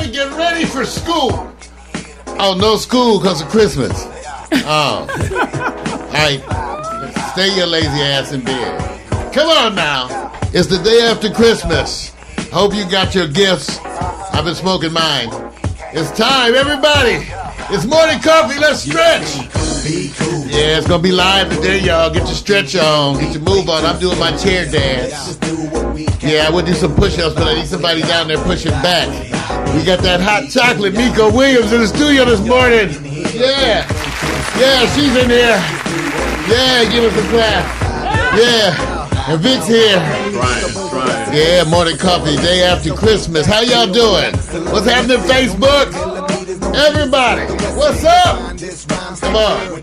And get ready for school. Oh, no school because of Christmas. Oh. All right. Stay your lazy ass in bed. Come on now. It's the day after Christmas. Hope you got your gifts. I've been smoking mine. It's time, everybody. It's morning coffee. Let's stretch. Yeah, it's gonna be live today, y'all. Get your stretch on. Get your move on. I'm doing my chair dance. Yeah, I would do some push-ups, but I need somebody down there pushing back. We got that hot chocolate Miko Williams in the studio this morning. Yeah. Yeah, she's in here. Yeah, give us a clap. Yeah. And Vic's here. Yeah, morning coffee, day after Christmas. How y'all doing? What's happening Facebook? Everybody, what's up? Come on.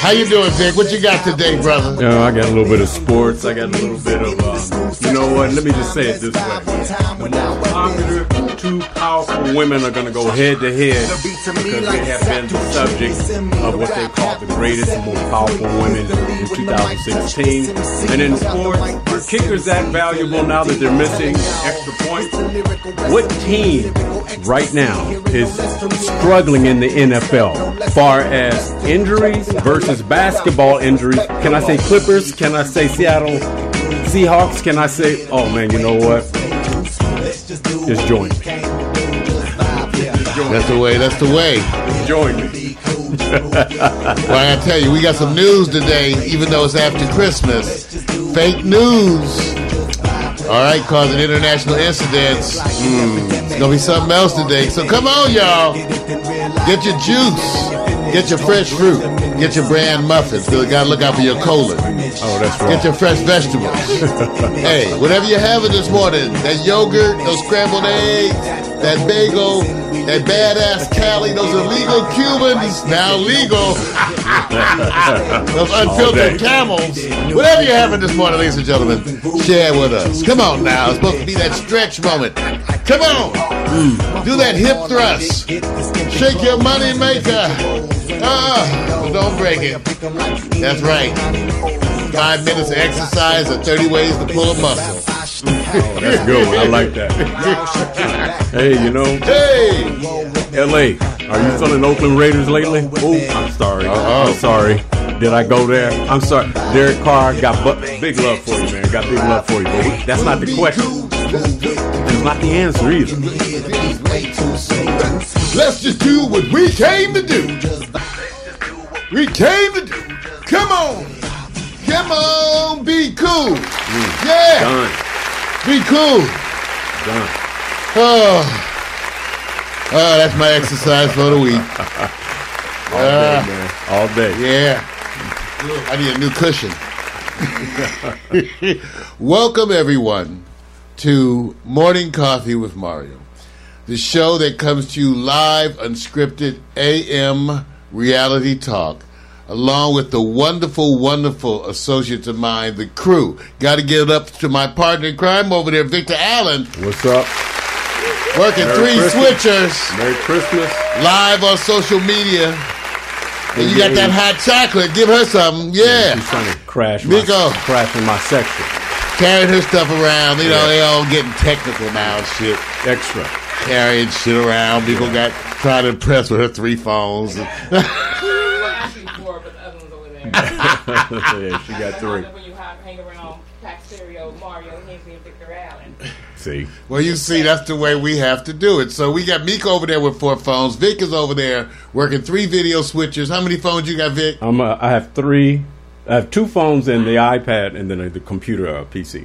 How you doing, Vic? What you got today, brother? You know, I got a little bit of sports. I got a little bit of, uh, you know what? Let me just say it this way. Popular, two powerful women are going to go head to head because they have been the subject of what they call the greatest and most powerful women in 2016. And in sports, are kickers that valuable now that they're missing extra points? What team right now is struggling in the NFL far as injuries versus basketball injuries? Can I say Clippers? Can I say Seattle Seahawks? Can I say, oh man, you know what? Just join me. That's the way. That's the way. Join me. Well, I gotta tell you, we got some news today, even though it's after Christmas. Fake news. All right, causing international incidents. Mm, it's gonna be something else today. So come on, y'all. Get your juice. Get your fresh fruit. Get your brand muffins. Gotta look out for your colon. Oh, that's right. Get your fresh vegetables. hey, whatever you're having this morning, that yogurt, those scrambled eggs, that bagel, that badass Cali, those illegal Cubans, now legal. those unfiltered camels. Whatever you're having this morning, ladies and gentlemen, share with us. Come on now. It's supposed to be that stretch moment. Come on. Mm. Do that hip thrust. Shake your money maker. Ah, but don't break it. That's right. Five minutes of exercise or 30 ways to pull a muscle. Oh, that's good. I like that. hey, you know, Hey! L.A. Are you feeling Oakland Raiders lately? Oh, I'm sorry. I'm sorry. Did I go there? I'm sorry. Derek Carr got bu- big love for you, man. Got big love for you. But that's not the question. That's not the answer either. Let's just do what we came to do. We came to do. Come on. Come on, be cool. Mm. Yeah, Done. be cool. Done. Oh. Oh, that's my exercise for the week. All day, ah. man. All day. Yeah. I need a new cushion. Welcome, everyone, to Morning Coffee with Mario, the show that comes to you live, unscripted, AM reality talk, along with the wonderful, wonderful associates of mine, the crew. Got to give it up to my partner in crime over there, Victor Allen, What's up? working Merry three Christmas. switchers Merry Christmas. live on social media. And you got that hot chocolate. Give her something. Yeah. She's trying to crash my, Nico. crash in my section. Carrying her stuff around. You know, Yeah. they all getting technical now and shit. Extra. Carrying shit around. People got trying to impress with her three phones. Actually four, but the other one's over there. yeah, she got three. When you hang hang around Pack Stereo, Mario, Hensley, and Victor Allen. See. well, you see, that's the way we have to do it. So we got Meek over there with four phones. Vic is over there working three video switchers. How many phones you got, Vic? I'm. Uh, I have three. I have two phones and the iPad, and then uh, the computer uh, PC,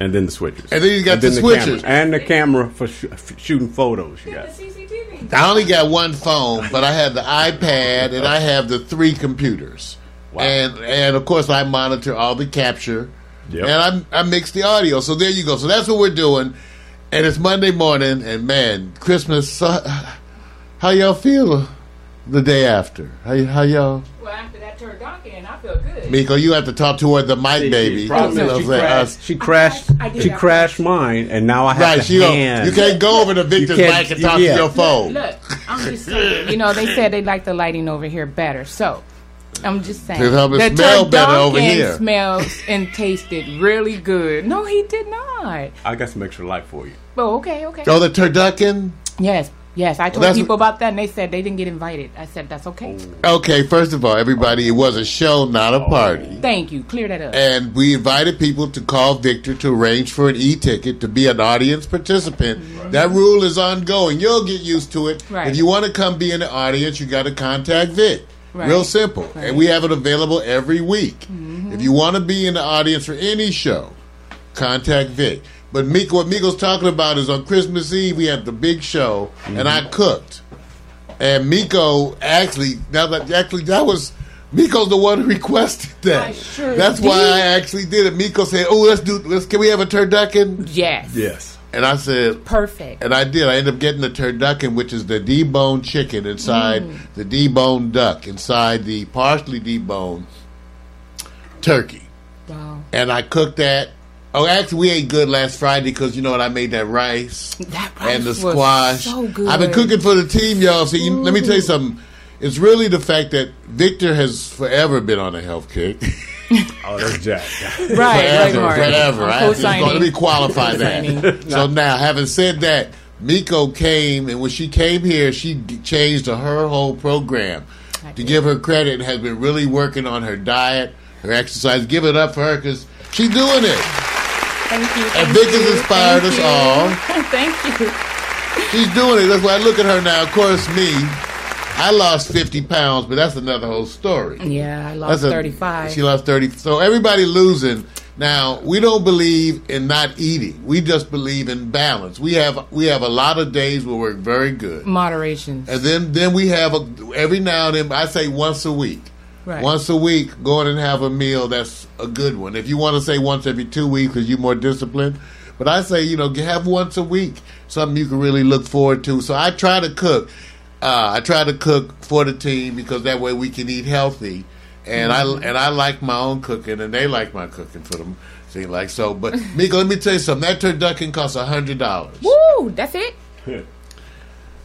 and then the switches. And then you got then the camera. switches. and the camera for sh- f- shooting photos. You got. The CCTV. I only got one phone, but I have the iPad and I have the three computers. wow. and and of course I monitor all the capture, Yep. and I I mix the audio. So there you go. So that's what we're doing, and it's Monday morning, and man, Christmas. So, how y'all feel the day after? How, y- how y'all? Well, after that turducken, I feel good. Miko, you have to talk toward the mic, baby. Problem You know she what I'm crashed. She crashed. I did She crashed mine, and now I have Right, to you, hand. you can't go over to Victor's can't- mic and talk yeah. to your phone. Look, I'm just saying. You know, they said they like the lighting over here better, so I'm just saying. To help it the smell better over turducken here. smells and tasted really good. No, he did not. I got some extra light for you. Oh, okay, okay. Oh, the turducken. Yes, yes. I told that's people about that, and they said they didn't get invited. I said that's okay. Oh. Okay, first of all, everybody, it was a show, not a oh. party. Thank you. Clear that up. And we invited people to call Victor to arrange for an e-ticket to be an audience participant. Mm-hmm. That rule is ongoing. You'll get used to it. Right. If you want to come be in the audience, you got to contact Vic. Right. Real simple. And we have it available every week. Mm-hmm. If you want to be in the audience for any show, contact Vic. But Miko, what Miko's talking about is on Christmas Eve we had the big show, and I cooked. And Miko actually, now that actually that was Miko's the one who requested that. I sure That's why. I actually did it. Miko said, "Oh, let's do. Let's can we have a turducken?" yes. Yes. And I said, Perfect. and I did. I ended up getting the turducken, which is the deboned chicken inside Mm. the deboned duck, inside the partially deboned turkey. Wow. And I cooked that. Oh, actually, we ate good last Friday because you know what? I made that rice That rice and the was squash. so good. I've been cooking for the team, y'all. So you, let me tell you something. It's really the fact that Victor has forever been on a health kick. Oh, that's Jack. Right, right, forever, Mark. forever. I'm Going, to- co-signing. let me qualify that. So now, having said that, Miko came, and when she came here, she changed her whole program. To give her credit, has been really working on her diet, her exercise. Give it up for her because she's doing it. Thank you. And thank Vic has inspired us you. all. thank you. She's doing it. That's why I look at her now. Of course, me, I lost 50 pounds, but that's another whole story. Yeah, I lost a- 35. She lost 30. So everybody losing. Now, we don't believe in not eating. We just believe in balance. We have we have a lot of days where we're very good. Moderation. And then then we have a, every now and then I say once a week. Right. Once a week, go in and have a meal that's a good one. If you want to say once every two weeks because you're more disciplined, but I say you know have once a week something you can really look forward to. So I try to cook. Uh, I try to cook for the team because that way we can eat healthy, and Mm-hmm. I and I like my own cooking, and they like my cooking for them. See, like so. But Miko, let me tell you something. That turducken costs a hundred dollars. Woo, that's it?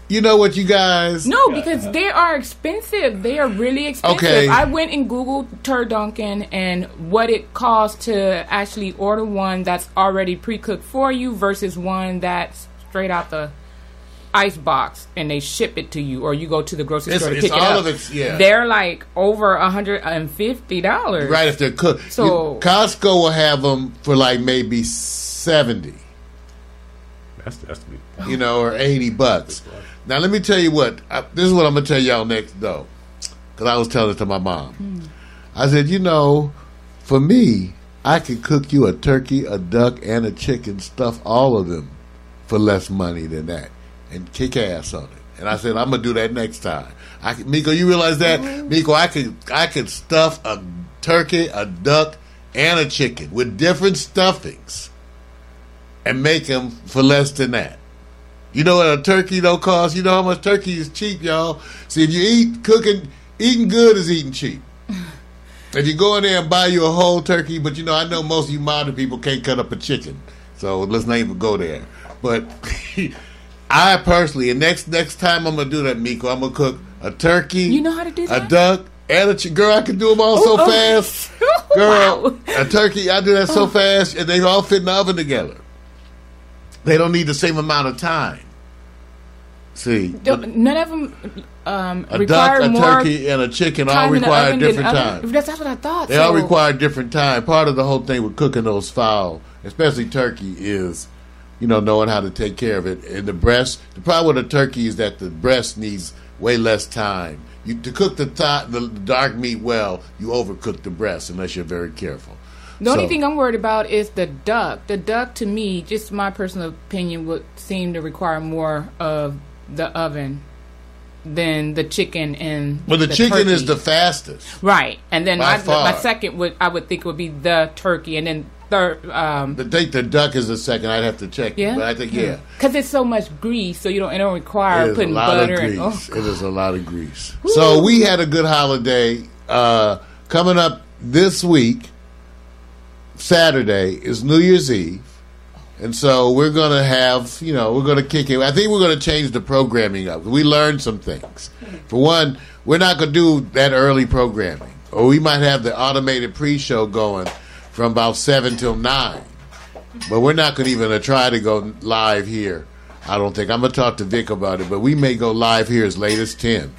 You know what, you guys? No, because they are expensive. They are really expensive. Okay. I went and Googled Turducken and what it costs to actually order one that's already pre-cooked for you versus one that's straight out the ice box and they ship it to you or you go to the grocery It's- store to it's pick it all up. of it's- yeah. They're like over a hundred and fifty dollars. Right, if they're cooked. So- You- Costco will have them for like maybe seventy, That's that's me. you know, or eighty bucks. Now let me tell you what. I, this is what I'm gonna tell y'all next, though, because I was telling it to my mom. Hmm. I said, you know, for me, I could cook you a turkey, a duck, and a chicken, stuff all of them for less money than that, and kick ass on it. And I said, I'm gonna do that next time. I could, Miko, you realize that? Mm-hmm. Miko, I could I could stuff a turkey, a duck, and a chicken with different stuffings, and make them for less than that. You know what a turkey don't cost? You know how much turkey is cheap, y'all. See, if you eat cooking, eating good is eating cheap. If you go in there and buy you a whole turkey, but you know, I know most of you modern people can't cut up a chicken, so let's not even go there. But I personally, and next next time I'm gonna do that, Miko, I'm gonna cook a turkey, You know how to do a duck, and a chicken. Girl, I can do them all so oh. oh fast. Girl, Wow. a turkey, I do that so oh. fast, and they all fit in the oven together. They don't need the same amount of time. See, Don't- None of them um, a require duck, a turkey, and a chicken all time in the require different time. That's, that's what I thought. They all require different time. Part of the whole thing with cooking those fowl, especially turkey, is you know knowing how to take care of it. And the breast, the problem with a turkey is that the breast needs way less time. You to cook the th- the dark meat well, you overcook the breast unless you're very careful. The only thing I'm worried about is the duck. The duck, to me, just my personal opinion, would seem to require more of the oven than the chicken and Well, the, chicken is the fastest. right, and then my, my second would I would think would be the turkey, and then third, um, The think the duck is the second. I'd have to check. it, yeah, but I think yeah. because it's so much grease, so you don't it don't It require a putting butter and oh, it is a lot of grease. So we had a good holiday. Uh, coming up this week, Saturday is New Year's Eve, and so we're gonna have you know we're gonna kick it. I think we're gonna change the programming up. We learned some things. For one, we're not gonna do that early programming, or we might have the automated pre-show going from about seven till nine. But we're not going to even uh, try to go live here. I don't think. I'm going to talk to Vic about it, but we may go live here as late as 10.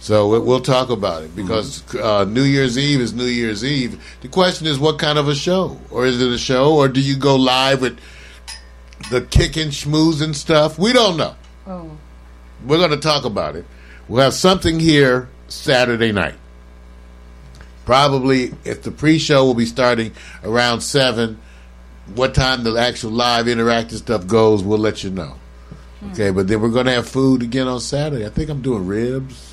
So we- we'll talk about it because uh, New Year's Eve is New Year's Eve. The question is, what kind of a show? Or is it a show? Or do you go live with the kicking, and stuff? We don't know. oh. We're going to talk about it. We'll have something here Saturday night. Probably, if the pre-show will be starting around seven, what time the actual live interactive stuff goes, we'll let you know. Okay, but then we're going to have food again on Saturday. I think I'm doing ribs.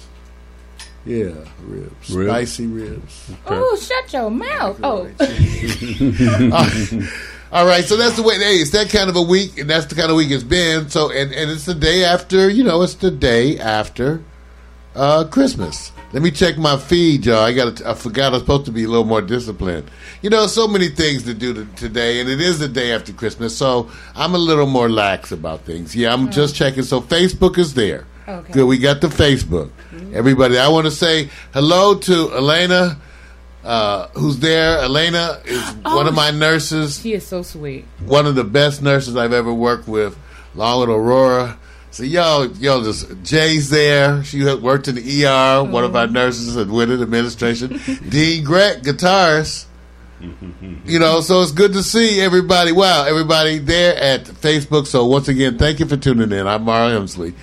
Yeah, ribs, Ribs? spicy ribs. oh, shut your mouth. Oh, All right, so that's the way. Hey, it's that kind of a week, and that's the kind of week it's been. So, and and it's the day after. You know, it's the day after uh, Christmas. Let me check my feed, y'all. I got. I forgot. I was supposed to be a little more disciplined. You know, so many things to do to, today, and it is the day after Christmas, so I'm a little more lax about things. Yeah, I'm just checking. So Facebook is there. Okay. Good. We got the Facebook. Everybody, I want to say hello to Elena. Uh, who's there? Elena is one of my nurses she is so sweet. one of the best nurses I've ever worked with, along with Aurora. So y'all, y'all just Jay's there. She worked in the ER. One of our nurses at Winter Administration. Dean Gregg, guitarist. You know, so it's good to see everybody. Wow, everybody there at Facebook. So once again, thank you for tuning in. I'm Mario Hensley.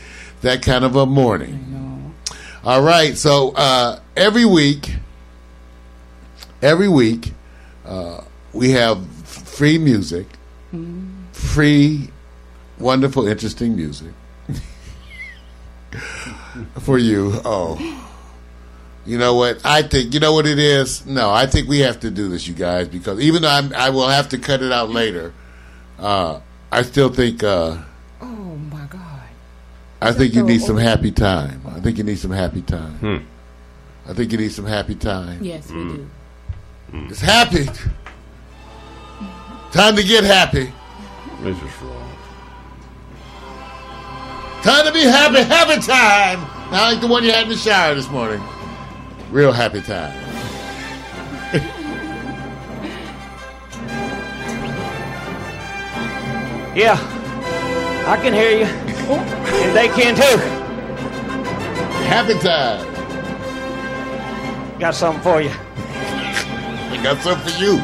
That kind of a morning. All right, so uh, every week, every week, uh, we have free music, free, wonderful, interesting music for you. Oh. You know what? I think you know what it is. No, I think we have to do this, you guys, because even though I'm, I will have to cut it out later, uh, I still think uh. I think you need some happy time. I think you need some happy time. Hmm. I think you need some happy time. Yes, we do. Hmm. It's happy. Time to get happy. It's just wrong. Time to be happy. Happy time. Not like the one you had in the shower this morning. Real happy time. Yeah, I can hear you. And they can too. Happy time. Got something for you. I got something for you.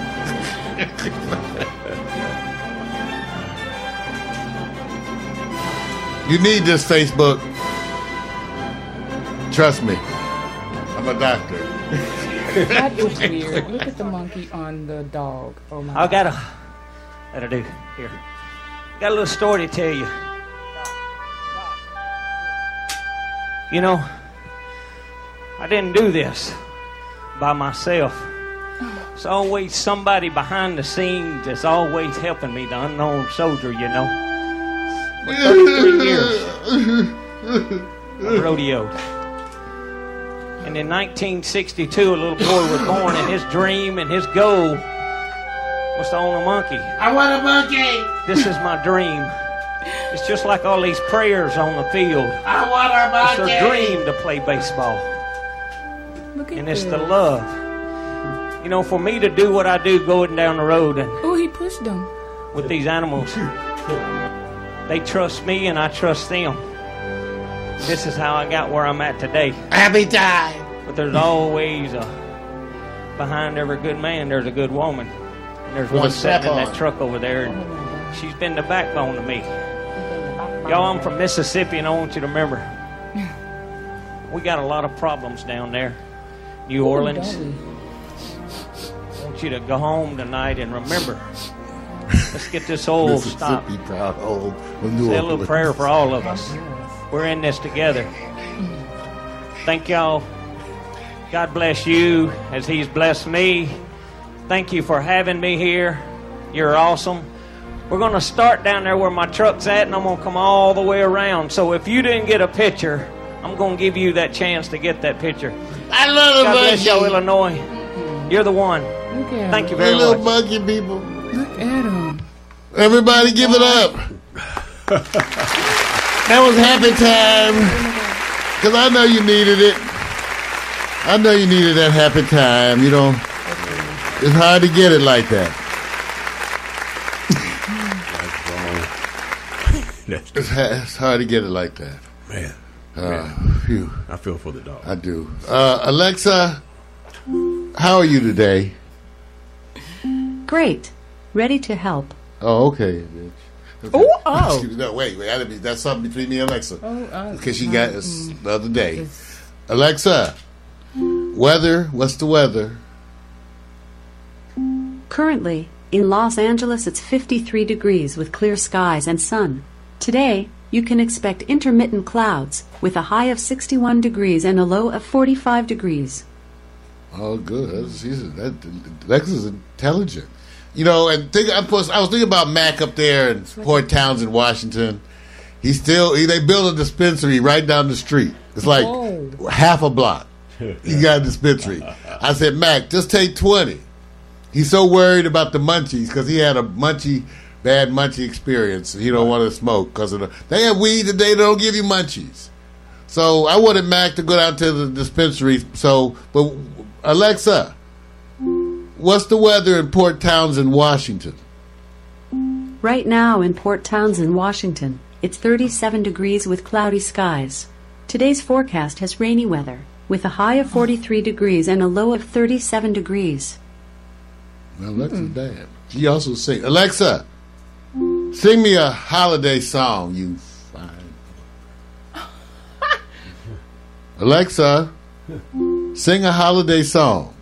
you need this Facebook. Trust me. I'm a doctor. That is weird. Look at the monkey on the dog. Oh my I God. got a. That'll do. Here. Got a little story to tell you. You know, I didn't do this by myself. It's always somebody behind the scenes that's always helping me, the unknown soldier, you know. For 33 years, I rodeoed. And in 1962, a little boy was born, and his dream and his goal was to own a monkey. I want a monkey. This is my dream. It's just like all these prayers on the field. I want a It's monkey. their dream to play baseball, Look at and it's this. the love. You know, for me to do what I do going down the road and Oh, he pushed them. with these animals, they trust me and I trust them. This is how I got where I'm at today. Happy time. But there's always a behind every good man, there's a good woman. And there's With one a strap sitting in that truck over there, and she's been the backbone to me. Y'all, I'm from Mississippi, and I want you to remember, we got a lot of problems down there. New Orleans. I want you to go home tonight and remember. Let's get this old stop. Mississippi proud home of New Say a little Orleans. prayer for all of us. We're in this together. Thank y'all. God bless you as He's blessed me. Thank you for having me here. You're awesome. We're going to start down there where my truck's at, and I'm going to come all the way around. So if you didn't get a picture, I'm going to give you that chance to get that picture. I love the God bless y'all. Illinois. You're the one. Look at Thank you Hey, very little much. monkey people. Look at him. Everybody give it up. that was happy time. Because I know you needed it. I know you needed that happy time. You know, it's hard to get it like that. That's It's, ha- it's hard to get it like that. man. Uh, phew, I feel for the dog. I do. Uh, Alexa, how are you today? Great. Ready to help. Oh, okay. bitch. Okay. Ooh, oh. Excuse no, wait, wait. That'd be, that's something between me and Alexa. Oh, uh, Because she got us the other day. Alexa, weather, what's the weather? Currently, in Los Angeles, it's 53 degrees with clear skies and sun. Today, you can expect intermittent clouds with a high of 61 degrees and a low of 45 degrees. Oh, good. That's, she's, that, Alexa's intelligent. You know, and think, I, was, I was thinking about Mac up there in Port Townsend, Washington. He still, he, they built a dispensary right down the street. It's like Whoa. half a block. He got a dispensary. I said, Mac, just take 20. He's so worried about the munchies because he had a munchy, bad munchy experience. He don't want to smoke because of the. They have weed today. They don't give you munchies. So I wanted Mac to go down to the dispensary. So, but Alexa, what's the weather in Port Townsend, Washington? Right now in Port Townsend, Washington, it's 37 degrees with cloudy skies. Today's forecast has rainy weather, with a high of 43 degrees and a low of 37 degrees. Well, Alexa's bad. She also sing. Alexa, sing me a holiday song. You fine. Alexa, sing a holiday song.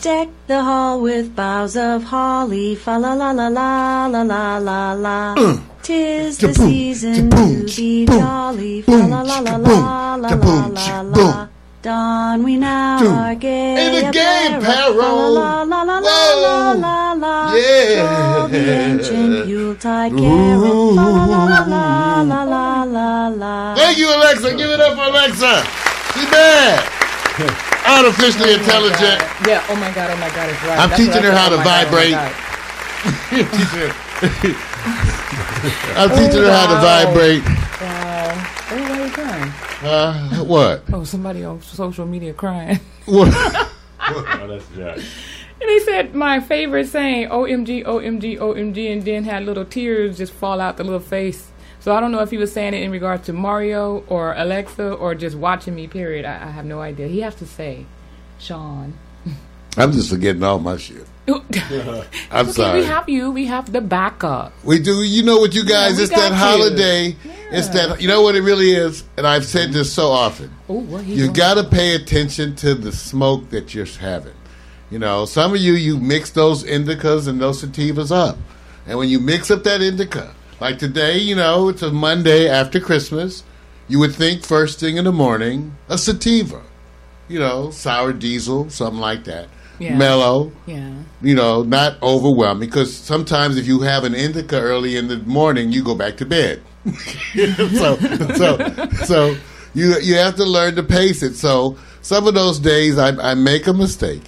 Deck the hall with boughs of holly, fa la la la la la la la la. Tis the season to be jolly, fa la la la la la la la la. Don we now Boom. our gay In the gay apparel. La la la la Whoa. la la la. Yeah. Stroll the ancient Yuletide carol, fa la la la la la la la. Thank you, Alexa. Give it up for Alexa. She bad. Artificially intelligent. Yeah. Oh my god. Oh my god. It's right. I'm That's teaching her how Oh to oh vibrate. God. I'm teaching her how to vibrate. Wow. Oh, why are you crying? Uh, what? Oh, somebody on social media crying. What? Oh, that's Jack. And they said my favorite saying, OMG, OMG, OMG, and then had little tears just fall out the little face. So I don't know if he was saying it in regards to Mario or Alexa or just watching me, period. I, I have no idea. He has to say, Sean. I'm just forgetting all my shit. I'm okay, sorry. we have you. We have the backup. We do. You know what, you guys? we it's that got you. holiday. It's that. You know what it really is, and I've said this so often. Oh, what You got to pay attention to the smoke that you're having. You know, some of you you mix those indicas and those sativas up, and when you mix up that indica, like today, you know, it's a Monday after Christmas. You would think first thing in the morning a sativa, you know, sour diesel, something like that, Yeah. mellow Yeah. you know, not overwhelming. Because sometimes if you have an indica early in the morning, you go back to bed. so, so, so you you have to learn to pace it. So some of those days I, I make a mistake,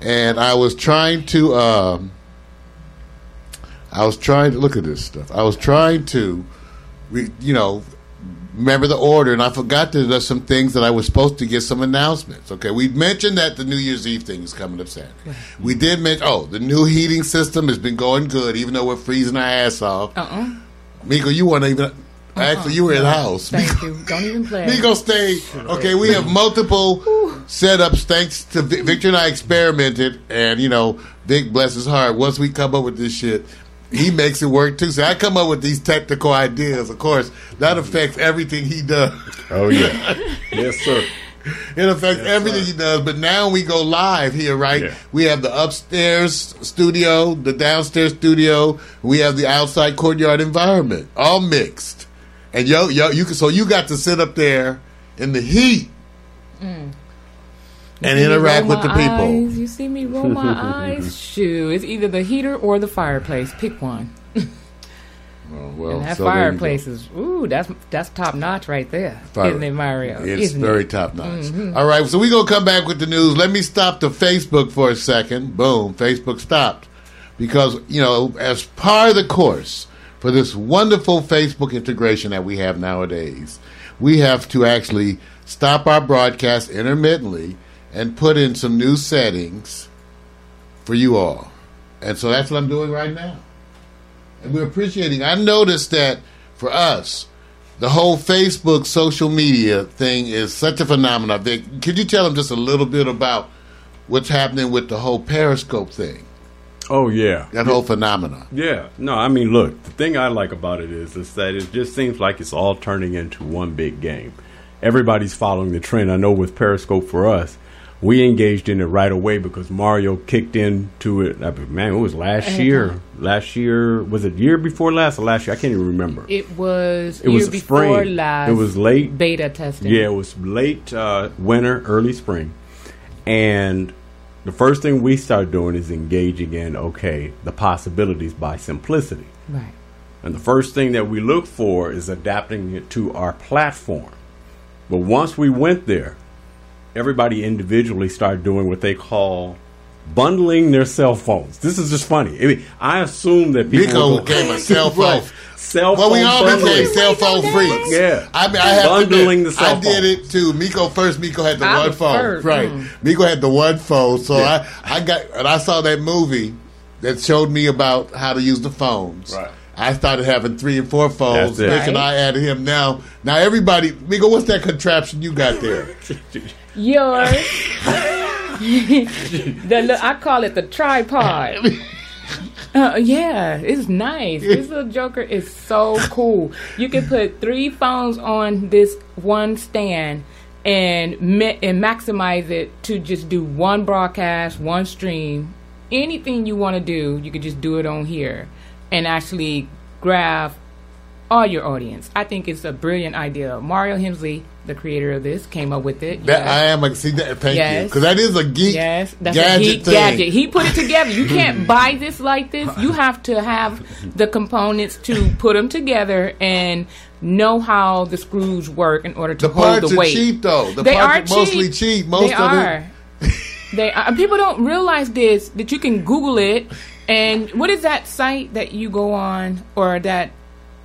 and I was trying to. Um, I was trying to look at this stuff. I was trying to, re, you know, remember the order, and I forgot that there's some things that I was supposed to get some announcements. Okay, we mentioned that the New Year's Eve thing is coming up Saturday. We did mention, oh, the new heating system has been going good, even though we're freezing our ass off. Uh-uh. Miko, you weren't even. Uh-uh. Actually, you were in the house. Thank you. Don't even play. Miko, stay. Okay, we have multiple setups thanks to Victor and I experimented, and you know, Vic, bless his heart, once we come up with this shit, he makes it work too. So I come up with these technical ideas. Of course, that affects everything he does. Oh yeah. yes, sir. It affects everything he does. But now we go live here, right? Yeah. We have the upstairs studio, the downstairs studio. We have the outside courtyard environment, all mixed. And yo, yo, you can, so you got to sit up there in the heat Mm. And You interact with the people. eyes, You see me roll my eyes. Shoo! It's either the heater or the fireplace. Pick one. well, and that so there you go. fireplace is ooh, that's that's top notch right there, Fire- isn't it, Mario? It's Isn't very it? top notch. Mhm. All right, so we're going to come back with the news. Let me stop the Facebook for a second. Boom, Facebook stopped. Because, you know, as part of the course for this wonderful Facebook integration that we have nowadays, we have to actually stop our broadcast intermittently and put in some new settings for you all. And so that's what I'm doing right now. And we're appreciating. I noticed that for us, the whole Facebook social media thing is such a phenomenon. Vic, could you tell them just a little bit about what's happening with the whole Periscope thing? Oh yeah, That whole phenomenon. Yeah, no, I mean, look, the thing I like about it is, is that it just seems like it's all turning into one big game. Everybody's following the trend. I know with Periscope for us, we engaged in it right away because Mario kicked into it. I mean, man, it was last year. time. Last year was it year before last or last year? I can't even remember. It was It year was before spring. last. It was late beta testing. Yeah, it was late uh, winter, early spring, and the first thing we started doing is engaging in okay the possibilities by simplicity. Right. And the first thing that we look for is adapting it to our platform. But once we went there, everybody individually started doing what they call bundling their cell phones. This is just funny. I, mean, I assume that people Rico will go- became a cell phone. Right. Cell Well, we all bundling. became cell phone freaks. Yeah. I mean, I have Bundling to the admit, cell I did it too. Miko first. Miko had the I one phone, first, right? mm. Miko had the one phone, so I, I got and I saw that movie that showed me about how to use the phones. Right. I started having three and four phones. That's it. Nick and I added him now. Now everybody, Miko, what's that contraption you got there? Yours. the, I call it the tripod. Uh, yeah, it's nice. This little joker is so cool. You can put three phones on this one stand and ma- and maximize it to just do one broadcast, one stream. Anything you want to do, you can just do it on here and actually grab all your audience. I think it's a brilliant idea. Mario Hensley, the creator of this, came up with it. That Yes. I am a see that. Thank you, because that is a geek. Yes, that's gadget a geek thing. gadget. He put it together. You can't buy this like this. You have to have the components to put them together and know how the screws work in order to The hold parts the are weight. cheap, though. The they parts are are mostly cheap. Most they of it- are. they are. People don't realize this that you can Google it. And what is that site that you go on, or that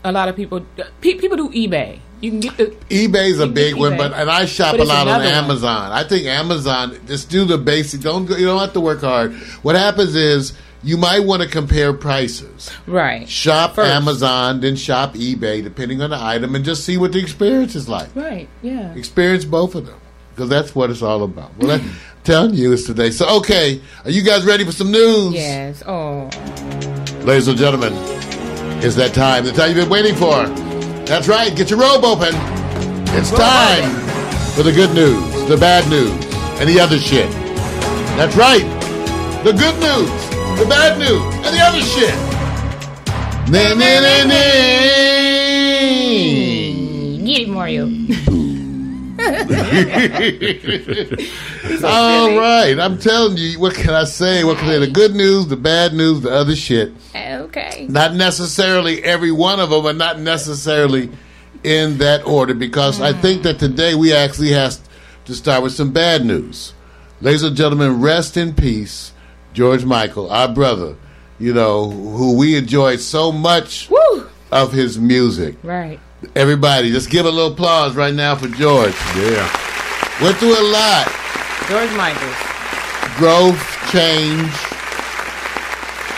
a lot of people pe- people do eBay? You can get the eBay's a big one, eBay. but and I shop But a lot on another one. Amazon. I think Amazon just do the basic. Don't go, you don't have to work hard. What happens is you might want to compare prices. right, Shop First. Amazon, then shop eBay, depending on the item, and just see what the experience is like. right, yeah. Experience both of them because that's what it's all about. Well, I'm telling you it's today. So, okay, are you guys ready for some news? Yes. Oh. Ladies and gentlemen, it's that time. The time you've been waiting for. That's right. Get your robe open. It's time for the good news, the bad news, and the other shit. That's right. The good news, the bad news, and the other shit. Na, na, na, na. Get it, Mario. All right. I'm telling you, what can I say? What can I say? The good news, the bad news, the other shit. Okay. Not necessarily every one of them, but not necessarily in that order, because I think that today we actually have to start with some bad news. Ladies and gentlemen, rest in peace, George Michael, our brother, you know, who we enjoyed so much Woo! of his music. Right. Everybody, just give a little applause right now for George. Yeah. Went through a lot. George Michael. growth, change.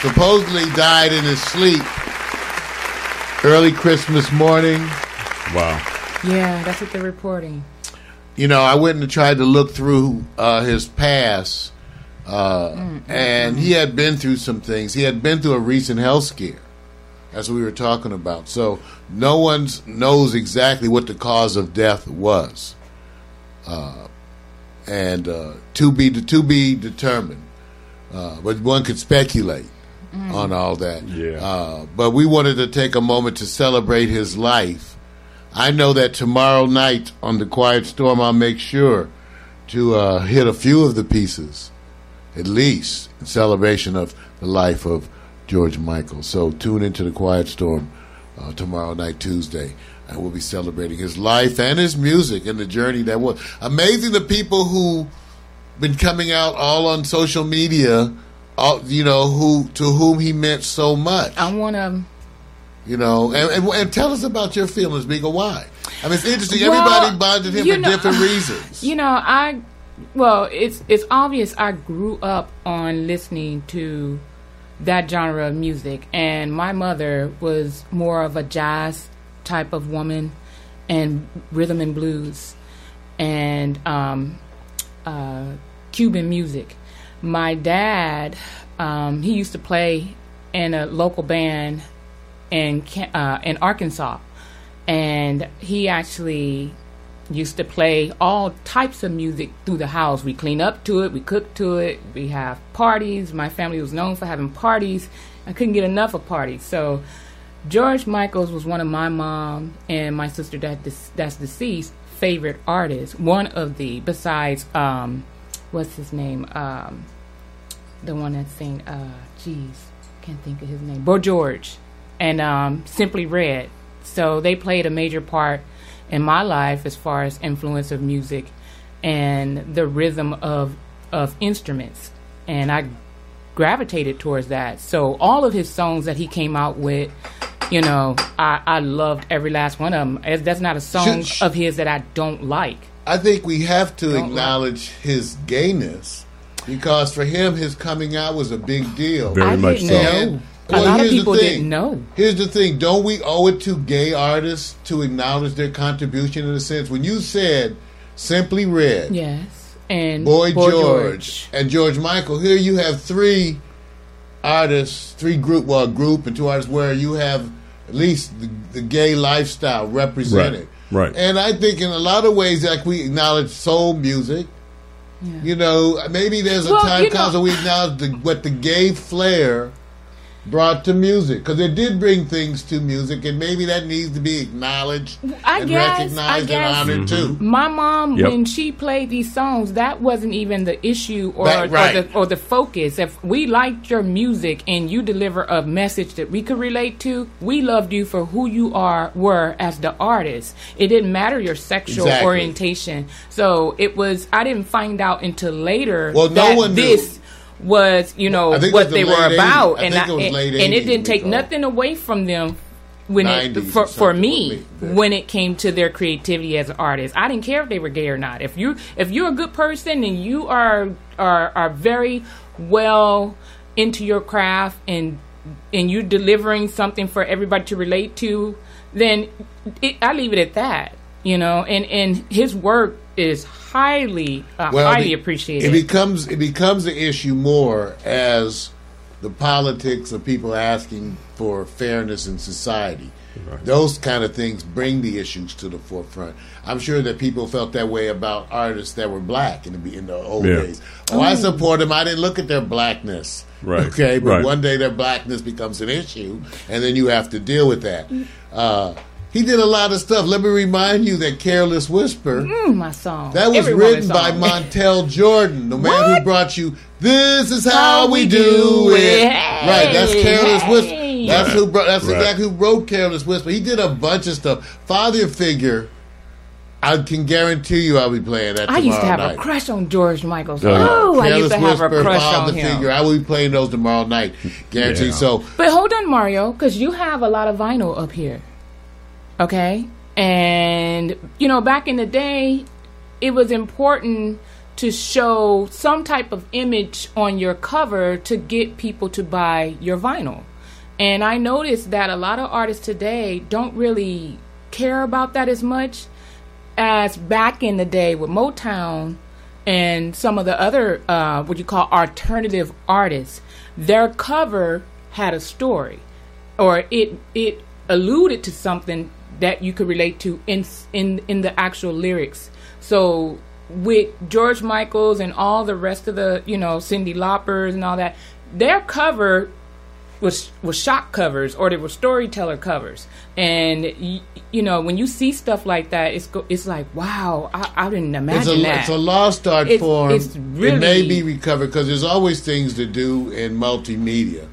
Supposedly died in his sleep early Christmas morning. Wow. Yeah, that's what they're reporting. You know, I went and tried to look through uh, his past, uh, and he had been through some things. He had been through a recent health scare. That's what we were talking about. So no one knows exactly what the cause of death was, uh, and uh, to be to be determined. Uh, but one could speculate on all that. Yeah. Uh, but we wanted to take a moment to celebrate his life I know that tomorrow night on the Quiet Storm, I'll make sure to uh, hit a few of the pieces, at least in celebration of the life of George Michael. So tune into the Quiet Storm uh, tomorrow night, Tuesday. And we'll be celebrating his life and his music and the journey that was amazing. The people who been coming out all on social media, all, you know, who to whom he meant so much. I want to. You know, and, and, and tell us about your feelings, Mika. Why? I mean, it's interesting. Well, Everybody bonded him for know- different reasons. You know, I well, it's it's obvious I grew up on listening to that genre of music and my mother was more of a jazz type of woman and rhythm and blues and um, uh, Cuban music. My dad, um, he used to play in a local band in uh, in Arkansas, and he actually used to play all types of music through the house. We clean up to it, we cook to it, we have parties. My family was known for having parties. I couldn't get enough of parties, so. George Michaels was one of my mom and my sister that that's deceased favorite artists. One of the besides um, what's his name? Um, the one that sing uh jeez, can't think of his name. Boy George and um Simply Red. So they played a major part in my life as far as influence of music and the rhythm of of instruments. And I gravitated towards that. So all of his songs that he came out with, you know, I, I loved every last one of them. That's not a song Should- of his that I don't like. I think we have to Don't acknowledge his gayness because for him, his coming out was a big deal. Very I much didn't so. know. And- a well, lot of here's the people thing. didn't know. Here's the thing: don't we owe it to gay artists to acknowledge their contribution in a sense? When you said "Simply Red," Yes. And Boy, Boy George, and George Michael. Here you have three artists, three group, well, group and two artists where you have at least the, the gay lifestyle represented. Right, right. And I think in a lot of ways, like we acknowledge soul music. You know, maybe there's a Well, time you know- comes when we acknowledge the, what the gay flair brought to music because it did bring things to music, and maybe that needs to be acknowledged I and guess- I recognized guess- and honored too. Mm-hmm. My mom, Yep. when she played these songs, that wasn't even the issue or, That- right. or, the, or the focus. If we liked your music and you deliver a message that we could relate to, we loved you for who you are were as the artist. It didn't matter your sexual Exactly. orientation. So it was. I didn't find out until later Well, no that one knew. Was you know I what they were about, 80s. I and think it was and, it didn't take nothing away from them when it for, for me when it came to their creativity as an artist. I didn't care if they were gay or not. If you if you're a good person and you are are are very well into your craft and and you're delivering something for everybody to relate to, then it, I leave it at that. You know, and and his work is highly uh, highly it- appreciated. It becomes it becomes an issue more as the politics of people asking for fairness in society. Those kind of things bring the issues to the forefront. I'm sure that people felt that way about artists that were black in the in the old Yeah. days. Oh, I support them. I didn't look at their blackness. Right. Okay, but Right. one day their blackness becomes an issue, and then you have to deal with that. Uh, he did a lot of stuff. Let me remind you that "Careless Whisper." Mm, my song. That was Every written by song. Montel Jordan, the man who brought you "This Is How, How We We Do Do It." It. Right, that's Hey, Careless Whisper. That's Right, who. Brought, that's right. exactly who wrote Careless Whisper. He did a bunch of stuff. Father Figure. I can guarantee you, I'll be playing that. I used to have night. a crush on George Michael. Oh. Oh, I used to have a crush Father on him. Figure. I will be playing those tomorrow night. Guarantee. Yeah. So But hold on, Mario, because you have a lot of vinyl up here. Okay? And, you know, back in the day, it was important to show some type of image on your cover to get people to buy your vinyl. And I noticed that a lot of artists today don't really care about that as much as back in the day with Motown and some of the other uh, what you call alternative artists. Their cover had a story, or it it alluded to something that you could relate to in in in the actual lyrics. So with George Michael's and all the rest of the you know Cyndi Laupers and all that, their cover was was shock covers or they were storyteller covers. And y- you know, when you see stuff like that, it's go, it's like, wow, I, I didn't imagine It's a, that. it's a lost art It's- form. it's really- it may be recovered because there's always things to do in multimedia.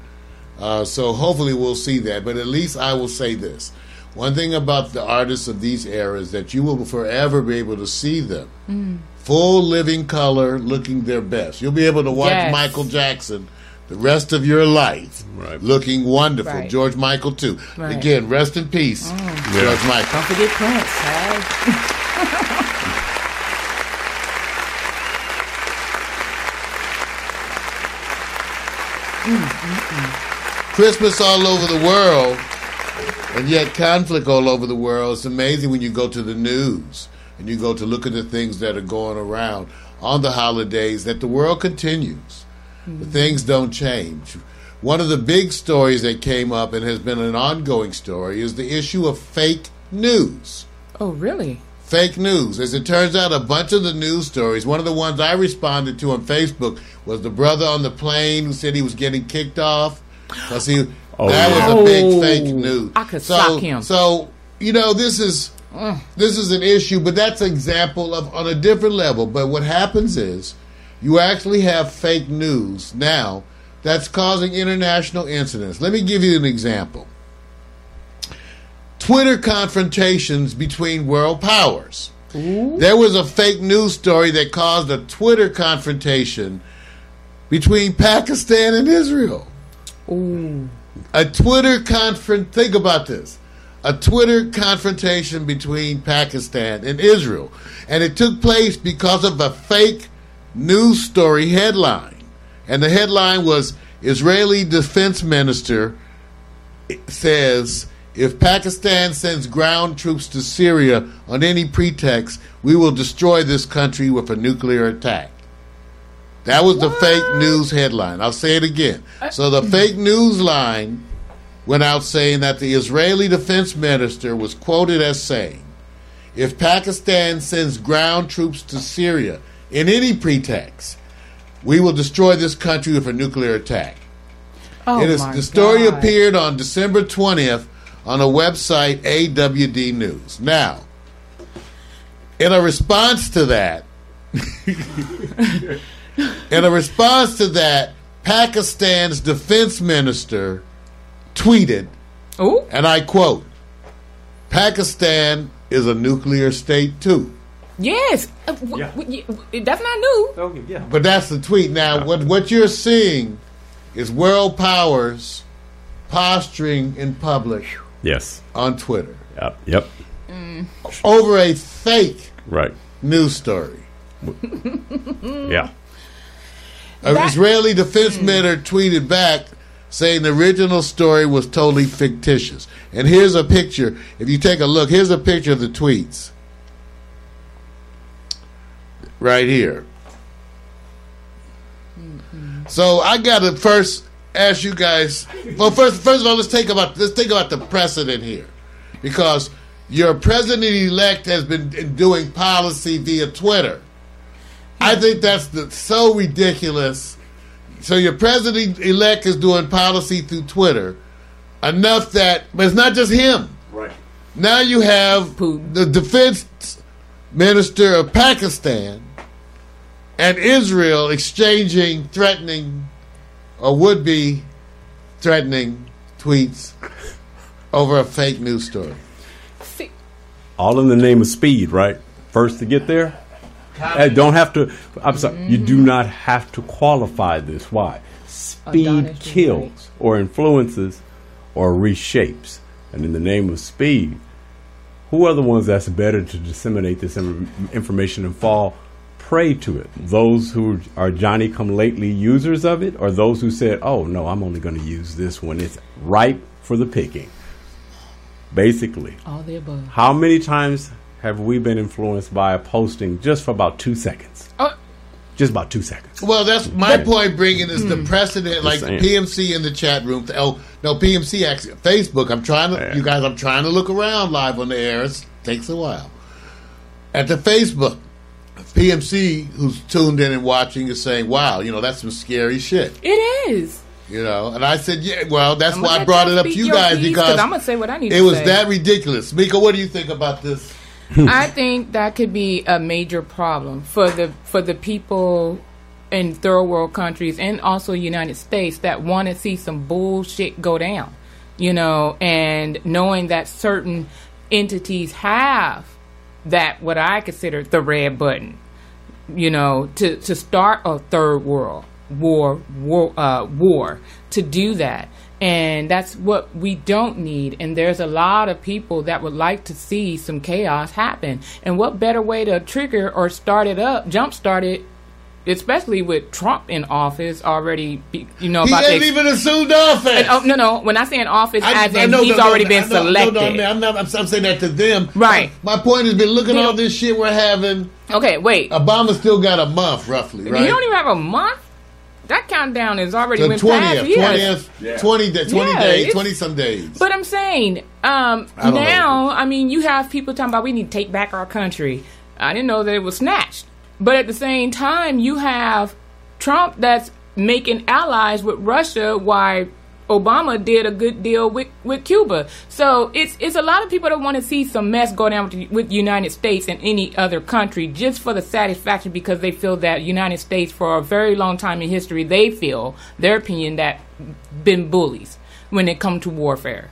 Uh, so hopefully we'll see that. But at least I will say this: one thing about the artists of these eras that you will forever be able to see them Mm. full living color, looking their best. You'll be able to watch Yes. Michael Jackson the rest of your life, looking wonderful. Right. George Michael too. Right. Again, rest in peace, mm. George Michael. Don't forget Prince. Hey? Mm, mm, Christmas all over the world, and yet conflict all over the world. It's amazing when you go to the news and you go to look at the things that are going around on the holidays that the world continues. The mm-hmm. things don't change. One of the big stories that came up and has been an ongoing story is the issue of fake news. Oh, really? Fake news. As it turns out, a bunch of the news stories, one of the ones I responded to on Facebook was the brother on the plane who said he was getting kicked off. 'Cause he, Oh, that yeah. was a big Oh, fake news. I could so, sock him. So, you know, this is this is an issue, but that's an example of on a different level. But what happens is you actually have fake news now that's causing international incidents. Let me give you an example. Twitter confrontations between world powers. There was a fake news story that caused a Twitter confrontation between Pakistan and Israel. A Twitter confront. Think about this: a Twitter confrontation between Pakistan and Israel, and it took place because of a fake news story headline, and the headline was Israeli Defense Minister says if Pakistan sends ground troops to Syria on any pretext, we will destroy this country with a nuclear attack. That was the fake news headline. I'll say it again. Uh, so the mm-hmm. fake news line went out saying that the Israeli defense minister was quoted as saying, if Pakistan sends ground troops to Syria in any pretext, we will destroy this country with a nuclear attack. Oh, It is, the story God. appeared on December 20th on a website, AWD News. Now, in a response to that, in a response to that, Pakistan's defense minister tweeted, Ooh. and I quote, Pakistan is a nuclear state too. Yes. Uh, w- w- y- that's not new. Okay, yeah. But that's the tweet. Now, what what you're seeing is world powers posturing in public Yes. on Twitter Yep. Yep. over a fake Right. news story. Yeah. An That- Israeli defense hmm. minister tweeted back saying the original story was totally fictitious. And here's a picture. If you take a look, here's a picture of the tweets. Right here. Mm-hmm. So I gotta first ask you guys. Well, first, first of all, let's take about let's think about the precedent here, because your president elect has been doing policy via Twitter. I think that's the, so ridiculous. So your president elect is doing policy through Twitter, enough that, but it's not just him. Right. Now you have the defense minister of Pakistan and Israel exchanging threatening or would be threatening tweets over a fake news story. All in the name of speed, right? First to get there. Hey, don't have to. I'm sorry. You do mm-hmm. not have to qualify this. Why? Speed kills or influences or reshapes. And in the name of speed, who are the ones that's better to disseminate this information and fall prey to it? Those who are Johnny come lately users of it, or those who said, oh, no, I'm only going to use this when it's ripe for the picking? Basically. All the above. How many times have we been influenced by a posting just for about two seconds? Oh. Just about two seconds. Well, that's my point. Bringing is the hmm. precedent, like saying. PMC in the chat room. Oh no, PMC actually Facebook. I'm trying to, you guys. I'm trying to look around live on the air. It takes a while. At the Facebook, PMC, who's tuned in and watching, is saying, "Wow, you know that's some scary shit." It is. You know, and I said, yeah. Well, that's I'ma why I brought it up to you guys piece, because 'cause I'ma say what I need It to was say. that ridiculous. Mika, what do you think about this? I think that could be a major problem for the for the people in third world countries and also United States that want to see some bullshit go down. You know, and knowing that certain entities have that what I consider the red button, you know, to to start a third world war war uh, war to do that. And that's what we don't need. And there's a lot of people that would like to see some chaos happen. And what better way to trigger or start it up, jumpstart it, especially with Trump in office already, be- you know, He about hasn't the- even assumed office. And, oh, no, no. When I say in office, I- as I know, he's no, no, already no, been know- selected. No, no, I'm, not, I'm, I'm saying that to them. Right. My, my point has been looking at all this shit we're having. Okay, wait. Obama still got a month, roughly, You right? don't even have a month. That countdown is already the went twentieth, past. Yes. twentieth, twenty, da- 20 Yeah, days, twenty some days. But I'm saying, um, I don't know. now, I mean, you have people talking about we need to take back our country. I didn't know that it was snatched. But at the same time, you have Trump that's making allies with Russia while Obama did a good deal with, with Cuba. So it's it's a lot of people that want to see some mess go down with the with United States and any other country just for the satisfaction because they feel that United States for a very long time in history they feel their opinion that been bullies when it come to warfare.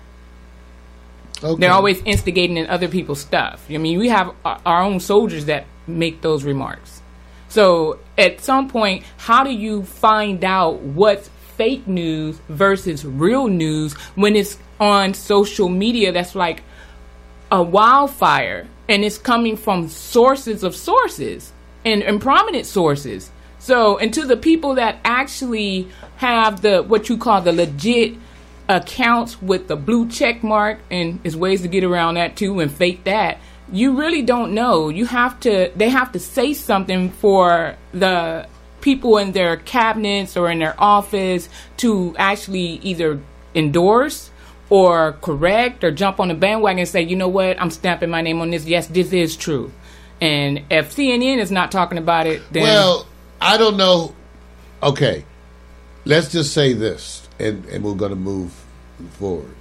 Okay. They're always instigating in other people's stuff. I mean, we have our our own soldiers that make those remarks. So at some point, how do you find out what's fake news versus real news when it's on social media that's like a wildfire and it's coming from sources of sources and, and prominent sources. So, and to the people that actually have the what you call the legit accounts with the blue check mark, and there's ways to get around that too and fake that. You really don't know. You have to. They have to say something for the people in their cabinets or in their office to actually either endorse or correct or jump on the bandwagon and say, you know what, I'm stamping my name on this. Yes, this is true. And if CNN is not talking about it, then Well, I don't know. Okay, let's just say this, and, and we're going to move forward.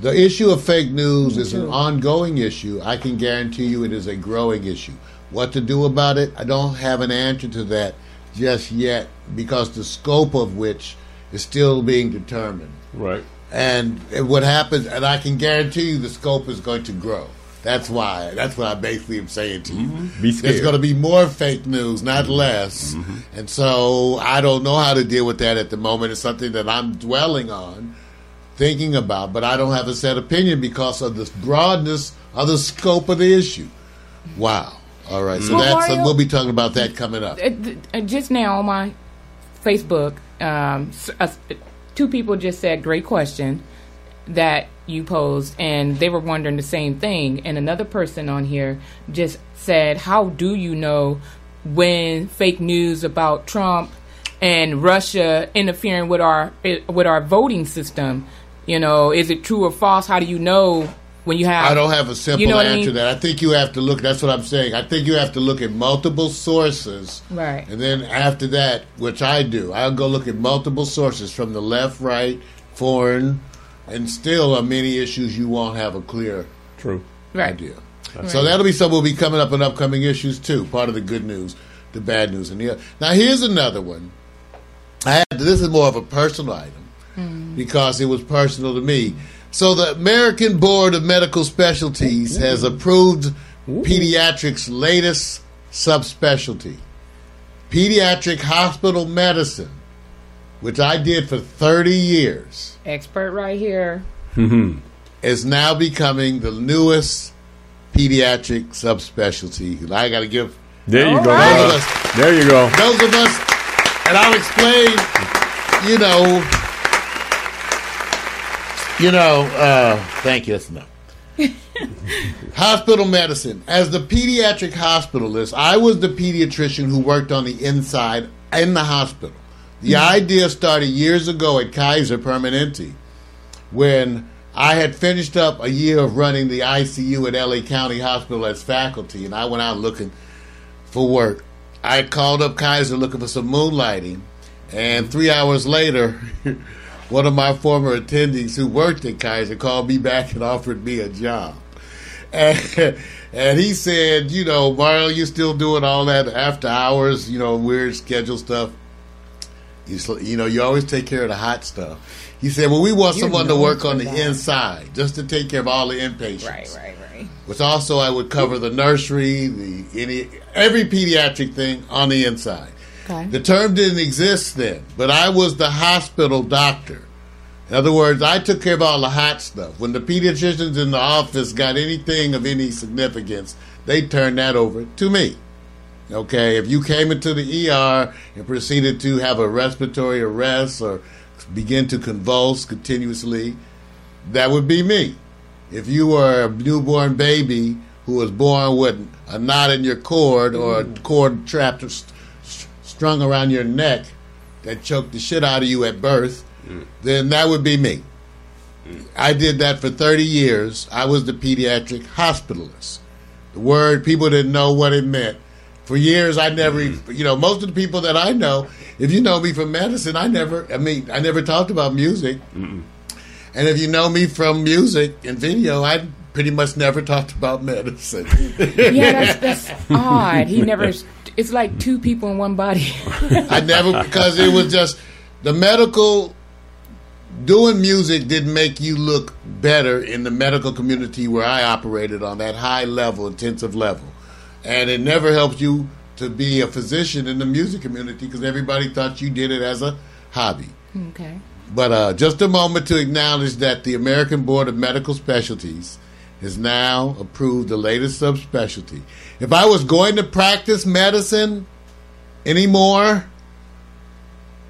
The issue of fake news is an ongoing issue. I can guarantee you it is a growing issue. What to do about it? I don't have an answer to that just yet because the scope of which is still being determined. Right. And what happens, and I can guarantee you the scope is going to grow. That's why. That's what I basically am saying to you. Mm-hmm. Be There's going to be more fake news, not mm-hmm. less. Mm-hmm. And so I don't know how to deal with that at the moment. It's something that I'm dwelling on, thinking about, but I don't have a set opinion because of the broadness of the scope of the issue. Wow. All right. So Well, that's Mario- we'll be talking about that coming up. Uh, uh, just now on my Facebook, um, uh, two people just said, "Great question." That you posed, and they were wondering the same thing. And another person on here just said, "How do you know when fake news about Trump and Russia interfering with our eh, with our voting system? You know, is it true or false? How do you know when you have? I don't have a simple you know what I answer mean? to that. I think you have to look. That's what I'm saying. I think you have to look at multiple sources, Right. and then after that, which I do, I'll go look at multiple sources from the left, right, foreign, and still on many issues you won't have a clear True. Right. idea. So that'll be something we'll be coming up in upcoming issues too. Part of the good news, the bad news, and the other. Now here's another one. I had this is more of a personal item hmm. because it was personal to me. So the American Board of Medical Specialties has approved pediatrics' latest subspecialty, pediatric hospital medicine, which I did for 30 years, Expert right here. is now becoming the newest pediatric subspecialty. I got to give There you go. right. brother. There you go. those of us, and I'll explain, you know, you know, uh, thank you, that's enough. Hospital medicine. As the pediatric hospitalist, I was the pediatrician who worked on the inside in the hospital. The idea started years ago at Kaiser Permanente when I had finished up a year of running the ICU at LA County Hospital as faculty, and I went out looking for work. I called up Kaiser looking for some moonlighting, And three hours later, one of my former attendings who worked at Kaiser called me back and offered me a job. And, and he said, you know, Mario, you still doing all that after hours, you know, weird schedule stuff. You, sl- you know, you always take care of the hot stuff. He said, well, we want You're someone to work on the that. inside, just to take care of all the inpatients. Right, right, right. Which also I would cover the nursery, the any every pediatric thing on the inside. Okay. The term didn't exist then, but I was the hospital doctor. In other words, I took care of all the hot stuff. When the pediatricians in the office got anything of any significance, they turned that over to me. Okay, if you came into the ER and proceeded to have a respiratory arrest or begin to convulse continuously, that would be me. If you were a newborn baby who was born with a knot in your cord or a cord trapped or st- st- strung around your neck that choked the shit out of you at birth, then that would be me. I did that for 30 years. I was the pediatric hospitalist. The word, people didn't know what it meant. For years, I never, mm. you know, most of the people that I know, if you know me from medicine, I never, I mean, I never talked about music. And if you know me from music and video, I pretty much never talked about medicine. Yeah, that's, that's odd. He never. It's like two people in one body. I never because it was just the medical doing music didn't make you look better in the medical community where I operated on that high level, intensive level. And it never helped you to be a physician in the music community because everybody thought you did it as a hobby. okay. But uh, just a moment to acknowledge that the American Board of Medical Specialties has now approved the latest subspecialty. If I was going to practice medicine anymore,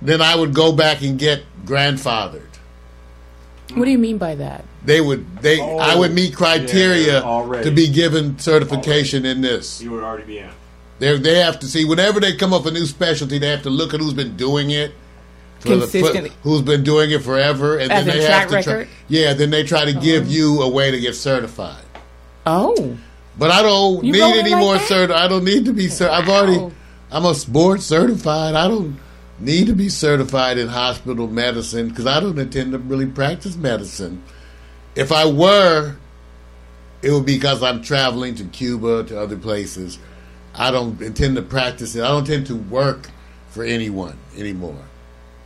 then I would go back and get grandfathered. What do you mean by that? They would they I would meet oh, criteria yeah, to be given certification in this. You would already be in. They they have to see whenever they come up with a new specialty, they have to look at who's been doing it. for the- for- Consistently. who's been doing it forever, and As then in they track have to try, yeah. Then they try to give oh. you a way to get certified. Oh, But I don't You need any like more cert. I don't need to be cert. I've already. I'm a board certified. I don't need to be certified in hospital medicine because I don't intend to really practice medicine. If I were, it would be because I'm traveling to Cuba to other places. I don't intend to practice it. I don't intend to work for anyone anymore.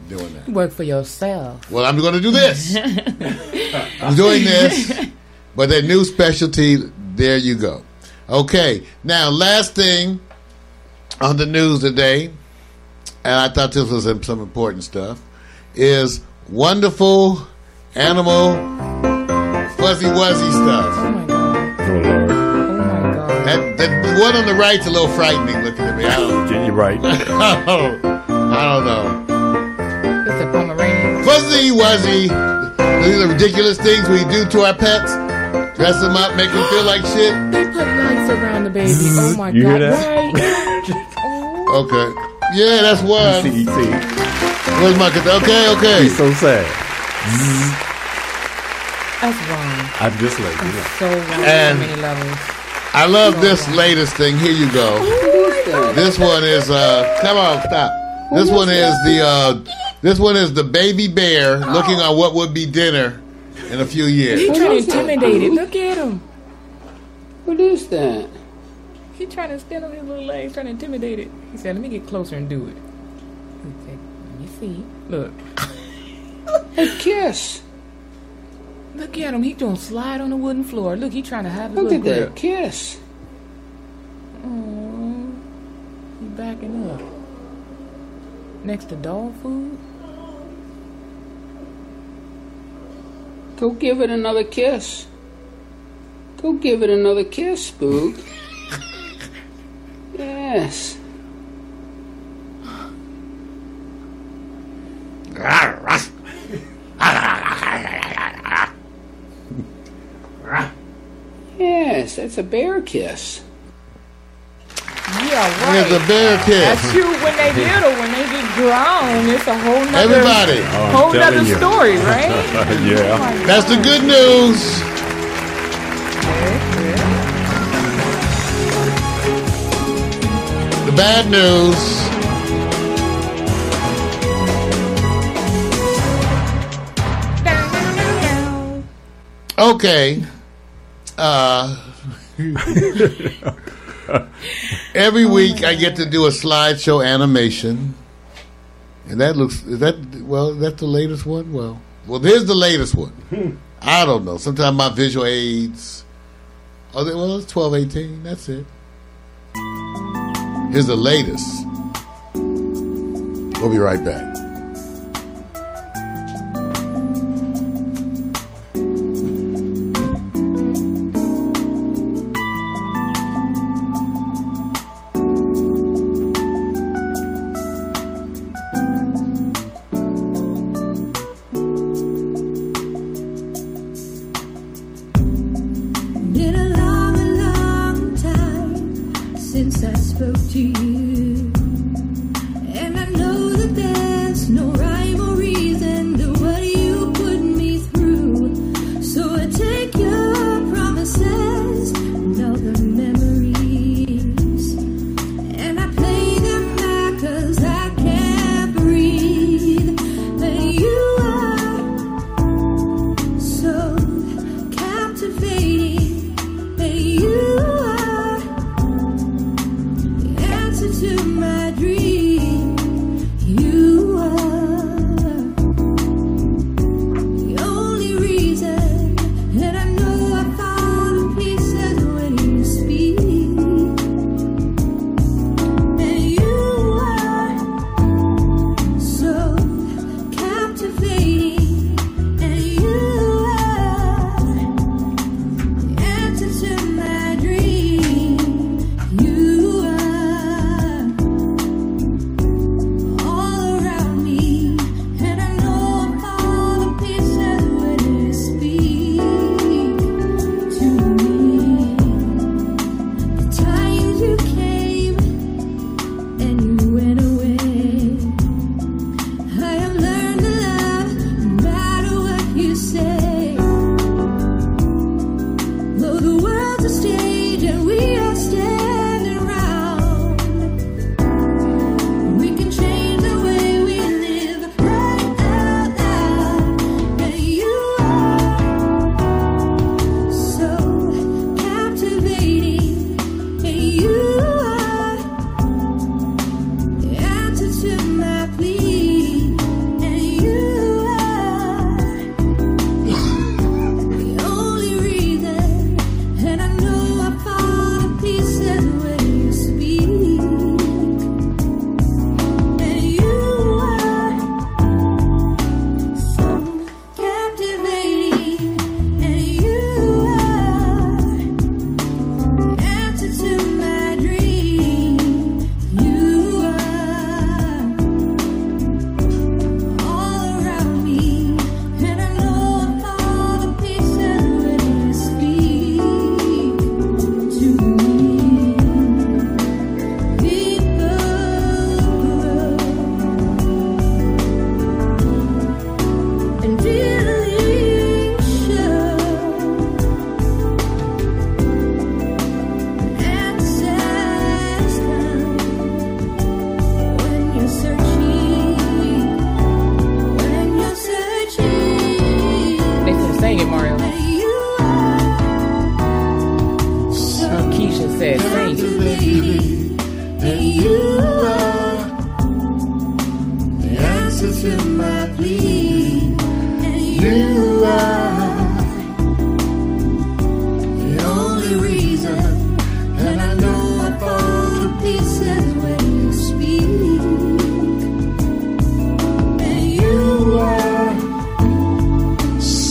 Doing that. work for yourself. Well, I'm going to do this. I'm doing this, but that new specialty, there you go. Okay, now last thing on the news today, and I thought this was some some important stuff, is wonderful animal fuzzy wuzzy stuff. Oh my god. Oh Lord. Oh my god. That, that the one on the right's a little frightening looking at me. I don't, You're right. I don't, oh, I don't know. It's a Pomeranian. Fuzzy wuzzy. These are ridiculous things we do to our pets. Dress them up, make them feel like shit. They put lights around the baby. Oh my You hear god. that? Right. Okay. Yeah, that's one. CET. Where's my okay? Okay. He's so sad. That's wrong. I'm just like, you know. So wrong And- on many levels. I love this latest thing. Here you go. This one is uh come on, stop. This one is the uh this one is the baby bear looking on what would be dinner in a few years. He trying to intimidate it. Look at him. What is that? He trying to stand on his little legs, trying to intimidate it. He said, "Let me get closer and do it." Okay, let me see. Look, A kiss. look at him. He gonna slide on the wooden floor. Look, he trying to have his Look little at grip. that kiss. Aww, he backing up next to dog food. Go give it another kiss. Go give it another kiss, Spook. yes. Yes, that's a bear kiss. Yeah, right. There's a bear cat. That's true. When they little, when they get grown, it's a whole nother, Everybody. whole oh, nother story, right? yeah. Oh That's the good news. The bad news. Okay. Uh, Every week I get to do a slideshow animation, and that looks is that well that's the latest one. Well, well, here's the latest one. Hmm. I don't know. Sometimes my visual aids. Oh, they, well, it's twelve eighteen. That's it. Here's the latest. We'll be right back.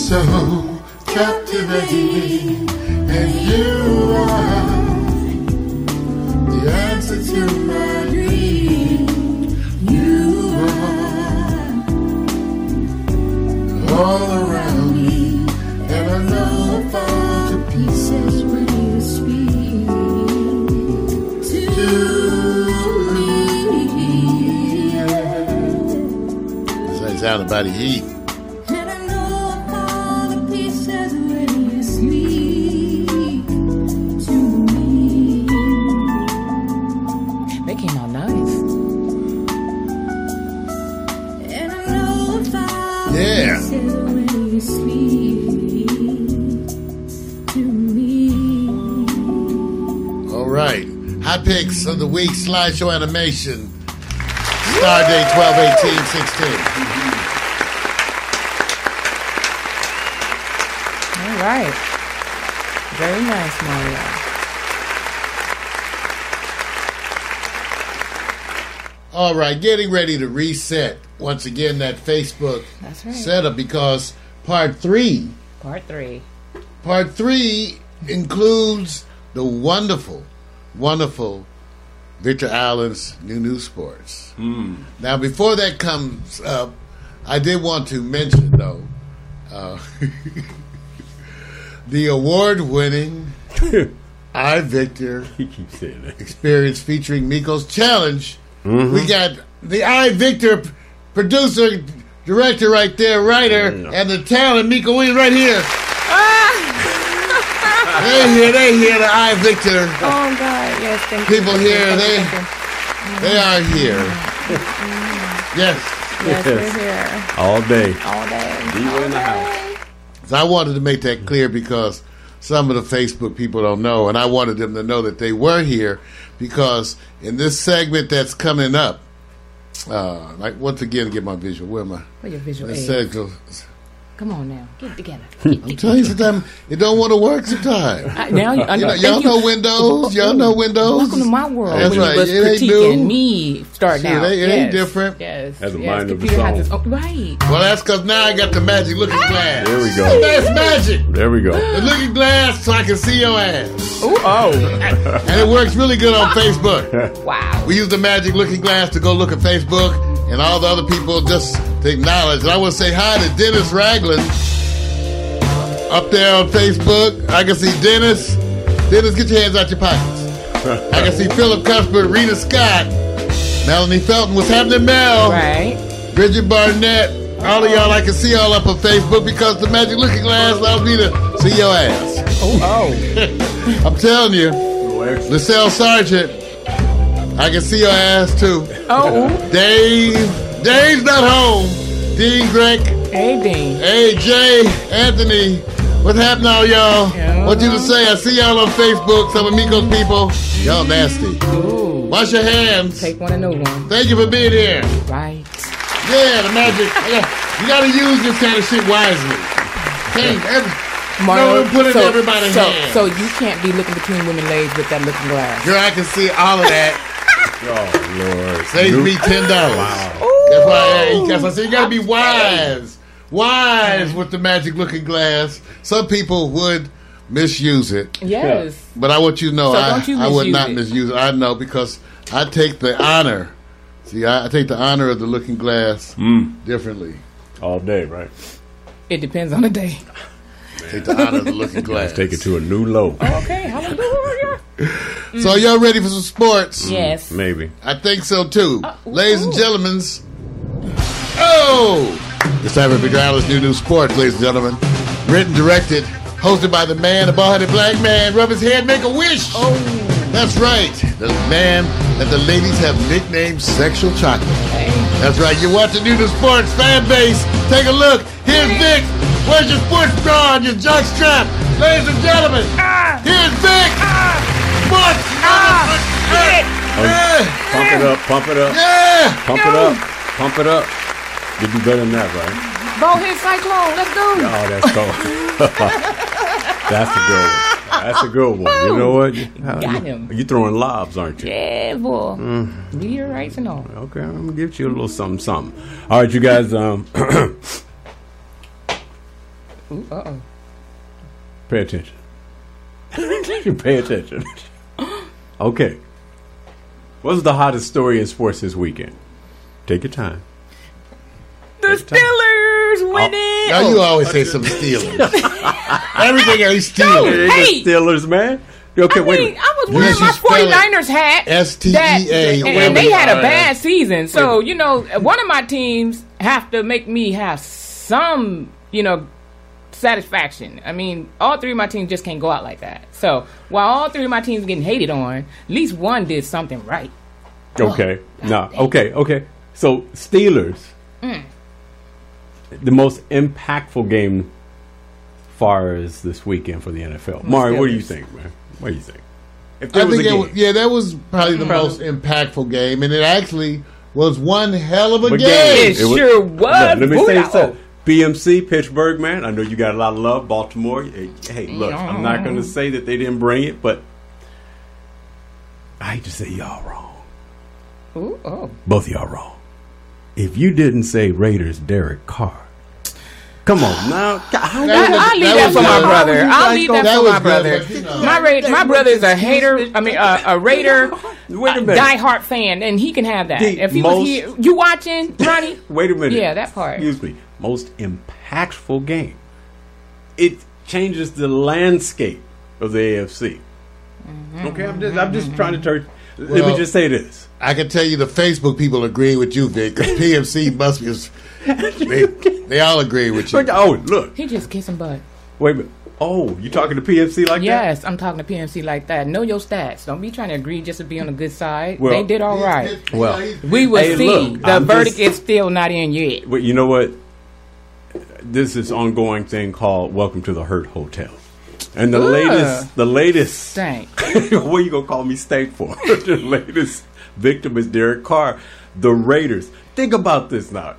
so captivating, and you are the answer to my need. You are all around me, and I know I fall to pieces when you speak to me. That's how the body. Of the week slideshow animation. Star date 12 18 16. All right. Very nice, Mario. All right, getting ready to reset once again that Facebook right. setup because part three, Part three. part three includes the wonderful, wonderful Victor Allen's New New Sports. Now, before that comes up, I did want to mention though uh, the award-winning I Victor He keeps saying that. experience featuring Miko's challenge. Mhm. We got the I Victor producer, director right there, writer, Mm. and the talent Miko Williams right here. They here, they here. The I Victor Oh God, yes, thank you. people you, here. thank They thank you. they are here. Yes. Yes, we're here All day. all day. Diva in the house. So I wanted to make that clear because some of the Facebook people don't know, and I wanted them to know that they were here because in this segment that's coming up, uh, like once again, get my visual. Where am I? Where your visual This segment- Come on now, get it together. I'm telling you, sometimes it don't want to work. Sometimes I- now you- I You know- know, y'all thank you. know Windows. Y'all know Windows. Welcome to my world. That's when right. You was It ain't critiquing new. me starting Shit, out. it ain't- yes. ain't different. Yes. Has a yes. mind of its Computer has own. its own. Right. Well, that's because now I got the magic looking glass. There we go. That's magic. There we go. The looking glass so I can see your ass. Ooh, oh. And it works really good on Facebook. wow. We use the magic looking glass to go look at Facebook and all the other people just to acknowledge. And I want to say hi to Dennis Ragland up there on Facebook. I can see Dennis. Dennis, get your hands out your pockets. I can see Philip Cuthbert, Rita Scott, Melanie Felton. What's happening, Mel? Right. Bridget Barnett. All of y'all I can see all up on Facebook because the magic looking glass allows me to see your ass. Oh, oh. I'm telling you. Lisselle Sargent. I can see your ass too. Oh. Dave. Dave's not home. Dean Greg. Hey, Dean. Hey, Jay. Anthony. What's happening, all y'all? What you to say? I see y'all on Facebook. Some of Miko's people. Y'all nasty. Ooh. Wash your hands. Take one and no one. Thank you for being here. Right. Yeah, the magic. Yeah, you got to use this kind of shit wisely. Can't every, Mario, no, put it so, in everybody's so, hand. so you can't be looking between women legs with that looking glass. Girl, I can see all of that. Oh Lord. Saves Nope. me ten dollars. That's why. That's why I say you got to be wise, wise with the magic looking glass. Some people would misuse it. Yes. But I want you to know, So I, you I would not it. misuse it. I know because I take the honor. See, I, I take the honor of the looking glass mm. differently. All day, right? It depends on the day. Take the honor of the looking glass. Let's take it to a new low. Okay, hallelujah. So y'all ready for some sports? Mm, yes. Maybe. I think so too. Uh, ladies and gentlemen. Oh! It's time for Vic Allen's New New Sports, ladies and gentlemen. Written, directed, hosted by the man, the bald-headed black man. Rub his head, make a wish. Oh! That's right. The man that the ladies have nicknamed Sexual Chocolate. That's right. You're watching New New Sports fan base. Take a look. Here's Vic. Where's your sports bra and your jock strap? Ladies and gentlemen, ah. here's Vic. Ah. Sports. Yeah. Pump it up, pump it up. Yeah. Pump it up, pump it up. You do better than that, right? Ball hit cyclone. Let's go. Oh, that's cool. that's a good one. That's a good one. You know what? You, Got him. You throwing lobs, aren't you? Yeah, boy. Mm. Meteorites and all. Okay, I'm gonna give you a little something, something. All right, you guys. Um, Ooh, uh oh. pay attention. pay attention. Okay. What's the hottest story in sports this weekend? Take your time. The Steelers oh. winning. Now you always say some Steelers. Everything else Steelers. Hey! Steelers, man. Okay, I wait. a mean, minute. I was wearing should my spell it 49ers hat. S-T-E-A, that- And, and they had a bad season. So, you know, one of my teams have to make me have some, you know, satisfaction. I mean, all three of my teams just can't go out like that. So, while all three of my teams are getting hated on, at least one did something right. Okay. No. Okay. Okay. So Steelers, Mm. the most impactful game, far as this weekend for the NFL. Mari, what do you think, man? What do you think? If there I was think a it game. was, yeah, that was probably the most impactful game, and it actually was one hell of a But game. game. It It sure was. Look, let me say Booyah. something. BMC, Pittsburgh, man. I know you got a lot of love. Baltimore. Hey, look, I'm not going to say that they didn't bring it, but I hate to say y'all wrong. Ooh, oh. Both of y'all wrong. If you didn't say Raiders, Derek Carr. Come on now. How That was- I'll leave that that, for my brother. I'll leave you that for my brother. you know. My ra- my brother is a hater. I mean, uh, a Raider, Wait a a minute. diehard fan, and he can have that. The if he most- was here, you watching, Ronnie? Wait a minute. Yeah, that part. Excuse me. Most impactful game. It changes the landscape of the AFC. Mm-hmm. Okay, I'm just I'm just trying to turn. let me just say this. I can tell you the Facebook people agree with you, Vic. 'cause PMC must be. They, they all agree with you. Oh, look. He just kissing butt. Wait a minute. Oh, you talking to PMC like that? Yes, I'm talking to PMC like that. Know your stats. Don't be trying to agree just to be on the good side. Well- they did all right. Well, We will Hey, see. look, the I'm verdict just- is still not in yet. But you know what? This is ongoing thing called "Welcome to the Hurt Hotel," and the Ugh. latest, the latest. Stank. what are you gonna call me stank for? the latest victim is Derek Carr. The Raiders. Think about this now.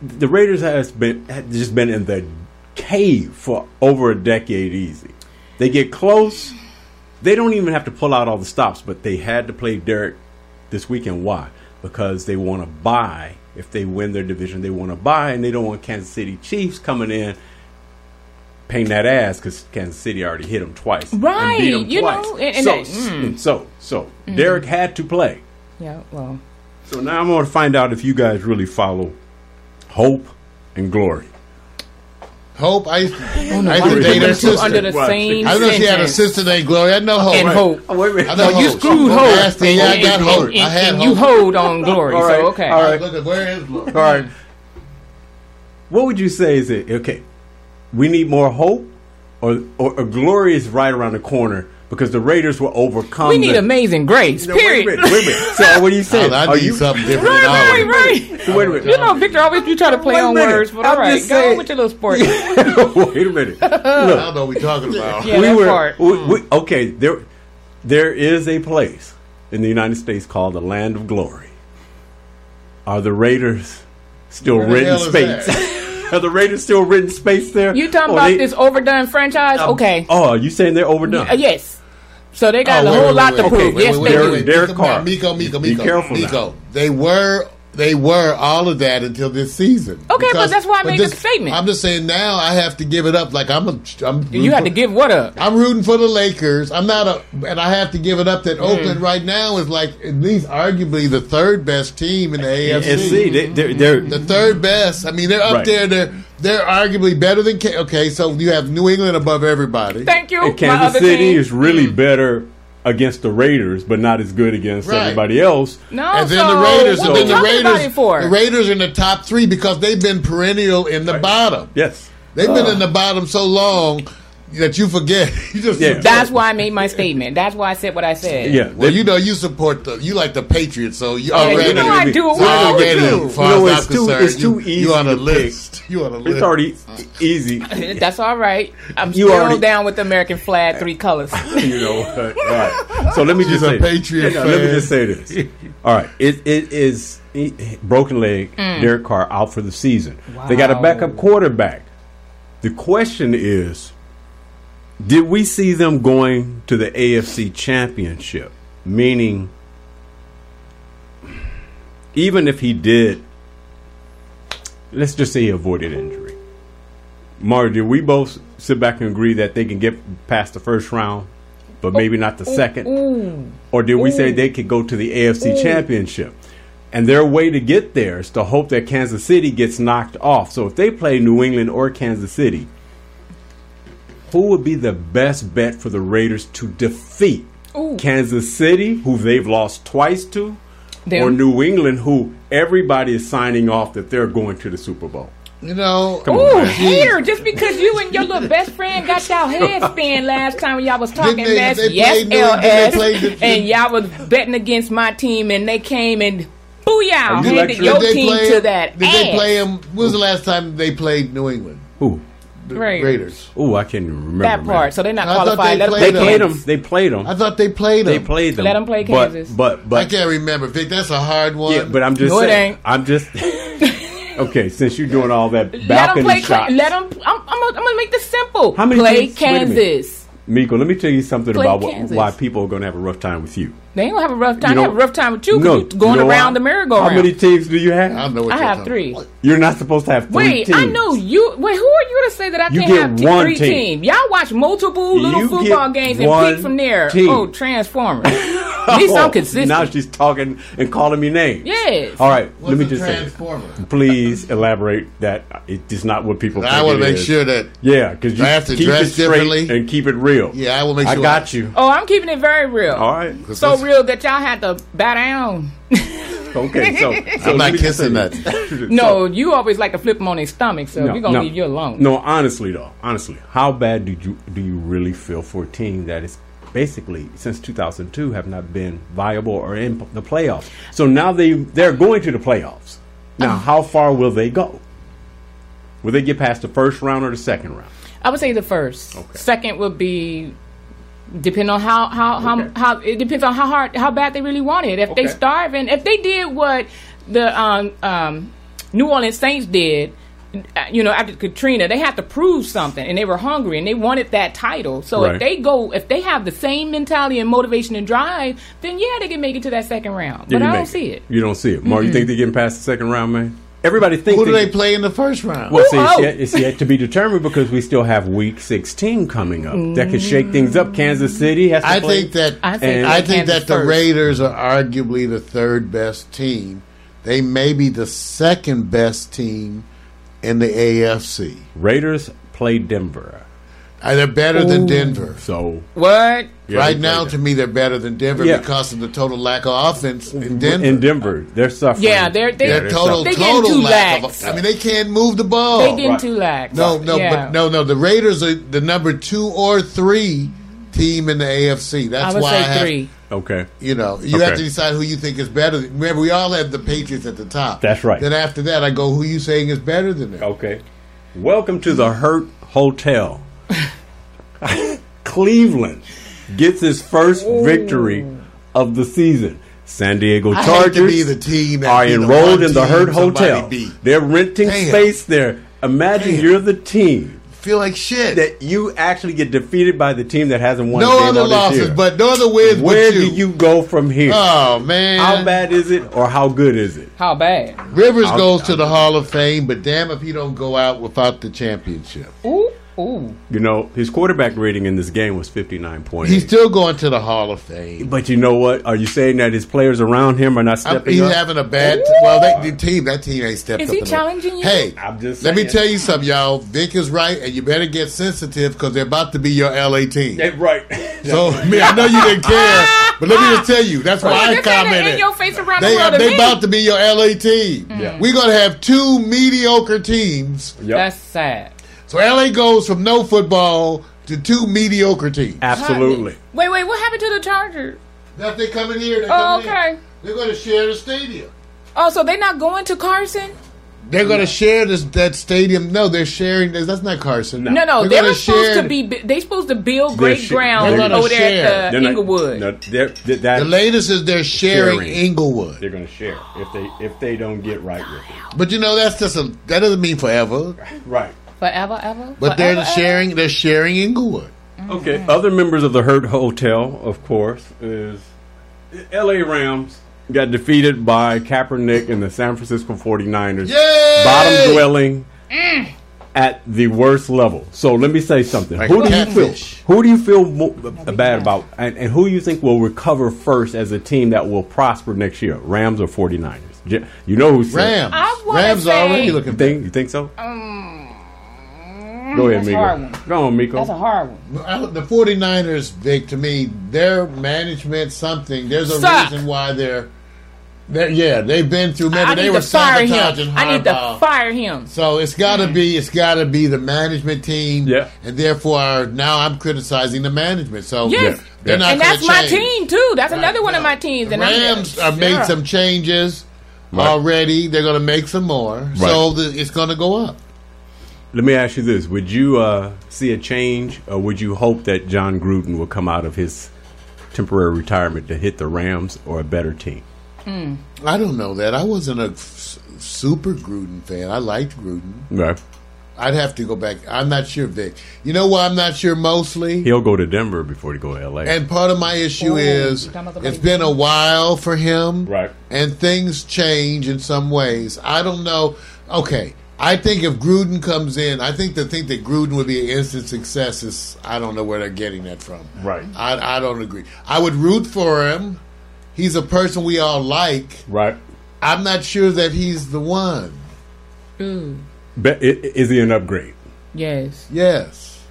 The Raiders has been had just been in the cave for over a decade easy. They get close. They don't even have to pull out all the stops, but they had to play Derek this weekend. Why? Because they want to buy. If they win their division, they want to buy, and they don't want Kansas City Chiefs coming in paying that ass because Kansas City already hit him twice, and Right, beat 'em you twice. know, and- and so, that- mm. so, so, Mhm. Derek had to play. Yeah, well. So now I'm going to find out if you guys really follow hope and glory. Hope I used to, Oh, no, I used why to date her sister. under the same I know she had a sister named Glory. I know Hope. And Hope. Oh, wait a minute. I know No, you Hope. screwed Hope. Hope. Nasty. Yeah, I got And- Hope. and- I had and Hope. you hold on Glory, All so right, okay. all right. Look at where is Glory? All right. What would you say is it? Okay, we need more hope, or or, or glory is right around the corner because the Raiders will overcome. We need the, amazing grace, No, wait a period. minute, wait a minute. So what are you saying? I, I Are you something different Right, than right, always. right. Wait a minute. You know, Victor always you try to play Wait on words, but I'm all right, go saying- on with your little sport. Wait a minute. I don't know what we're talking about. Yeah, we that were part. we, we, okay. There, there is a place in the United States called the Land of Glory. Are the Raiders still Where the renting hell is space? Are the Raiders still renting space there? You talking Or about they- this overdone franchise? Um, okay. Oh, are you saying they're overdone? Yes. So they got Oh, a wait, whole wait, lot wait, to wait, prove. wait, yes, wait, they wait, do. wait. Derek Miko, Carr. Miko, Miko, Be Miko, careful now. They were, they were all of that until this season. Okay, but that's why I but made the statement. I'm just saying now I have to give it up. Like I'm, a, I'm. You had to give what up? I'm rooting for the Lakers. I'm not a, and I have to give it up that Mm. Oakland right now is like at least arguably the third best team in the AFC. And see, they, they're, they're the third best. I mean, they're up Right. there. They're they're arguably better than. K- okay, so you have New England above everybody. Thank you. and my Kansas other City team. is really better against the Raiders, but not as good against Right. everybody else. No, and then so the Raiders, What and we then the talking about Raiders, for? the Raiders in the top three because they've been perennial in the bottom. Yes. They've been oh. in the bottom so long that you forget. You just Yeah. forget. That's why I made my statement. That's why I said what I said. Yeah. Well, you know, you support the you like the Patriots, so you Oh, already. you know I do. What so with already, you? as far You know, as it's I'm too- concerned, it's too you, easy You on a list. You on a list. It's already uh, easy. That's all right. I'm You still already- down with the American flag, three colors. you know what? All right. So let me She's just a say Patriot Yeah, Let me just say this. All right. It it is broken leg. Mm. Derek Carr out for the season. They got a backup quarterback. The question is, did we see them going to the AFC Championship? Meaning, even if he did, let's just say he avoided injury. Mario, did we both sit back and agree that they can get past the first round, but maybe not the oh, second? Ooh. Or did we say they could go to the AFC. Championship? And their way to get there is to hope that Kansas City gets knocked off. So if they play New England or Kansas City, who would be the best bet for the Raiders to defeat? Ooh. Kansas City, who they've lost twice to, Them. or New England, who everybody is signing off that they're going to the Super Bowl? You know, Come Ooh, on, man. hater! Just because you and your little best friend got y'all head spin last time when y'all was talking Didn't they- mess, they yes, played New- didn't they LS, play the- and y'all was betting against my team, and they came and booyah, Did- handed did your team play to that Did ass. they play him? When was the last time they played New England? Who? The Raiders. Raiders. Oh, I can't even remember that man. part. So they're not I thought qualified. they Let 'em They played played them. They played them. I thought they played them. They played them. Let them play But- Kansas. But I can't remember, Vic. That's a hard one. yeah, but I'm just No, it saying. ain't. I'm just okay. Since you're doing all that Let them play. shots, Let them. I'm, I'm, gonna, I'm gonna make this simple. How many play teams- wait a minute. Kansas. Miko, let me tell you something Play about what, Kansas. why people are going to have a rough time with you. They ain't gonna have a rough time. You they have a rough time with you No, because you going you know around why? the merry-go-round. How many teams do you have? I know what I you're have talking three. You're not supposed to have three Wait, teams. I know you. Wait, who are you to say that I You can't get have t- one three team. teams? Y'all watch multiple little You football games and pick from there. team. Oh, Transformers. At least I'm Oh, consistent. Now she's talking and calling me names. Yes. All right, What's let me a just say, please elaborate that it is not what people. I want to make is. sure that Yeah, because you I have to keep dress it straight differently. and keep it real. Yeah, I will make sure. I sure got you. Oh, I'm keeping it very real. All right. So real that y'all had to bow down. Okay, so, so I'm not kissing that. No, you always like to flip them on their stomach, so we're gonna no. leave you alone. No, honestly though, honestly, how bad do you do you really feel for a team that is basically since 2002 have not been viable or in the playoffs? So now they they're going to the playoffs. Now, oh. how far will they go? Will they get past the first round or the second round? I would say the first. Okay. Second would be depend on how how how, Okay. how it depends on how hard how bad they really want it. If they Okay. starve and if they did what the um, um, New Orleans Saints did. You know, after Katrina, they had to prove something, and they were hungry, and they wanted that title. So Right. if they go, if they have the same mentality and motivation and drive, then yeah, they can make it to that second round. Did But I don't see it. You don't see it. Mark, you think they're getting past the second round, man? Everybody thinks Who do they play in the first round? Well, see, it's oh. yet, it's yet to be determined because we still have Week 16 coming up. That could shake things up. Kansas City has to I play. think that I I think think, that the first. Raiders are arguably the third best team. They may be the second best team in the AFC. Raiders play Denver. Uh, they're better than Denver. So What? yeah, right now, to me, they're better than Denver Yeah. because of the total lack of offense in Denver. Denver. in Denver, they're suffering. Yeah, they're- they- They're they're total, They suffering. getting total too lack lax. of. I mean, they can't move the ball. They getting right. too lax. No, no, Yeah. but no, no. The Raiders are the number two or three team in the AFC. That's I would why say I have, three. Okay. You know, you Okay. have to decide who you think is better. Remember, we all have the Patriots at the top. That's right. Then after that, I go, who you saying is better than them? Okay. Welcome to the Hurt Hotel. Cleveland gets his first victory of the season. San Diego Chargers to be the team that are be the enrolled in the Hurt Hotel. beat. They're renting Damn. space there. Imagine Damn. you're the team Feel like shit. that you actually get defeated by the team that hasn't won a no game other losses, year. but no other wins. Where but do you go from here? Oh man, how bad is it, or how good is it? How bad? Rivers I'll- goes to the Hall of Fame, but damn if he don't go out without the championship. Ooh, ooh. You know, his quarterback rating in this game was fifty nine point He's still going to the Hall of Fame. But you know what? Are you saying that his players around him are not I'm- stepping he's up? He's having a bad. well, that the team, that team ain't stepped Is up. he challenging you? Hey, I'm just let me tell you something, y'all. Vic is right, and you better get sensitive because they're about to be your LA team. Yeah, right. So, I mean, I know you didn't care, but let me just tell you, that's why Well, I you're saying that commented. in your face around They the world are, they me. about to be your LA team. Yeah. We're gonna have two mediocre teams. Yep. That's sad. So LA goes from no football to two mediocre teams. Absolutely. Wait, wait. What happened to the Chargers? That they coming here. They Oh, coming okay. in. They're going to share the stadium. Oh, so they're not going to Carson? They're going to share this that stadium. No, they're sharing. this. That's not Carson. No, no. They're They gonna supposed to be. They supposed to build They're great sh- ground they're over there share. at They're the not- Inglewood. no, they're, th- that- The latest is they're sharing, Sharing. Inglewood. they're going to share if they if they don't get right with it. But you know that's just a that doesn't mean forever. Right. Forever, ever. But Forever, they're ever? sharing. They're sharing Inglewood. Mm-hmm. Okay. Other members of the Hurt Hotel, of course, is L.A. Rams got defeated by Kaepernick and the San Francisco 49ers. Yay! Bottom dwelling mm. at the worst level. So let me say something. Like who do you catfish. feel? Who do you feel mo- uh, bad about, and, and who you think will recover first as a team that will prosper next year? Rams or 49ers? You know who's Rams. I Rams say- already You looking. think? You think so? Um, Go ahead, that's a hard Miko. one. Go on, Miko. That's a hard one. The 49ers, Vic, to me, their management, something, there's a Suck. reason why they're, they're, yeah, they've been through, remember, I they need were to fire sabotaging him. I need to fire him. So it's got to be, it's got to be the management team, Yeah. and therefore now I'm criticizing the management. So Yes. they're not and gonna that's my change. team too. That's another one of my teams. The And I'm- Rams have made Yeah. some changes Right. already. They're going to make some more, so the, it's going to go up. Let me ask you this: Would you uh, see a change, or would you hope that Jon Gruden will come out of his temporary retirement to hit the Rams or a better team? Mm. I don't know that. I wasn't a s- super Gruden fan. I liked Gruden. Right. I'd have to go back. I'm not sure if they. You know why I'm not sure mostly? He'll go to Denver before he go to L.A. And part of my issue Oh, is you're talking about the it's money. been a while for him. Right. And things change in some ways. I don't know. Okay. I think if Gruden comes in, I think to think that Gruden would be an instant success is I don't know where they're getting that from. Right. I, I don't agree. I would root for him. He's a person we all like. Right. I'm not sure that he's the one. Mm. Ooh. Be- i- is he an upgrade? Yes. Yes.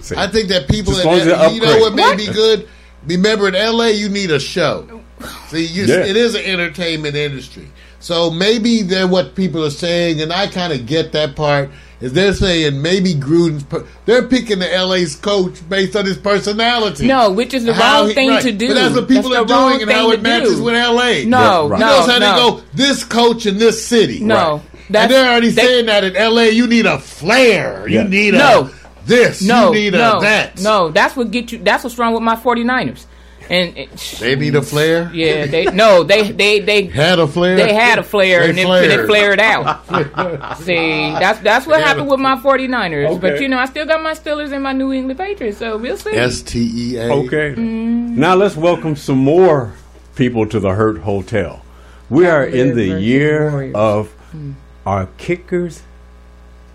See. I think that people, Just as long as that, they you know what may upgrade. be good? Remember, in LA, you need a show. See, you, Yeah. it is an entertainment industry. So maybe they're what people are saying, and I kind of get that part. Is they're saying maybe Gruden's, per- they're picking the LA's coach based on his personality. No, which is the How wrong he- thing right. to do. But that's what people That's are the wrong doing and how it matches do. with LA. No, you no, know how no. they go, this coach in this city. No, Right. and they're already they- saying that in LA, you need a flair. Yeah. You need No. a this. No, you need no, a that. no. That's what get you. That's what's wrong with my 49ers. And it, They need a flare. yeah, they no, they they they Had a flare. They had a flare They and it, flared. it flared out. See, that's that's what happened with my 49ers. But you know, I still got my Steelers and my New England Patriots, so we'll see. S T E A. Okay. Mm-hmm. Now let's welcome some more people to the Hurt Hotel. We are in the year Warriors. of mm. our kickers,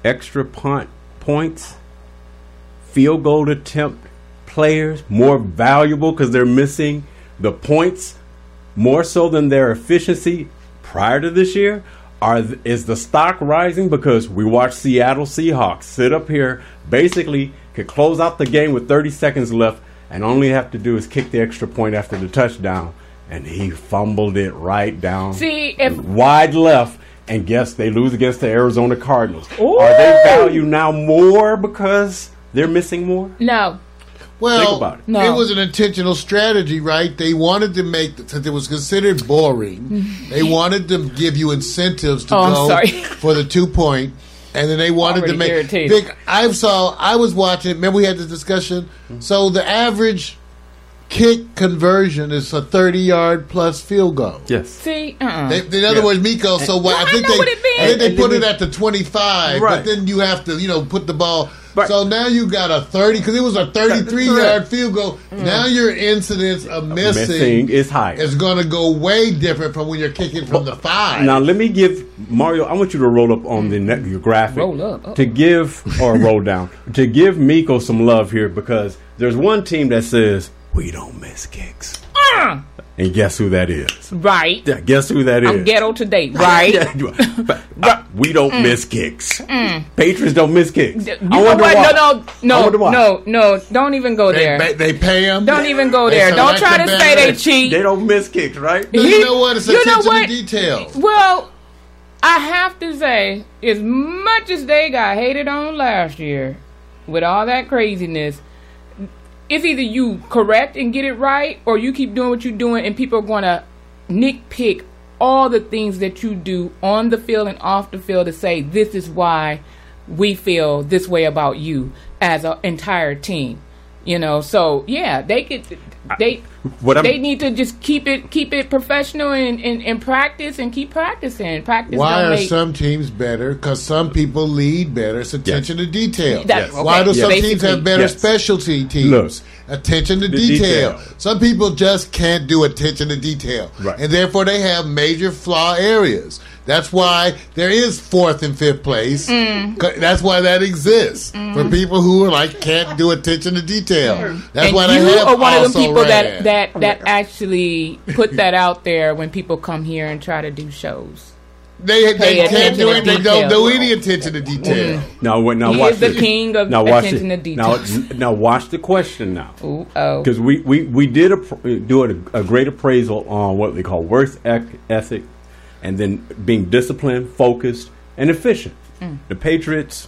extra punt points, field goal attempt players more valuable because they're missing the points more so than their efficiency prior to this year? Are th- is the stock rising because we watched Seattle Seahawks sit up here basically could close out the game with 30 seconds left and only have to do is kick the extra point after the touchdown and he fumbled it right down See, if wide left and guess they lose against the Arizona Cardinals. Are they value now more because they're missing more? no, Well, Think about it. No. was an intentional strategy, right? They wanted to make since it was considered boring. they wanted to give you incentives to Oh, I'm go sorry. for the two point, and then they wanted to Already make. irritated. Vic, I saw. I was watching. Remember, we had this discussion. Mm-hmm. So the average kick conversion is a thirty-yard plus field goal. Yes. see, uh-uh. They, in other Yeah. words, Miko. So what? No, I think I know they, what it means. I think they And- put and it at the twenty-five, Right. but then you have to, you know, put the ball. Right. So now you got a thirty because it was a thirty-three Correct. yard field goal. Mm. Now your incidence of missing, Missing is higher. is going to go way different from when you're kicking from the five. Now let me give Mario. I want you to roll up on the ne- your graphic. Roll up. Uh-oh. to give or roll down to give Miko some love here because there's one team that says we don't miss kicks, And guess who that is? right. Guess who that is? I'm ghetto today, right? Yeah, you- but, uh, we don't miss kicks. Mm. Patriots don't miss kicks. You I know wonder what? why. No, no, no, no, no. Don't even go they, there. they, they pay them. Don't even go there. Don't select try to say they cheat. They don't miss kicks, right? No, you know what? It's You know attention what? to detail. Well, I have to say, as much as they got hated on last year, with all that craziness, it's either you correct and get it right, or you keep doing what you're doing, and people are going to nitpick all the things that you do on the field and off the field to say this is why we feel this way about you as an entire team. You know, so yeah, they could they What I'm- they need to just keep it keep it professional and, and, and practice and keep practicing. Practice Why are make some teams better? Because some people lead better. It's attention to detail. That- Yes. Why do okay, some teams have better Yes. specialty teams? Look. attention to detail. detail. Some people just can't do attention to detail. Right. And therefore they have major flaw areas. That's why there is fourth and fifth place. Mm. 'Cause That's why that exists for people who are like can't do attention to detail. That's and why you have are one of also the people that ran. That that actually put that out there when people come here and try to do shows. they, they can't do it. They don't do any attention to detail. Now, what? Now He watch is the this. king of now attention to details. Now, now watch the question now. Ooh, oh. Because we, we, we did a, do a, a great appraisal on what they call worth ethic and then being disciplined, focused, and efficient. Mm. The Patriots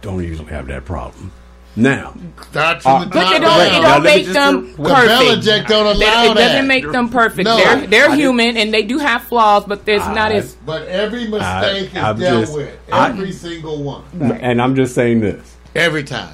don't usually have that problem. Now, Start Uh, from the But top it don't, down. it don't let make them Well, perfect. Belichick don't They- allow it doesn't that. make them perfect. No. they're they're I did- human and they do have flaws, but there's not as But every mistake I- I'm is dealt just- with. I- Every single one. and I'm just saying this: Every time.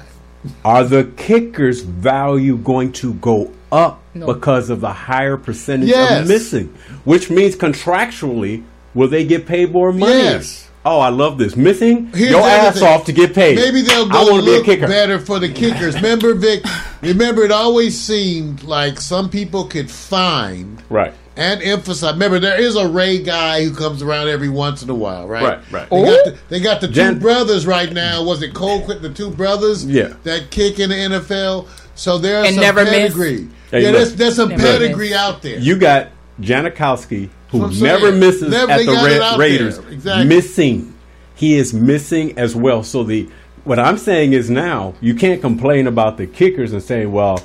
Are the kickers' value going to go up No. because of the higher percentage Yes. of missing? Which means contractually, will they get paid more money? Yes. Oh, I love this. Missing Here's your ass thing. off to get paid. Maybe they'll I go want to be a look kicker. better for the kickers. Remember, Vic? Remember, it always seemed like some people could find Right. and emphasize. Remember, there is a Ray guy who comes around every once in a while, right? Right, right. They got oh? the, they got the two Jan- brothers right now. Was it Cole Quick? The two brothers, Yeah. that kick in the NFL. So there's And some never miss. pedigree. Hey, yeah, there's, there's some Never pedigree miss. out there. You got Janikowski, who That's what I'm never misses Never- at the Ra- Raiders. Exactly. Missing. He is missing as well. So the what I'm saying is now you can't complain about the kickers and say, well,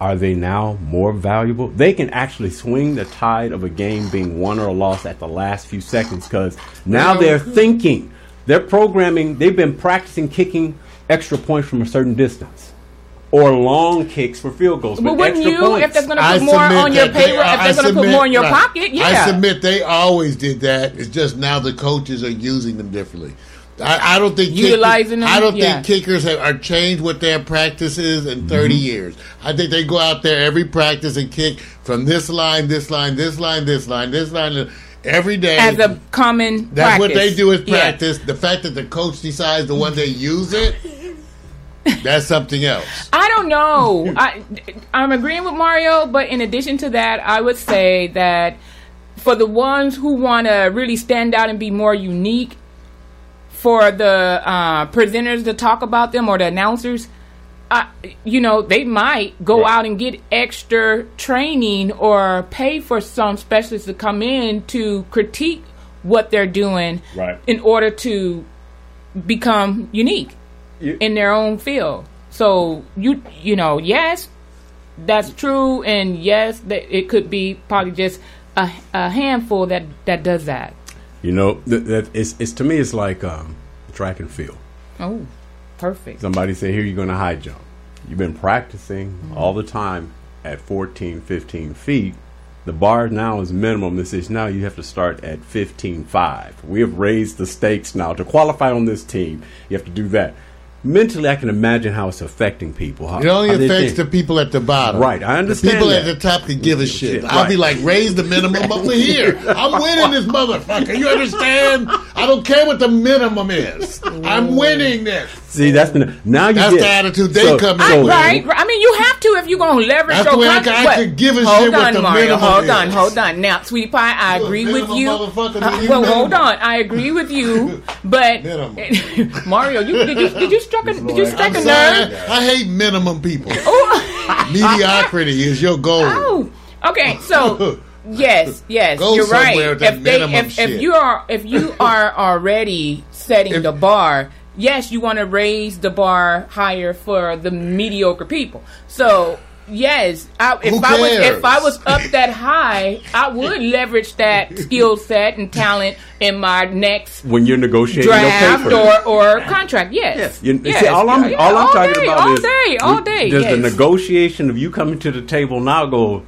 are they now more valuable? They can actually swing the tide of a game being won or lost at the last few seconds because now they're thinking, they're programming, they've been practicing kicking extra points from a certain distance. Or long kicks for field goals. But with wouldn't you, points. if they're going to I put more on your that payroll, if I they're going to put more in your right. pocket, yeah. I submit they always did that. It's just now the coaches are using them differently. I, I don't think kick- Utilizing them? I don't Yeah. think kickers have, are changed what their practice is in 30 Mm-hmm. years. I think they go out there every practice and kick from this line, this line, this line, this line, this line, every day. as a common That's what they do is Yeah. practice. The fact that the coach decides the one they use it, that's something else. I don't know. I I'm agreeing with Mario, but in addition to that, I would say that for the ones who want to really stand out and be more unique, for the uh, presenters to talk about them or the announcers, uh, you know, they might go out and get extra training or pay for some specialists to come in to critique what they're doing Right. in order to become unique You- in their own field. So you you know, yes, that's true, and yes, that it could be probably just a, a handful that that does that. You know, th- that it's, it's to me, it's like um, track and field. Oh, perfect. Somebody say, here you're going to high jump. You've been practicing all the time at 14, 15 feet. The bar now is minimum. This is now you have to start at 15.5. We have raised the stakes now. To qualify on this team, you have to do that. Mentally, I can imagine how it's affecting people. How, It only affects the people at the bottom. Right, I understand The people that. at the top can give a shit. Shit, I'll be like, raise the minimum over here. I'm winning this motherfucker. You understand? I don't care what the minimum is. I'm winning this. See, that's the now you That's get the attitude they so- come in so- with. Right, right. I mean, you have to if you're gonna leverage That's your the way I contract. could- I but- could give a hold shit what on, the Mario. minimum Hold is. on, hold on. Now, sweetie pie, I You a agree with you. Uh, than you well, hold on. I agree with you, but Mario, you did you did you strike a did you strike I'm a sorry. nerve? I hate minimum people. Oh. Mediocrity is your goal. Oh, okay. So yes, yes, Go you're right. If they, if, if you are, if you are already setting the bar, yes, you want to raise the bar higher for the mediocre people. So. Yes, I, if Who I was if I was up that high, I would leverage that skill set and talent in my next when you're negotiating draft your paper. or, or contract. Yes, You, yes. see, all I'm Yeah, all I'm all talking day, about all is day, all day. Does the negotiation of you coming to the table now go?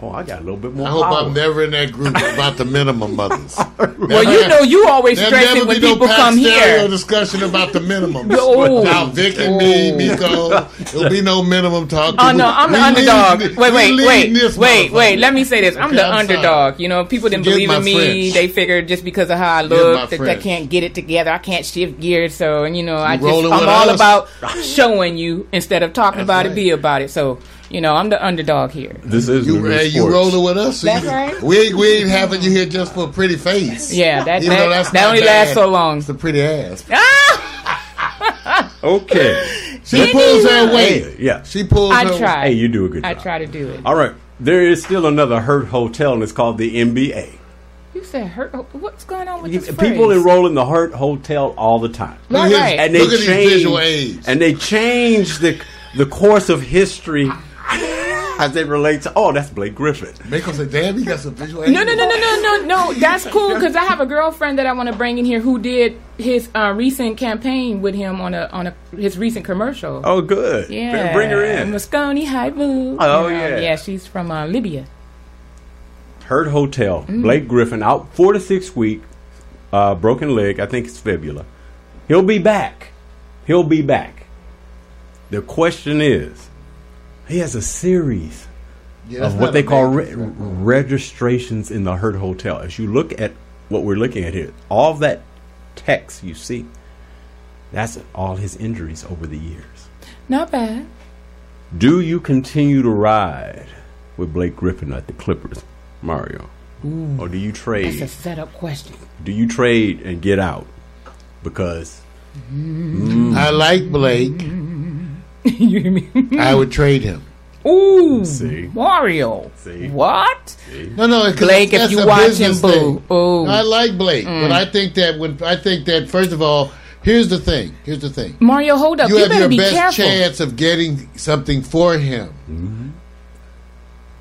Oh, I got a little bit more. I hope power. I'm never in that group about the minimum mothers. Well, you know, you always There'll stressing when be no people Pat come Stereo here. discussion about the minimums. Oh. Without Vic and me, Oh. Miko, there'll be no minimum talk. Oh no, I'm the underdog. leading- Wait, wait, wait, this wait, wait. Let me say this. I'm Okay, the I'm sorry. underdog. You know, people didn't Forgive believe in me. French. They figured just because of how I look that I can't get it together. I can't shift gears. So, and you know, I just I'm all about showing you instead of talking about it, be about it. So, you know, I'm the underdog here. This is You, New hey, you Sports. rolling with us? so That's you- right. We ain't, we ain't having you here just for a pretty face. Yeah, that Even though that, that's that only bad. lasts so long. It's a pretty ass. Okay. She pulls her weight. Hey, yeah. She pulls I her try. Hey, you do a good I job. try to do it. All right. There is still another Hurt Hotel, and it's called the NBA. You said hurt. What's going on with You- this People phrase? enroll in the Hurt Hotel all the time, Right, right. and they Look at these change visual aids. and they change the the course of history as it relates to, oh, that's Blake Griffin. Make him say, damn, he got some visual No, no, no, no, no, no, no. That's cool because I have a girlfriend that I want to bring in here who did his uh, recent campaign with him on a on a his recent commercial. Oh, good. yeah, Bring her in. Moscone Haibu. Oh, You know, yeah. yeah. She's from uh, Libya. Hurt Hotel. Mm. Blake Griffin out four to six week, uh, broken leg. I think it's fibula. He'll be back. He'll be back. The question is, he has a series Yeah, of what they call re- registrations in the Hurt Hotel. As you look at what we're looking at here, all that text you see, that's all his injuries over the years. Not bad. Do you continue to ride with Blake Griffin at the Clippers, Mario? Ooh. Or do you trade? That's a trade? setup question. Do you trade and get out? Because Mm. I like Blake. you hear me? I would trade him. Ooh, See? Mario. See? What? No, no, 'cause Blake, if that's you watch him, boo. Ooh. I like Blake, Mm. but I think that when I think that first of all, here's the thing. Here's the thing. Mario, hold up. You You, have your be best careful. chance of getting something for him.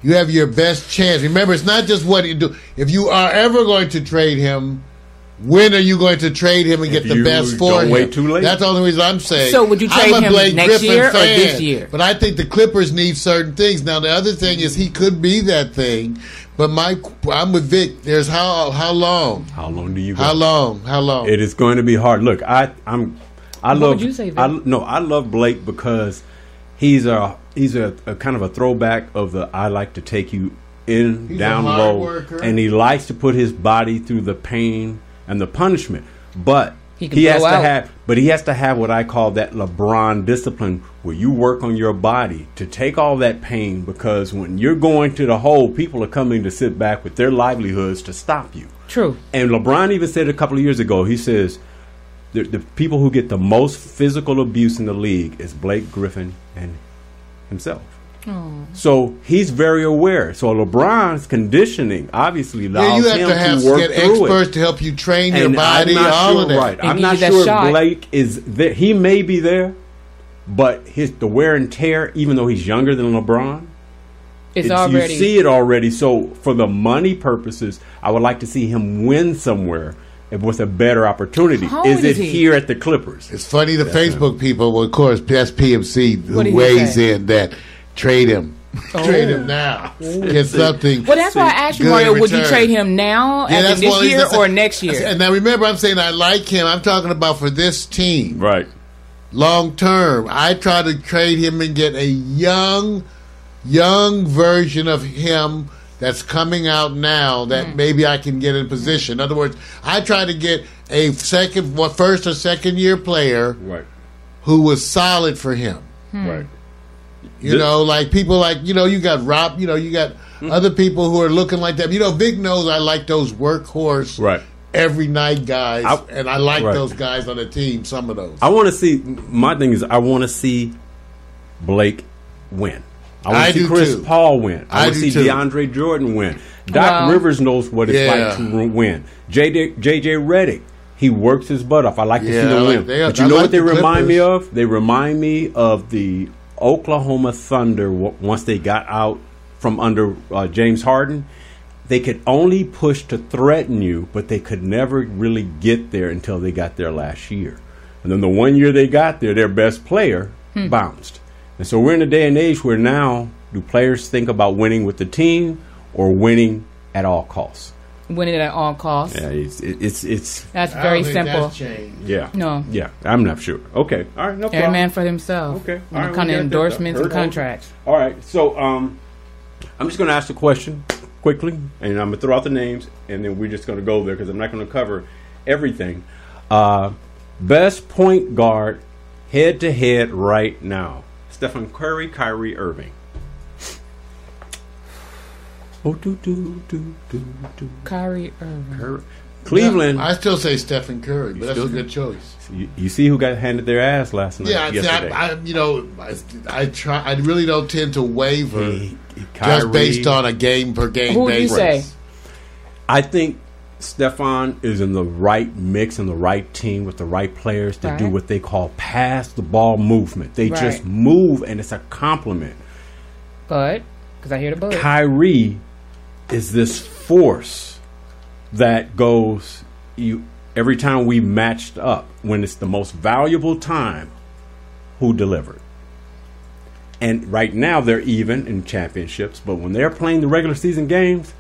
You have your best chance. Remember, it's not just what you do. If you are ever going to trade him, when are you going to trade him and If get the you best for don't him? wait too late. That's the only reason I'm saying. So would you trade him Blake next Griffin year or this year? But I think the Clippers need certain things. Now the other thing is he could be that thing. But my, I'm with Vic. There's how how long? How long do you? How long? How long? It is going to be hard. Look, I I'm I What love would you say, Vic? I no, I love Blake because he's a he's a, a kind of a throwback of the I like to take you in He's down low worker. and he likes to put his body through the pain and the punishment. But He he, has blow to have but he has to have what I call that LeBron discipline where you work on your body to take all that pain because when you're going to the hole, people are coming to sit back with their livelihoods to stop you. True. And LeBron even said a couple of years ago, he says the, the people who get the most physical abuse in the league is Blake Griffin and himself. Oh. So he's very aware. So LeBron's conditioning obviously Yeah, allows you have him to have work get through experts it. to help you train your body, I'm not all sure, of that. Right. They I'm not sure shot. if Blake is there. He may be there, but his the wear and tear, even though he's younger than LeBron, It's it's- already. You see it already. So for the money purposes, I would like to see him win somewhere with a better opportunity. How is old it is he? here at the Clippers? It's funny the That's Facebook people, well, of course, that's PMC who weighs say? in that trade him, oh. trade him now, oh. get something. well, that's why I asked you, Mario, would you trade him now, Yeah, as that's this year, these- or next year? And now remember, I'm saying I like him. I'm talking about for this team, Right. long term. I try to trade him and get a young, young version of him that's coming out now that hmm. maybe I can get in position. In other words, I try to get a second, what first or second year player Right. who was solid for him. Right. You This- know, like people like you know, you got Rob. You know, you got Hmm. other people who are looking like that. You know, Big Nose. I like those workhorse Right. every night guys, I- and I like right. those guys on the team. Some of those. I want to see. My thing is, I want to see Blake win. I want to see do Chris too. Paul win. I, I want to see too. DeAndre Jordan win. Doc Well- Rivers knows what it's Yeah. like to win. JJ, JJ Redick, he works his butt off. I like to Yeah, see I them like- win. they- but you I know like what they the remind me of? They remind me of the Oklahoma Thunder w- once they got out from under uh, James Harden. They could only push to threaten you, but they could never really get there until they got there last year. And then the one year they got there, their best player Hmm. bounced. And so we're in a day and age where now do players think about winning with the team or winning at all costs? Winning at all costs. Yeah, it's it's it's That's I very don't think simple. that's yeah. No. Yeah, I'm not sure. Okay. All right, no Every problem. man for himself. Okay. When All it right, comes we to got that. endorsements and Heard all. contracts. All right. So um I'm just going to ask the question quickly and I'm going to throw out the names and then we're just going to go there cuz I'm not going to cover everything. Uh best point guard head to head right now. Stephen Curry, Kyrie Irving. Oh, do, do, do, do, do. Kyrie Irving. Curry. Cleveland. I still say Stephen Curry, but that's a good choice. You, you see who got handed their ass last night? Yeah, I, see, yesterday. I, I, you know, I, I try. I really don't tend to waver He- just based on a game per game. Who would you basis. say? I think Stephen is in the right mix and the right team with the right players to do what they call pass the ball movement. They Right. just move and it's a compliment. But Because I hear the buzz. Kyrie is this force that goes you every time we matched up when it's the most valuable time who delivered. And right now they're even in championships, but when they're playing the regular season games,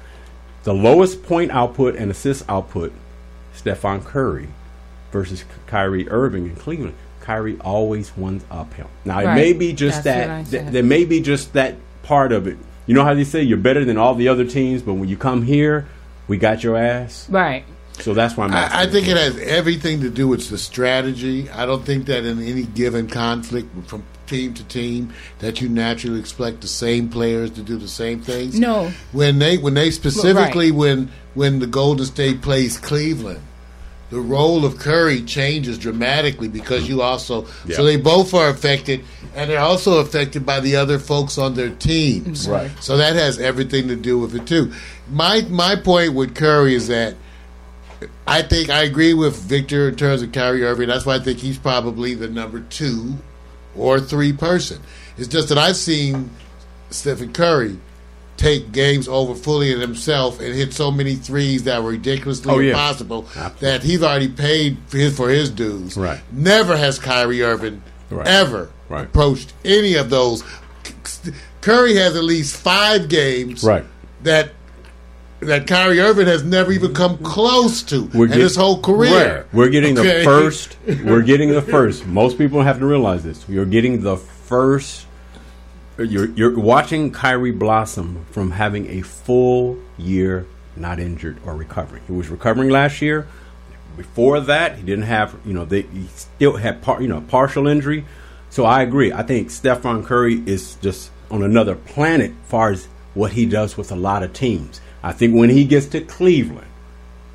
the lowest point output and assist output, Stephen Curry versus Kyrie Irving in Cleveland. Kyrie always wins uphill. Now it may be just That's that th- there may be just that part of it. You know how they say you're better than all the other teams, but when you come here, we got your ass. Right. So that's why I'm. I, I think it has everything to do with the strategy. I don't think that in any given conflict from team to team that you naturally expect the same players to do the same things. No. When they when they specifically when when the Golden State plays Cleveland, the role of Curry changes dramatically because you also Yeah. so they both are affected and they're also affected by the other folks on their teams. Right. So that has everything to do with it too. My my point with Curry is that I think I agree with Victor in terms of Kyrie Irving. That's why I think he's probably the number two or three person. It's just that I've seen Stephen Curry take games over fully in himself and hit so many threes that were ridiculously Oh, yeah. impossible that he's already paid for his, for his dues. Right. Never has Kyrie Irving Right. ever Right. approached any of those. Curry has at least five games Right. that that Kyrie Irving has never even come close to in get- his whole career. Right. We're getting Okay? the first. We're getting the first. Most people have to realize this. You're getting the first. You're you're watching Kyrie blossom from having a full year not injured or recovering. He was recovering last year. Before that, he didn't have. You know, they he still had par, you know partial injury. So I agree. I think Stephen Curry is just on another planet as far as what he does with a lot of teams. I think when he gets to Cleveland,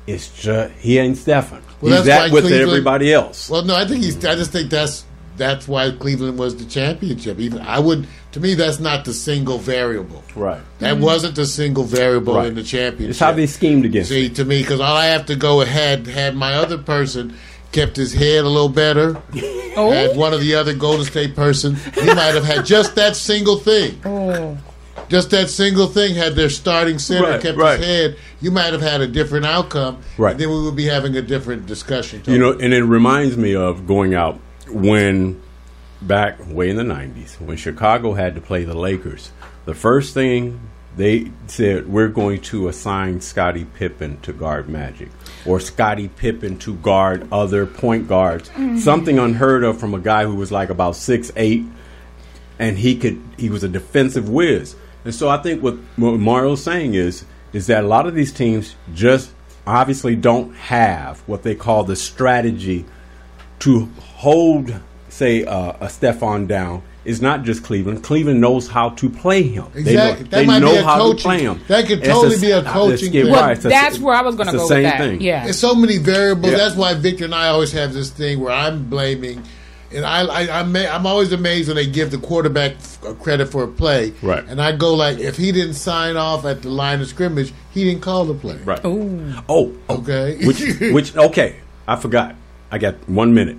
it's just he ain't Stephen. Well, He's that with everybody else. Well, no, I think he's. I just think that's that's why Cleveland was the championship. Even I would. To me, that's not the single variable. Right. That mm. wasn't the single variable Right. in the championship. It's how they schemed against See, to me, because all I have to go had had my other person kept his head a little better. Oh. Had one of the other Golden State person, he might have had just that single thing. Oh. Just that single thing had their starting center Right, kept right. his head, you might have had a different outcome. Right. And then we would be having a different discussion. You know, and it reminds me of going out when back way in the '90s when Chicago had to play the Lakers. The first thing they said, "We're going to assign Scottie Pippen to guard Magic, or Scottie Pippen to guard other point guards." Mhm. Something unheard of from a guy who was like about six eight, and he could he was a defensive whiz. And so I think what, what Mario's saying is is that a lot of these teams just obviously don't have what they call the strategy to hold, say, uh, a Stephen down. Is not just Cleveland. Cleveland knows how to play him. They know, Exactly. That they might be a how to coaching- play him. that could totally a- be a coaching let's thing. right. Well, a- that's where I was gonna it's the go with same that. thing. Yeah. There's so many variables. Yeah. That's why Victor and I always have this thing where I'm blaming, and I, I I'm, I'm always amazed when they give the quarterback credit for a play. Right. And I go like, if he didn't sign off at the line of scrimmage, he didn't call the play. Right. Ooh. Oh, okay. which, which, okay, I forgot. I got one minute.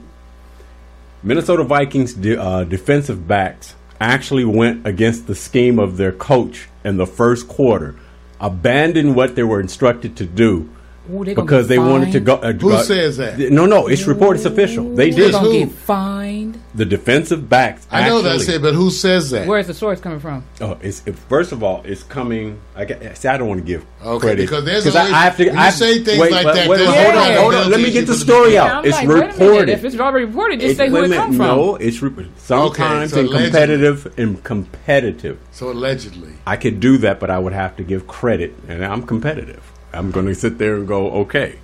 Minnesota Vikings de- uh, defensive backs actually went against the scheme of their coach in the first quarter, abandoned what they were instructed to do. Ooh, they because get they wanted to go. Uh, Who go- says that? No, no, it's reported. It's official. They They're did. gonna get fined. The defensive backs. I know that's it, but who says that? Where's the source coming from? Oh, it's it, first of all, it's coming. I, got- see, I don't want to give Okay, credit because there's 'Cause I, always- I have to. when I have, say things wait, like wait, that, wait, there's hold on, hold on. Let me get the story out. I'm It's like, wait a minute. reported. If it's already reported, just It's- say who wait it come from. No, it's re- sometimes so in competitive and competitive. So allegedly. I could do that, but I would have to give credit, and I'm competitive. I'm going to sit there and go, okay.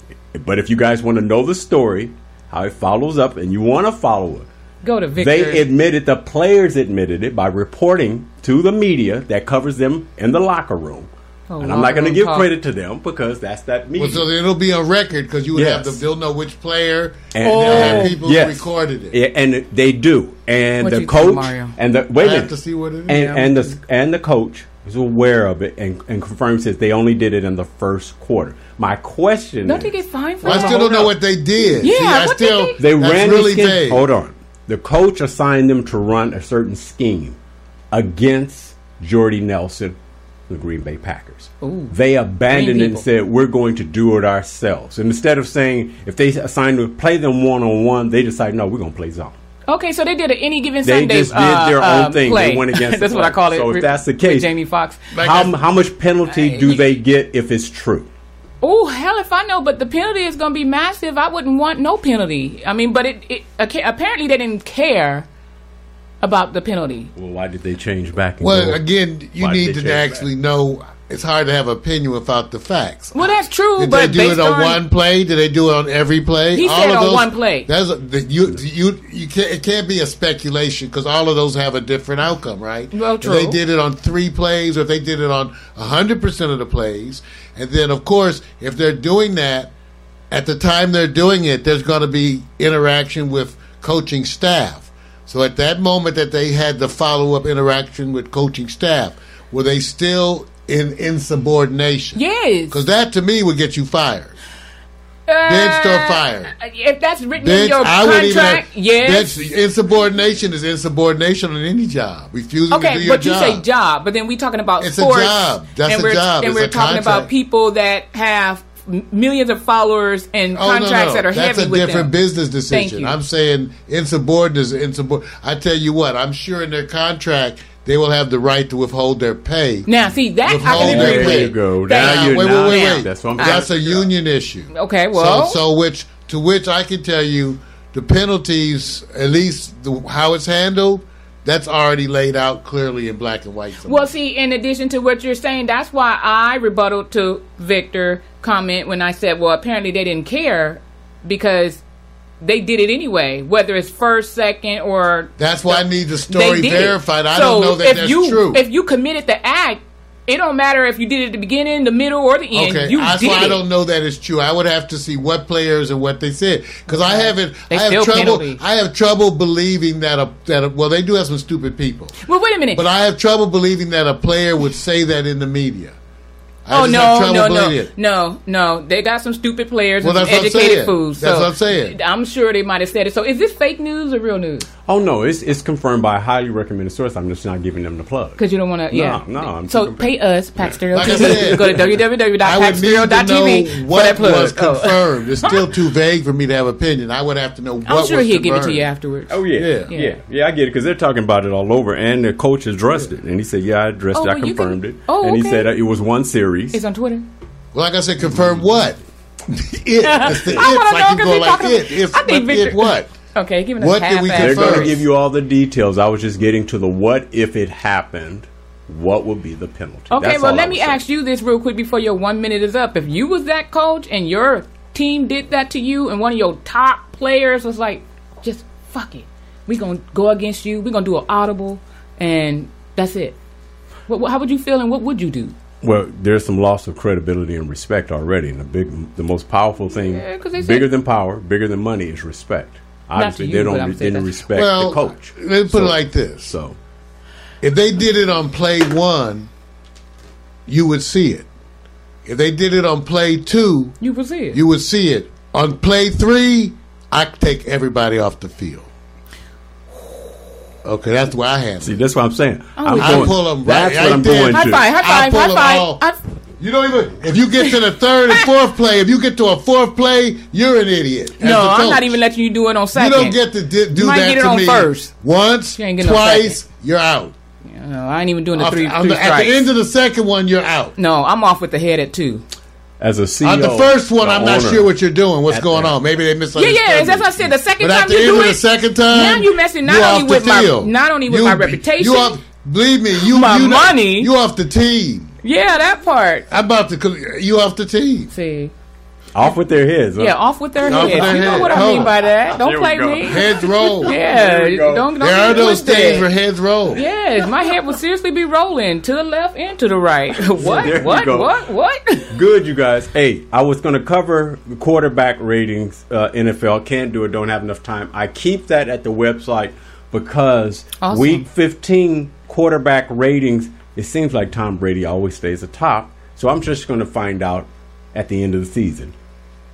But if you guys want to know the story, how it follows up, and you want to follow it, Go to Victor. they admitted, the players admitted it by reporting to the media that covers them in the locker room. Oh, and I'm not going to give talk. credit to them because that's that media. Well, so it'll be on record because you would have Yes. the, they'll know which player and, And- they'll have people who Yes. recorded it. Yeah, and they do. And What the you think, coach Mario? and the wait a I have minute. to see what it is. and Yeah, and the and the coach is aware of it and, and confirms that they only did it in the first quarter. My question Don't is, they get fined for Well, I it? still don't know what they did. Yeah, See, I what did still they- they that's ran really the scheme. vague. Hold on, the coach assigned them to run a certain scheme against Jordy Nelson the Green Bay Packers. Ooh. They abandoned it and people. said, we're going to do it ourselves. And instead of saying, if they assigned to play them one on one, they decide, no, we're going to play zone. Okay, so they did an any given They Sunday. just did uh, their uh, own thing. Play. They went against. That's the what I call it. So if that's the case, Jamie Foxx. how, how much penalty do they get if it's true? Oh hell, if I know, but the penalty is going to be massive. I wouldn't want no penalty. I mean, but it, it okay, apparently they didn't care about the penalty. Well, why did they change back? And Well, go? again, you Why need to change back? actually know. It's hard to have opinion without the facts. Well, that's true, Did but they do it on, on- one play? Did they do it on every play? He said on one play. That's a, you you you can't. It can't be a speculation because all of those have a different outcome, right? Well, If true. they did it on three plays, or if they did it on hundred percent of the plays, and then of course, if they're doing that at the time they're doing it, there's going to be interaction with coaching staff. So at that moment that they had the follow up interaction with coaching staff, were they still in insubordination? Yes. Because that to me would get you fired. Uh, Benched or fired. If that's written in your I contract, have, yes. bench- insubordination is insubordination on any job. Refusing to Okay, do your job. Okay, but you say job, but then we're talking about It's a sports. job. That's and a we're, job. And It's we're a talking about people that have millions of followers and Oh, contracts no. that are That's heavy a with different them. business decision. I'm saying insubordinate is insubordinate. I tell you what, I'm sure in their contract they will have the right to withhold their pay. Now, see that I can their agree with. There you go. Thank Now you. you're wait, now- wait, wait, wait. That's what I'm That's a union issue. Okay, well- so, so which to which I can tell you the penalties, at least the, how it's handled, that's already laid out clearly in black and white. somewhere. Well, see, in addition to what you're saying, that's why I rebutted to Victor comment when I said, well, apparently they didn't care because they did it anyway, whether it's first, second, or That's why I need the story it. verified. I So don't know that if that's you, true. If you committed the act, it don't matter if you did it at the beginning, the middle, or the end. Okay, you that's why it. I don't know that it's true. I would have to see what players and what they said because I haven't. They I have trouble. penalty. I have trouble believing that a that a, well they do have some stupid people, Well, wait a minute. but I have trouble believing that a player would say that in the media. I Oh no, no, no, it. no, no! They got some stupid players Well, and some I'm educated saying. fools. That's so what I'm saying. I'm sure they might have said it. So, is this fake news or real news? Oh no, it's it's confirmed by a highly recommended source. I'm just not giving them the plug. Because you don't want to. Yeah. No, no. I'm so pay us, Pack Stereo Like I TV. said, Go to www.packstereo.tv I would need to know for that what plug. was Oh. confirmed. It's still too vague for me to have opinion. I would have to know what I'm sure was he'll give it to you afterwards. Oh yeah, Yeah. yeah, yeah, I get it because they're talking about it all over, and the coach addressed it, and he said, "Yeah, I addressed Oh, it. I confirmed it." Oh, and he said it was one series. It's on Twitter. Well, like I said, confirm what? it. It's the I wanna know like you 'cause go like talking- it. If, I think but Victor- it what? Okay, give us What did we half-ass They're going to confirm? give you all the details. I was just getting to the what if it happened. What would be the penalty? Okay, That's well, let me was saying. ask you this real quick before your one minute is up. If you was that coach and your team did that to you, and one of your top players was like, "Just fuck it, we gonna go against you. We gonna do an audible, and that's it." What, what- how would you feel, and what would you do? Well, there's some loss of credibility and respect already, and the big, the most powerful thing, Yeah, 'cause they bigger said- than power, bigger than money, is respect. Obviously, you, they don't I'm didn't respect Well, the coach. let me put So- it like this: So, if they did it on play one, you would see it. If they did it on play two, You would see it. you would see it. On play three, I take everybody off the field. Okay, that's why I have. see, that's what I'm saying. Oh, I'm I going- pull them right, That's right what I'm there. going high to. five, high I five, pull high them five. all. I- You don't even. If you get to the third and fourth play, if you get to a fourth play, you're an idiot. no, I'm not even letting you do it on second. You don't get to di- do You might that get it to on me first. once, You ain't getting no twice. You're out. No, I ain't even doing the Off- three, three the- at the end of the second one, you're out. no, I'm off with the head at two. As a CEO, On the first one, the I'm not sure what you're doing. What's going the- on? Maybe they Yeah, misunderstood. yeah, that's me. what I said. The second But time at the you end do of the it, second time, now you're messing not you only with the my not only with You- my reputation, You off, believe me, you My you not- money. You off the team. yeah, that part. I'm about to. You off the team. See, off with their heads. huh? yeah, off with their Off with heads. their You know heads. what I mean by that? Don't play go. me. Heads roll. Yeah, There don't don't There are those twisted. days where heads roll. Yes, my head will seriously be rolling to the left and to the right. what? There you what? go. What? What? Good, you guys. Hey, I was going to cover quarterback ratings. Uh, NFL can't do it. Don't have enough time. I keep that at the website because Awesome. week 15 quarterback ratings. It seems like Tom Brady always stays atop. So I'm just going to find out at the end of the season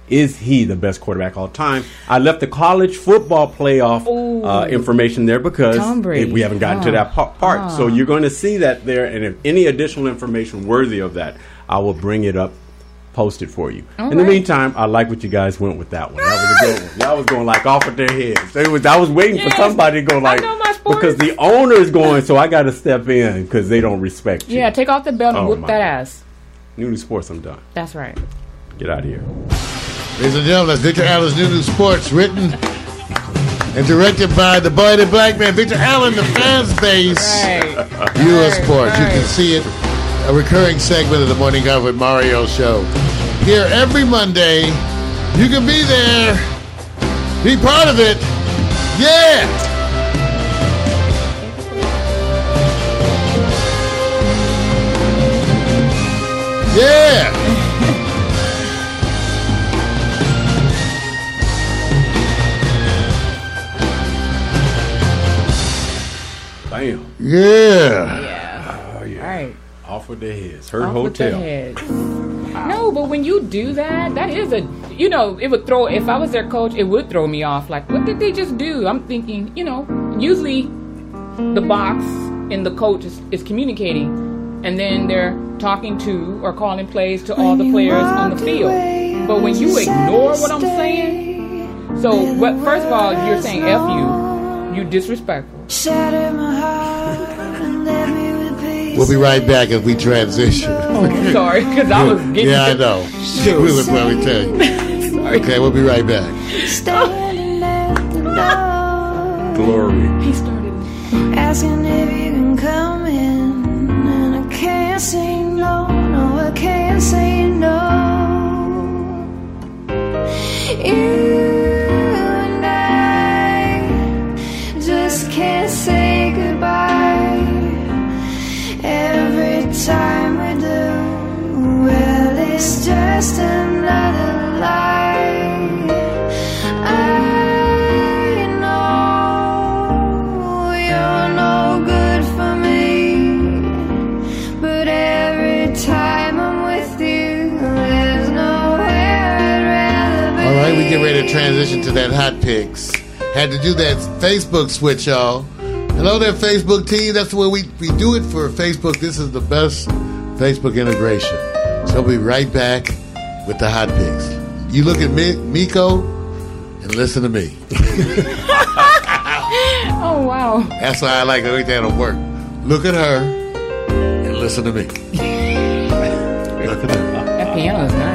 Is he the best quarterback all time? I left the college football playoff uh, information there because it- we haven't gotten to that pa- part. So you're going to see that there, and if any additional information worthy of that, I will bring it up, post it for you. All In the meantime, I like what you guys went with that one. That was a good one. Y'all was going like off of their heads. It was, I was waiting Yes. for somebody to go like because the owner is going, so I got to step in because they don't respect you. Yeah, take off the belt and Oh, whoop that God. ass. New New Sports, I'm done. That's right. Get out of here. Ladies and gentlemen, that's Victor Allen's New New Sports, written and directed by the boy, the black man, Victor Allen, the fans base, U.S. Sports. You can see it, a recurring segment of the Morning Golf with Mario show. Here every Monday. You can be there, be part of it. Yeah! Yeah! Bam. Yeah. Oh, yeah. All right. Off with their heads. Her Off with the Hotel. head. No, but when you do that, that is a you know it would throw. If I was their coach, it would throw me off. Like, what did they just do? I'm thinking, you know, usually the box and the coach is, is communicating, and then they're talking to or calling plays to all the players on the field. But when you ignore what I'm saying, so what? First of all, you're saying "f you," you disrespectful. We'll be right back as we transition. Oh, sorry, because I was getting- Yeah, I know. we would probably tell you. Okay, we'll be right back. Standing at the door, Glory. He started. asking if you can come in, and I can't say no, no, I can't say no. You time we do, well, it's just another lie. I know you're no good for me, but every time I'm with you, there's nowhere I'd rather be. All right, we get ready to transition to that hot picks. Had to do that Facebook switch, y'all. Hello there, Facebook team. That's the way we, we do it for Facebook. This is the best Facebook integration. So we'll be right back with the hot picks. You look at Mi- Miko and listen to me. Oh wow. That's why I like everything that'll work. Look at her and listen to me. Look at her. That piano is nice.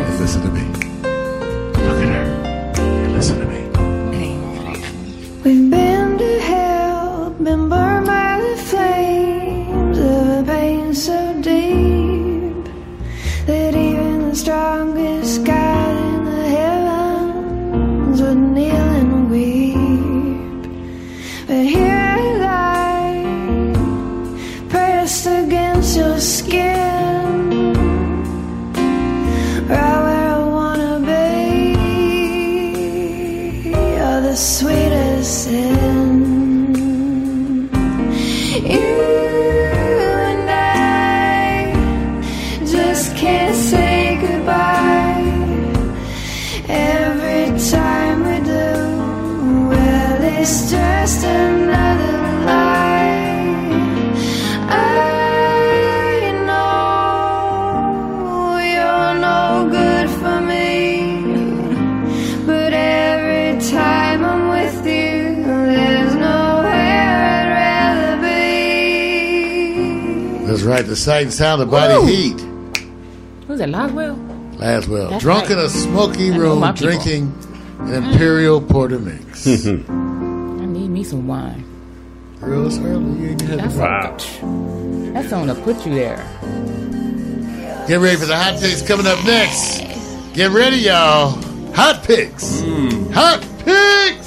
Right. The sight and sound of body Woo. heat. Who's that? Laswell? Laswell. That's Drunk right. in a smoky room, drinking an mm. Imperial Porter Mix. I need me some wine. Girl, it's early. You ain't had That's wow. That's gonna put you there. Get ready for the hot picks coming up next. Get ready, y'all. Hot picks. Mm. Hot picks.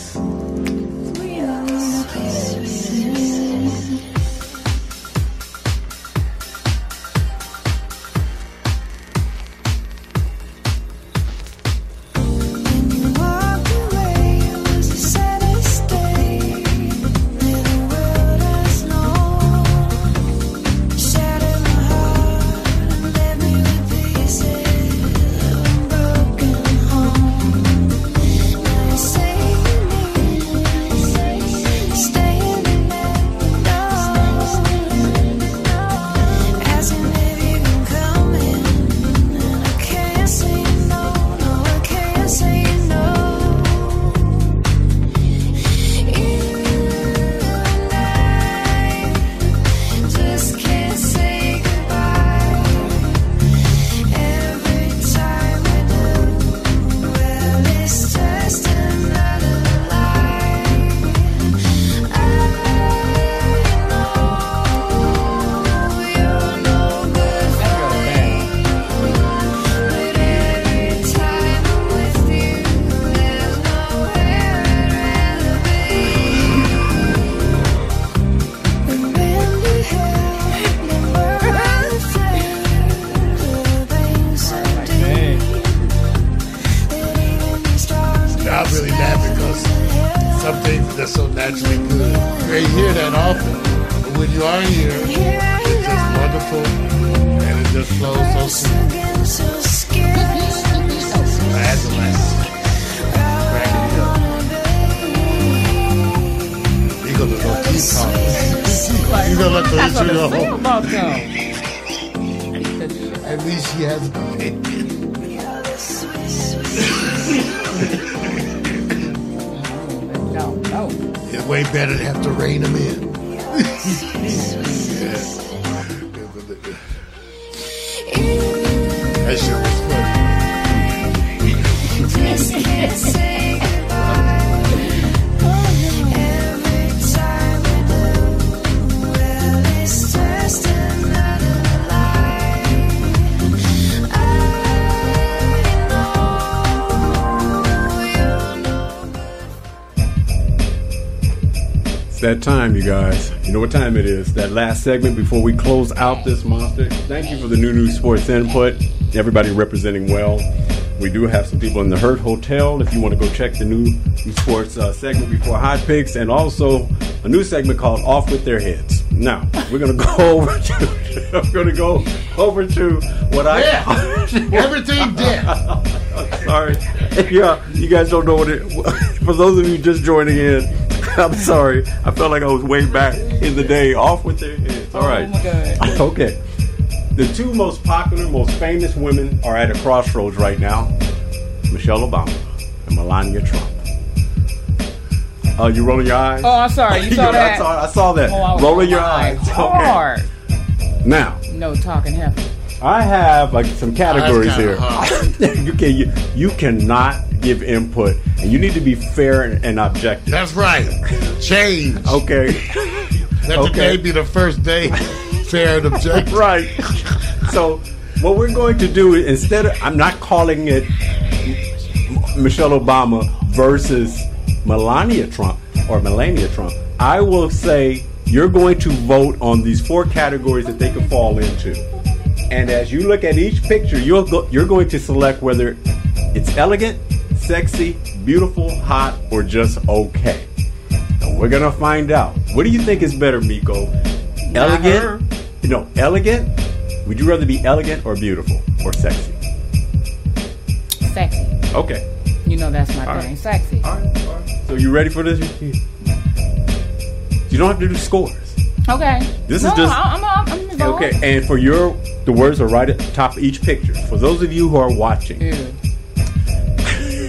Guys. You know what time it is. That last segment before we close out this monster. Thank you for the new new sports input. Everybody representing well. We do have some people in the Hurt Hotel. If you want to go check the new, new sports uh, segment before Hot Picks, and also a new segment called Off with Their Heads. Now we're gonna go over to. I'm gonna go over to what I. Yeah. everything dead. sorry. Yeah, you guys don't know what it. For those of you just joining in, I'm sorry. I felt like I was way back in the day. Off with their heads. All right. Oh my god. Okay. The two most popular, most famous women are at a crossroads right now: Michelle Obama and Melania Trump. Oh, you rolling your eyes? Oh, I'm sorry. You saw I that? saw, I saw that. Oh, I rolling your lying eyes. Hard. Okay. Now, No talking heaven. I have like some oh, categories kinda here. you can you, you cannot give input, and you need to be fair and, and objective. That's right. Change. Okay. Let Okay. today be the first day fair and objective. right. So what we're going to do is instead of I'm not calling it Michelle Obama versus Melania Trump or Melania Trump. I will say you're going to vote on these four categories that they can fall into. And as you look at each picture, you'll go, you're going to select whether it's elegant, sexy, beautiful, hot, or just okay. We're gonna find out. What do you think is better, Miko? Elegant? You know, elegant? Would you rather be elegant or beautiful or sexy? Sexy. Okay. You know that's my All thing. right. Sexy. So you ready for this? You don't have to do scores. Okay. This no, is just- I'm, I'm, I'm. Okay, and for your the words are right at the top of each picture. For those of you who are watching,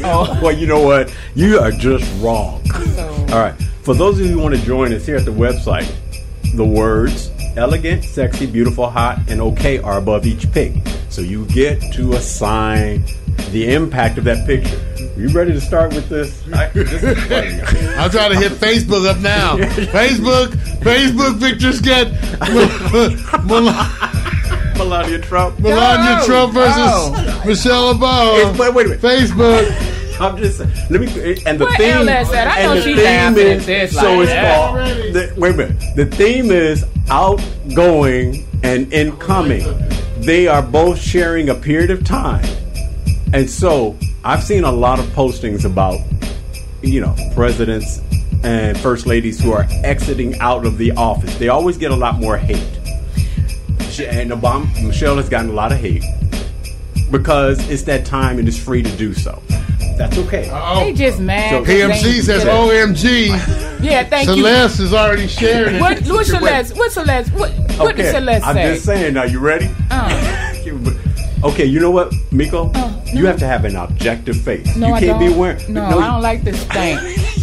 Oh. well, you know what? You are just wrong. All right. For those of you who want to join us here at the website, the words elegant, sexy, beautiful, hot, and okay are above each pic. So you get to assign the impact of that picture. You ready to start with this? I, this I'm trying to hit Facebook up now. Facebook, Facebook pictures get Melania Trump. Melania No. Trump versus Oh. Michelle Obama. It's- wait, wait a minute. Facebook. I'm just let me and the What theme and the theme is this so like it's called the, wait a minute. The theme is outgoing and incoming. They are both sharing a period of time. And so I've seen a lot of postings about you know presidents and first ladies who are exiting out of the office. They always get a lot more hate. And Obama Michelle has gotten a lot of hate because it's that time and it's free to do so. That's okay. oh They just mad. So 'cause they PMC says get. OMG. Yeah, thank you. Celeste is already sharing What, what Celeste? What Celeste? What, what did okay, Celeste I'm say? just saying. Now you ready? Uh, Okay, you know what, Miko? You have to have an objective face. no, you I can't don't. be wearing. No, I don't like this thing.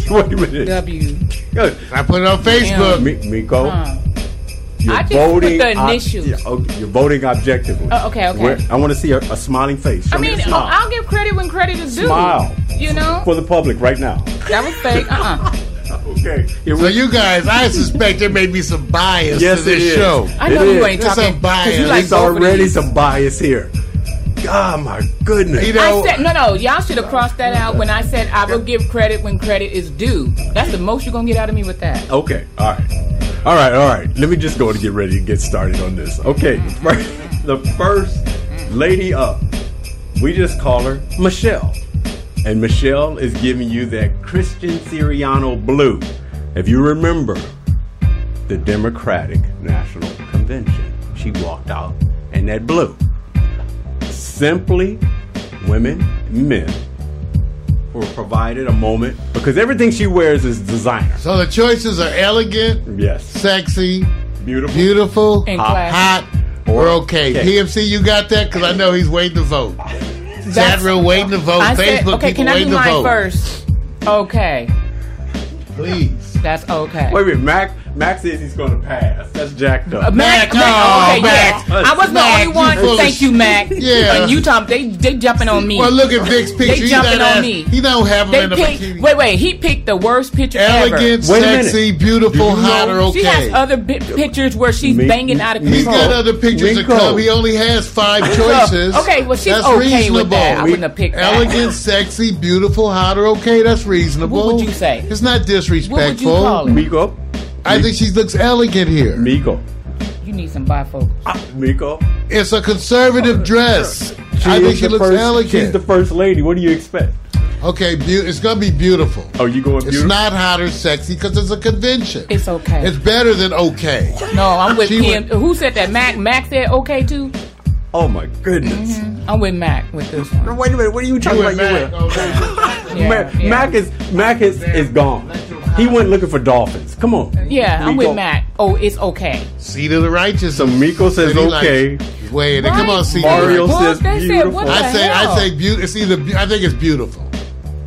Wait a minute. W. Good. I put it on Facebook. Mi- Miko, Uh, you're I just put voting. the ob- initials. yeah, okay, you're voting objectively. Oh, okay, okay. Where- I want to see a, a smiling face. Show I me mean, a oh, smile. I'll give credit when credit is due. Smile. You know, for the public right now. that was fake. Uh uh Okay. So you guys, I suspect there may be some bias Yes, to this it is. show. I know It you is. ain't There's talking some bias. you like There's already some bias here. God, my goodness. You know, I said no, no. Y'all should have crossed that out when I said I will give credit when credit is due. That's the most you're gonna get out of me with that. Okay, all right. All right, all right. Let me just go to get ready to get started on this. Okay, the first lady up, we just call her Michelle. And Michelle is giving you that Christian Siriano blue. If you remember, the Democratic National Convention. She walked out in that blue. Simply, women, men were provided a moment because everything she wears is designer. So the choices are elegant, Yes. sexy, Beautiful. beautiful, And hot, classy. hot, or okay. Okay. PMC, you got that? Because I know he's waiting to vote. Chat That's- room waiting to vote. I said, Facebook okay, people can I waiting do to mine vote. first? Okay, Please. that's okay. Wait a minute, Mac. Mac says he's going to pass. That's jacked up. Uh, Mac, Mac, Mac, oh, okay, Mac. yeah. I was the Mac, only one. full of Thank you, Mac. Yeah. And Utah, they they jumping on me. Well, look at Vic's picture. They jumping not on me. He don't have him They in a picked, bikini. wait, wait. He picked the worst picture Elegant, ever. Wait a minute. sexy, beautiful, Do hot, know- or okay. She has other bi- pictures where she's Me- banging out of control. He's got other pictures to Rico. come. He only has five choices. Okay, well, she's That's okay with reasonable. that. I wouldn't have picked that. Elegant, sexy, beautiful, hot, or okay. That's reasonable. What would you say? It's not disrespectful. What would you call it? Miko. I think she looks elegant here. Miko. You need some bifocals. Ah, Miko. It's a conservative dress. She I think is she looks first, elegant. She's the first lady. What do you expect? okay, beau- it's gonna be beautiful. Oh, you going It's beautiful? not hot or sexy because it's a convention. It's okay. It's better than okay. no, I'm with She him. Who said that? Mac. Mac said okay too. oh my goodness. Mm-hmm. I'm with Mac with this one. Wait a minute. What are you talking You about? and You Mac, with? okay. Yeah, Mac, yeah. Mac is Mac is, is gone. He went looking for dolphins. Come on. Yeah, I'm Miko. with Mac. Oh, it's okay. Seat of the righteous. So Miko says City lights. okay. Wait, come on, seat of the Mario righteous. Well, says they said, beautiful. what the I say, I hell? say, beau- it's either. be- I think it's beautiful.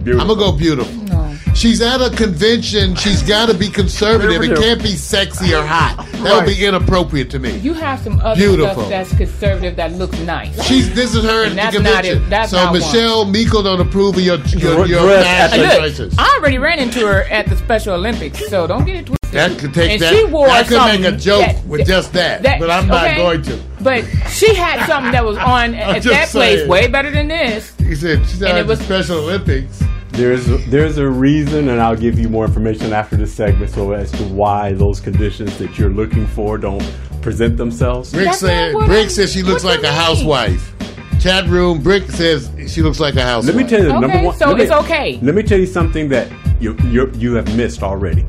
Beautiful. I'm gonna go beautiful. No. She's at a convention. She's got to be conservative. It can't be sexy or hot. That would be inappropriate to me. You have some other Beautiful. stuff that's conservative that looks nice. She's this is her at And the convention. not it. That's so not one. Michelle Miko don't approve of your your, your Dress fashion the- choices. I already ran into her at the Special Olympics, so don't get it twisted. That could take and that. she wore I could make a joke that- with just that, that- but I'm not okay? going to. But she had something that was on at just that place way better than this. He said she's And at it the was- Special Olympics. There's a, there's a reason, and I'll give you more information after this segment, so as to why those conditions that you're looking for don't present themselves. Brick That's said not what Brick I'm- says she looks what like you a mean? housewife. Chat room. Brick says she looks like a housewife. Let me tell you, Okay, number one. so let me- it's okay. Let me tell you something that you you you have missed already.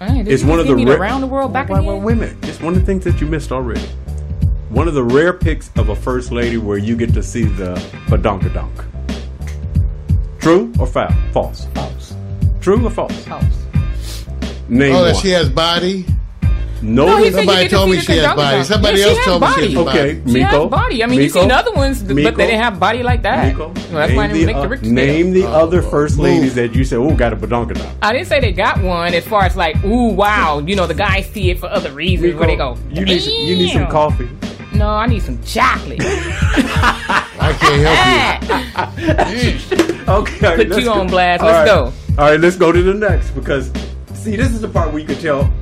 Hey, did It's you one just of the me ra- around the world back wait, wait, again. wait a minute. It's one of the things that you missed already. One of the rare picks of a first lady where you get to see the badonkadonk. True or fa- false? False. True or false? False. Name Oh, that one. she has body. no, No, he one- said you Somebody told me she has body. dog. Somebody Yeah, else she told has me she has body. Okay, body. She Miko. has body. I mean, you've Miko? seen other ones, but Miko? they didn't have body like that. Miko, Well, that's why I name, didn't the, make the uh, rich name the Oh, other first move. ladies that you said, oh, got a badonkadonk. I didn't say they got one as far as like, ooh, wow. You know, the guys see it for other reasons where they go, You need, some, you need some coffee. No, I need some chocolate. I can't help you. Okay, Put let's you on blast. All Let's right. go. All right, let's go to the next because see, this is the part where you can tell.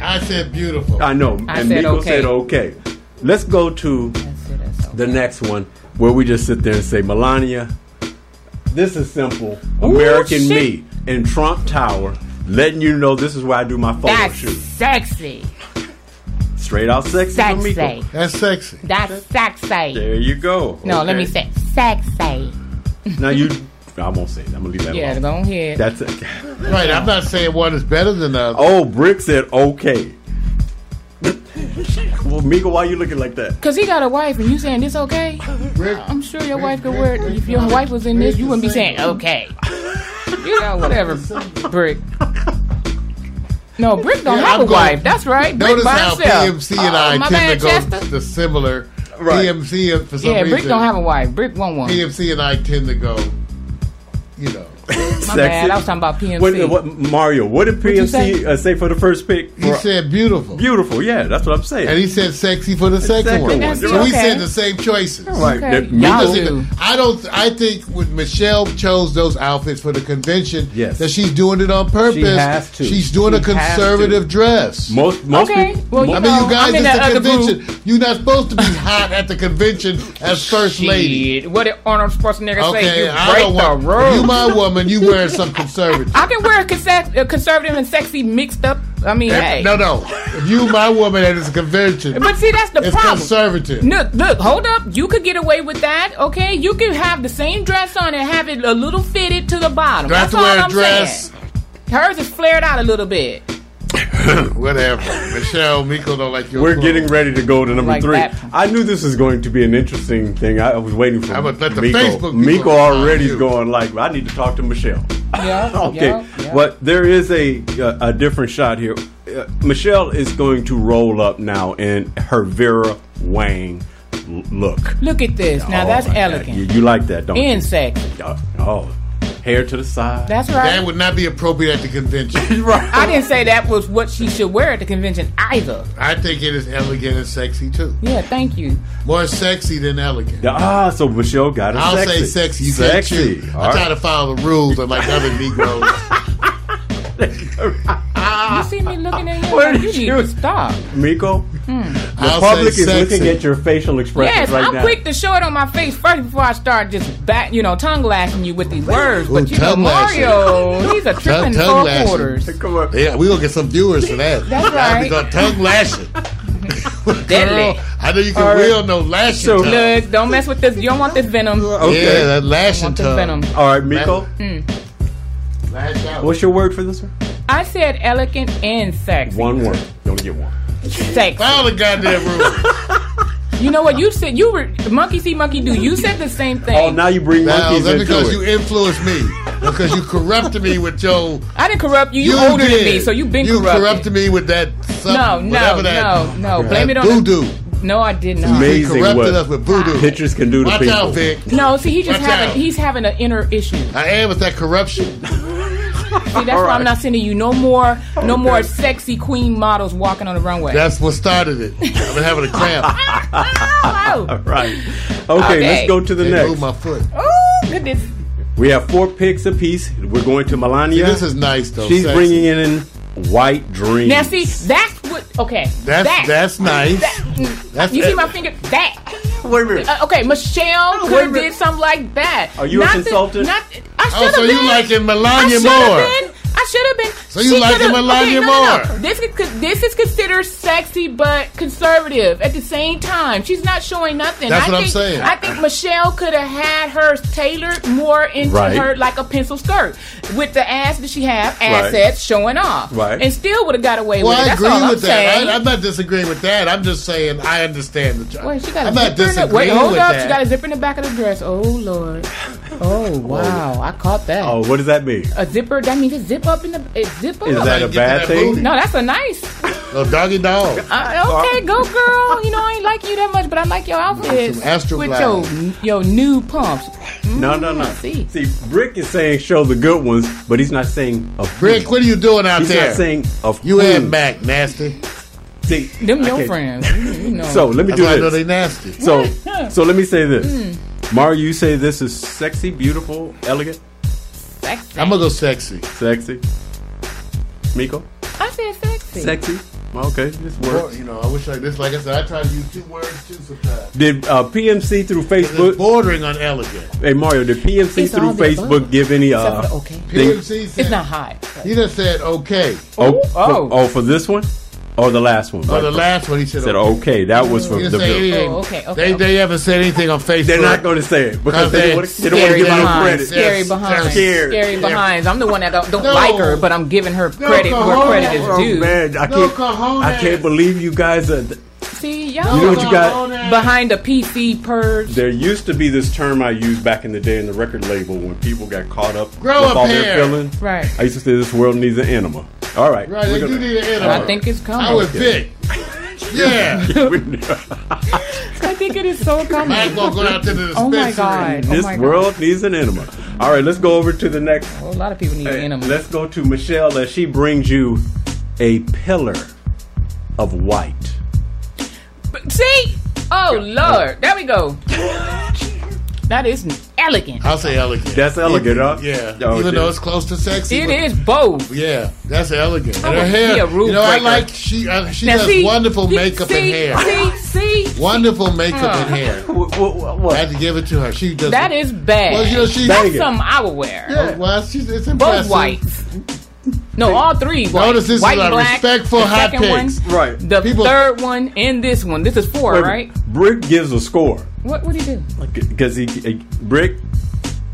I said beautiful. I know, I and said Miko okay. said okay. Let's go to the next one where we just sit there and say, Melania, this is simple. American shit. me in Trump Tower, letting you know this is where I do my photo That's shoot. sexy. Straight out sexy, Sexy. Miko. That's sexy. That's sexy. There you go. No, let me say sexy. Now you, I won't say that. I'm gonna leave that Yeah, alone. go ahead. That's it. Right. I'm not saying one is better than the other. Oh, Brick said okay. well, Miko, why you looking like that? Cause he got a wife, and you saying this okay? Rick, I'm sure your wife could wear it. If your wife was in this, you wouldn't be saying okay. You know, whatever. Brick. No, Brick don't Yeah, have I'm a going- wife. That's right. Brick Notice by how himself. PMC and Oh, I my tend bad, to go Chester. the similar. Right. PMC for some Yeah, reason. Brick don't have a wife. Brick want one. PMC and I tend to go. You know. My bad. I was talking about PMC. What, what, Mario, what did What'd PMC say? uh, say for the first pick? He said beautiful. Beautiful, yeah, that's what I'm saying. And he said sexy for the second, second one. one. So That's we said the same choices. Right. Okay. Y'all Because do. I don't. I think when Michelle chose those outfits for the convention, Yes. that she's doing it on purpose. She has to. She's doing a She has conservative dress. most most Okay, people. well, you I mean, know, you guys, I'm in it's that a convention. group. You're not supposed to be hot at the convention as first lady. What did Arnold Schwarzenegger say? You I break don't the want. rules. You my woman. And you wearing some conservative. I can wear uh, conservative and sexy mixed up. I mean, If- hey. No, no. If you my woman at this convention, But see, that's the it's problem. conservative. Look, look, hold up. You could get away with that, okay? You could have the same dress on and have it a little fitted to the bottom. Do That's to wear all a I'm dress? saying. Hers is flared out a little bit. Whatever. Michelle, Miko don't like your We're clothes. getting ready to go to number Like three. that. I knew this was going to be an interesting thing. I, I was waiting for How about let the Miko. Facebook people Miko find already is you. going like, I need to talk to Michelle. Yeah. okay, yeah, yeah. but there is a a, a different shot here. Uh, Michelle is going to roll up now in her Vera Wang l- look. Look at this. Now Oh, that's my God. elegant. You, you like that, don't And you? sexy. Uh, oh, hair to the side. That's right. That would not be appropriate at the convention. right. I didn't say that was what she should wear at the convention either. I think it is elegant and sexy too. Yeah, thank you. More sexy than elegant. Ah, so Michelle got it. I'll sexy. say sexy. You sexy. can't I try right. to follow the rules unlike other Negroes. you see me looking at you Where like you did need you- to stop. Miko, Hmm. the I'll public say is looking at your facial expressions Yes, right I'm now. quick to show it on my face first before I start just back, you know, tongue lashing you with these words. Ooh, But you know, tongue. Mario, he's a Tongue- tripping tongue four lashing. quarters. Come on. Yeah, we gonna get some viewers for that. That's That'll right. be tongue lashing. Deadly. Girl, I know you can All right. wield no lashing. So- tongue. Look, don't mess with this. You don't want this venom. Okay. Yeah, that lashing want this tongue. venom. All right, Miko. Lash out. what's your word for this one? I said elegant and sexy. One word. You only get one. Sexy. Follow the goddamn rules. You know what? You said you were monkey see, monkey do. You said the same thing. Oh, now you bring Now, monkeys that's into because it. you influenced me. Because you corrupted me with your. I didn't corrupt you. You, older did. than me, so you've been you corrupted. corrupted me with that. Something, No, no, that, no, no. Blame it on the- voodoo. No, I did It's not. amazing corrupted what us with voodoo. pictures can do to Watch people. out, Vic. No, see, he just Watch having out. he's having an inner issue. I am with that corruption. That's All why. I'm not sending you no more, no more sexy queen models walking on the runway. That's what started it. I've been having a cramp. oh, All right. Okay, Okay. let's go to the They next. moved my foot. oh, goodness. We have four picks apiece. We're going to Melania. See, this is nice, though. She's Sexy. bringing in White Dreams. Now, see, that's what. Okay, That's that, that's nice. that- mm, That's you see my finger? That. Wait a minute. Uh, okay, Michelle wait could have did something like that. Are you a Not consultant? not, I Oh, should so have you been. liking I Melania should have more? Been. I should have been. So you like liking coulda- Melania okay, no, no, no. more? This is this is considered sexy but conservative at the same time. She's not showing nothing. That's I what I'm think, saying. I think Michelle could have had hers tailored more into Right. her like a pencil skirt with the ass that she have, Right. assets showing off, Right. and still would have got away Well, with it. I That's agree all I'm with that. saying. I, I'm not disagreeing with that. I'm just saying I understand the job. Wait, she got a I'm not zipper in the, wait, hold with up. that. She got a zipper in the back of the dress. Oh Lord. Oh wow, I caught that. Oh, what does that mean? A zipper. That means it zip up in the it zip up. Is that a Get bad that thing? booty. no, that's a nice. No doggy dog. Uh, okay, go girl. You know I ain't like you that much, but I like your outfit Some Astro with Glide. your your new pumps. No, no, no. see. See, Brick is saying show the good ones, but he's not saying a Rick, what are you doing out there. He's there? not saying of you who. and Mac nasty. See, Them your can't- friends. You, you know. So let me That's do why I know this. they nasty. So, so let me say this. Mario, you say this is sexy, beautiful, elegant, sexy. I'm gonna go sexy. sexy. Miko, I said sexy. sexy. Okay, this Well, works. you know, I wish like this. Like I said, I try to use two words too sometimes. Did uh, PMC through It's Facebook? bordering on elegant. Hey Mario, did PMC It's through Facebook above. give any Except uh for okay. PMC said It's not high. he just said okay. Oh, Oh. For, oh, for this one or the last one? Or the last one he said, said okay. okay. That was for He the. didn't say anything. Oh, okay, okay, they okay. they haven't said anything on Facebook. They're not going to say it because Okay. they don't want to give Scary them no behind. credit. Scary Yes, behind. scared. Scary behinds. I'm the one that don't, don't No. like her, but I'm giving her No credit where cojones. credit is Oh due. man, I No can't. cojones. I can't believe you guys are. See, y'all You know what you got? behind a PC purge. There used to be this term I used back in the day in the record label when people got caught up Grow with up all hair. their feelings. Right. I used to say this world needs an enema. All right. Right, we're they gonna- do need an enema. I think it's coming. I was Vic. Yeah. I think it is so coming. Mike gonna go out to the Oh my god. Oh this oh my world needs an enema. All right, let's go over to the next. God. Well, a lot of people need Hey, an enema. let's go to Michelle as she brings you a pillar of white. But see? Oh Lord. There we go. That is elegant. I'll say elegant. That's elegant, huh? Yeah. Oh, Even shit. though it's close to sexy. It is both. Yeah, that's elegant. I And her would hair. a you know, I like she. Uh, she Now does see, wonderful see- makeup see, and hair. See, see, Wonderful makeup Huh. and hair. What? what, I had to give it to her. She does. that is bad. Well, you know, she- That's Bang it. something I would wear. Yeah, well, she's, it's Both impressive. whites. No, all three. White. Notice this is White, a black, respectful the hot second one, picks. Right. the People- third one, and this one. This is four, Wait, right? Brick gives a score What What do you do? because he, he Brick.